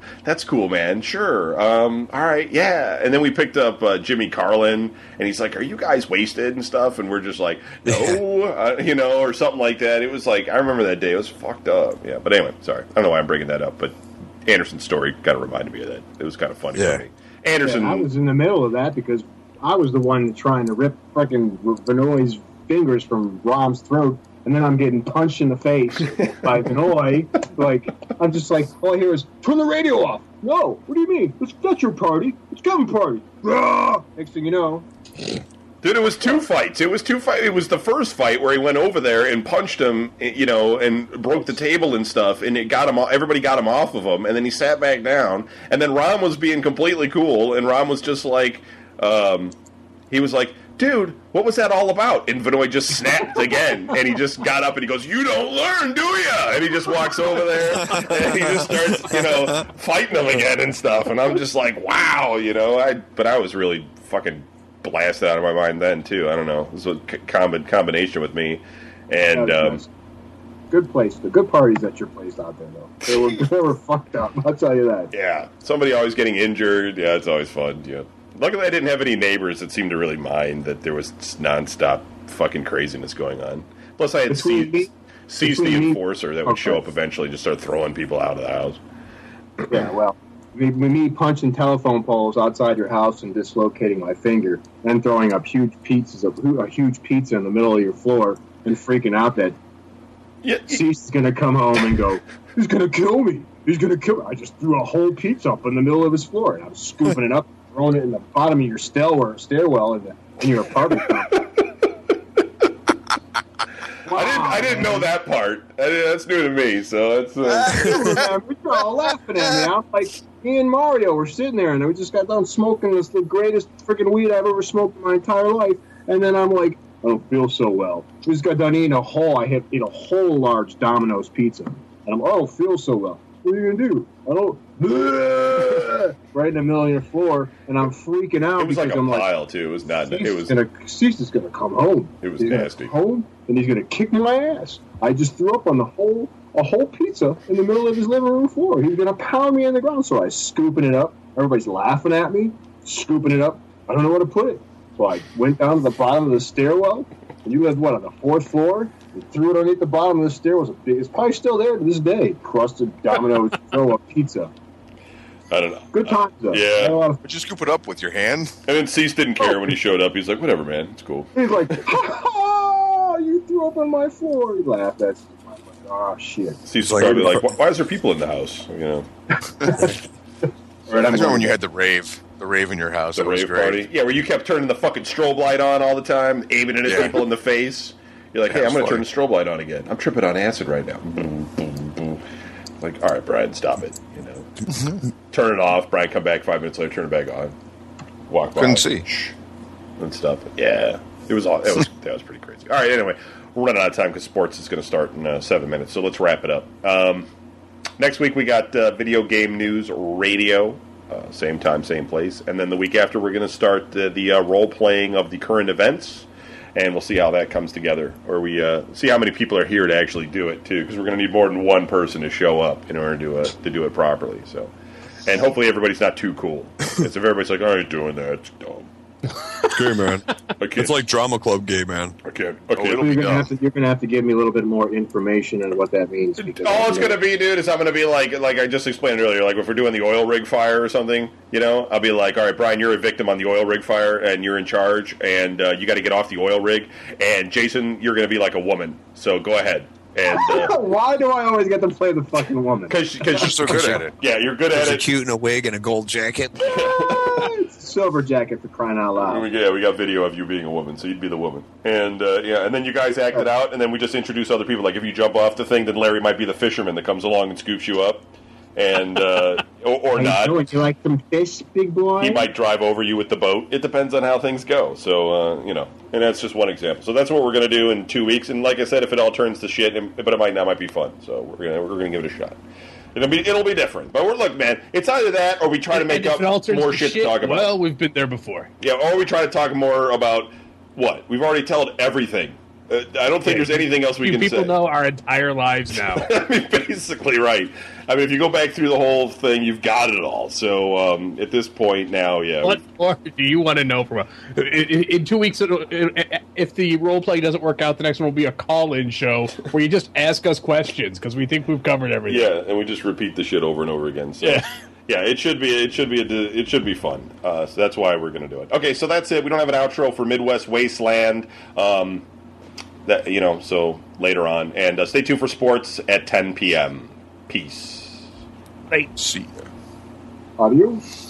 that's cool, man. Sure, um, all right, yeah." And then we picked up uh, Jimmy Carlin, and he's like, "Are you guys wasted and stuff?" And we're just like, "No, uh, you know," or something like that. It was like I remember that day. It was fucked up. Yeah, but anyway, sorry. I don't know why I'm bringing that up, but Anderson's story kind of reminded me of that. It was kind of funny Yeah. for me. Anderson, Yeah, I was in the middle of that because I was the one trying to rip fucking Vinoy's fingers from Rom's throat, and then I'm getting punched in the face by Vinoy. Like I'm just like, all I hear is turn the radio off. No, what do you mean? It's not your party. It's Kevin's party. Rah! Next thing you know, Dude, it was two fights. It was two fight. It was the first fight where he went over there and punched him, you know, and broke the table and stuff, and it got him. Everybody got him off of him, and then he sat back down. And then Ron was being completely cool, and Ron was just like, um, he was like, "Dude, what was that all about?" And Vinoy just snapped again, and he just got up and he goes, "You don't learn, do ya?" And he just walks over there and he just starts, you know, fighting him again and stuff. And I'm just like, "Wow," you know. I but I was really fucking blasted out of my mind then too. I don't know. It was a combi- combination with me, and um, good place. The good parties at your place out there though. They were they were fucked up. I'll tell you that. yeah, somebody always getting injured. Yeah, it's always fun. Yeah. Luckily, I didn't have any neighbors that seemed to really mind that there was nonstop fucking craziness going on. Plus, I had Between me- Cease the enforcer that would Okay. show up eventually, and just start throwing people out of the house. Yeah, well, me punching telephone poles outside your house and dislocating my finger, then throwing up huge pizzas of a huge pizza in the middle of your floor and freaking out that Yeah, Cease is gonna come home and go, he's gonna kill me. He's gonna kill me. I just threw a whole pizza up in the middle of his floor, and I was scooping it up, throwing it in the bottom of your stairwell, stairwell in, the, in your apartment. I didn't. I didn't know that part. I that's new to me. So it's. Uh, You're all laughing at me. I'm like, me and Mario were sitting there, and we just got done smoking this the greatest freaking weed I've ever smoked in my entire life. And then I'm like, I don't feel so well. We just got done eating a whole. I had ate a whole large Domino's pizza, and I'm, oh, I don't feel so well. What are you gonna do? Don't. right in the middle of your floor, and I'm freaking out it was like a I'm like, pile too. It was not. It was. gonna Cease is gonna come home. It was He's nasty. home and he's gonna kick my ass. I just threw up on the whole a whole pizza in the middle of his living room floor. He's gonna pound me on the ground. So I scooping it up. Everybody's laughing at me, scooping it up. I don't know where to put it. So I went down to the bottom of the stairwell. And you lived what on the fourth floor? And threw it underneath the bottom of the stairwell. It's, a big, it's probably still there to this day. Crusted Domino's throw up pizza. I don't know. Good times though. Yeah. I had a lot of But you scoop it up with your hand. And then Cease didn't care when he oh. showed up. He's like, whatever, man. It's cool. He's like, ha ha! You threw up on my floor. He laughed. That's I'm like, oh shit. Cease is like- probably like, why, why is there people in the house? You know, Right, I remember when you had the rave, the rave in your house. the That was rave great. party. Yeah, where you kept turning the fucking strobe light on all the time, aiming it at Yeah. people in the face. You're like, hey, I'm going to turn the strobe light on again. I'm tripping on acid right now. Boom, boom, boom. Like, all right, Brian, stop it. You know, turn it off. Brian, come back five minutes later, turn it back on. Walk by. Couldn't see. And stuff. Yeah, it was all. It was that was pretty crazy. All right, anyway, we're running out of time because sports is going to start in uh, seven minutes, so let's wrap it up. Um, Next week we got uh, video game news radio. Uh, same time, same place. And then the week after, we're going to start the, the uh, role playing of the current events, and we'll see how that comes together. Or we uh, see how many people are here to actually do it too, because we're going to need more than one person to show up in order to uh, to do it properly. So, and hopefully everybody's not too cool. If everybody's like, "I ain't doing that," it's dumb. Gay man. I. It's like drama club gay man. I can't. Oh, Okay, it'll it'll be be You're gonna, have to, you're gonna have to give me a little bit more information on what that means. Because All it's gonna be, dude, is I'm gonna be like, like I just explained earlier, like if we're doing the oil rig fire or something, you know, I'll be like, all right, Brian, you're a victim on the oil rig fire, and you're in charge, and uh, you got to get off the oil rig, and Jason, you're gonna be like a woman, so go ahead, and Why do I always get to play the fucking woman? because You're so good at it. yeah, you're good at Because you're it. cute in a wig and a gold jacket. silver jacket for crying out loud. yeah, we got video of you being a woman, so you'd be the woman, and uh, yeah, and then you guys act it out, and then we just introduce other people. Like if you jump off the thing, then Larry might be the fisherman that comes along and scoops you up, and uh, or, or not. You, doing? you like some fish, big boy? he might drive over you with the boat. It depends on how things go. So uh, you know, and that's just one example. So that's what we're going to do in two weeks. And like I said, if it all turns to shit, but it might not, might be fun. So we're gonna we're gonna give it a shot. It'll be it'll be different. But we're look, man. It's either that or we try to make up it all turns more to shit, to talk about. Well, we've been there before. yeah, or we try to talk more about what we've already told everything. Uh, I don't think Yeah, there's anything else we You can people say. know our entire lives now. I mean, basically, right. I mean, if you go back through the whole thing, you've got it all. So um, at this point now, yeah, what more do you want to know from? A, in, in two weeks, if the role play doesn't work out, the next one will be a call-in show where you just ask us questions because we think we've covered everything. Yeah, and we just repeat the shit over and over again. So. Yeah. Yeah, it should be. It should be. A, it should be fun. Uh, so that's why we're going to do it. Okay, so that's it. We don't have an outro for Midwest Wasteland. Um, that you know. So later on, and uh, stay tuned for sports at 10 p.m. Peace. See ya. Adios.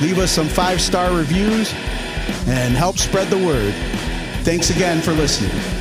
Leave us some five star reviews and help spread the word. Thanks again for listening.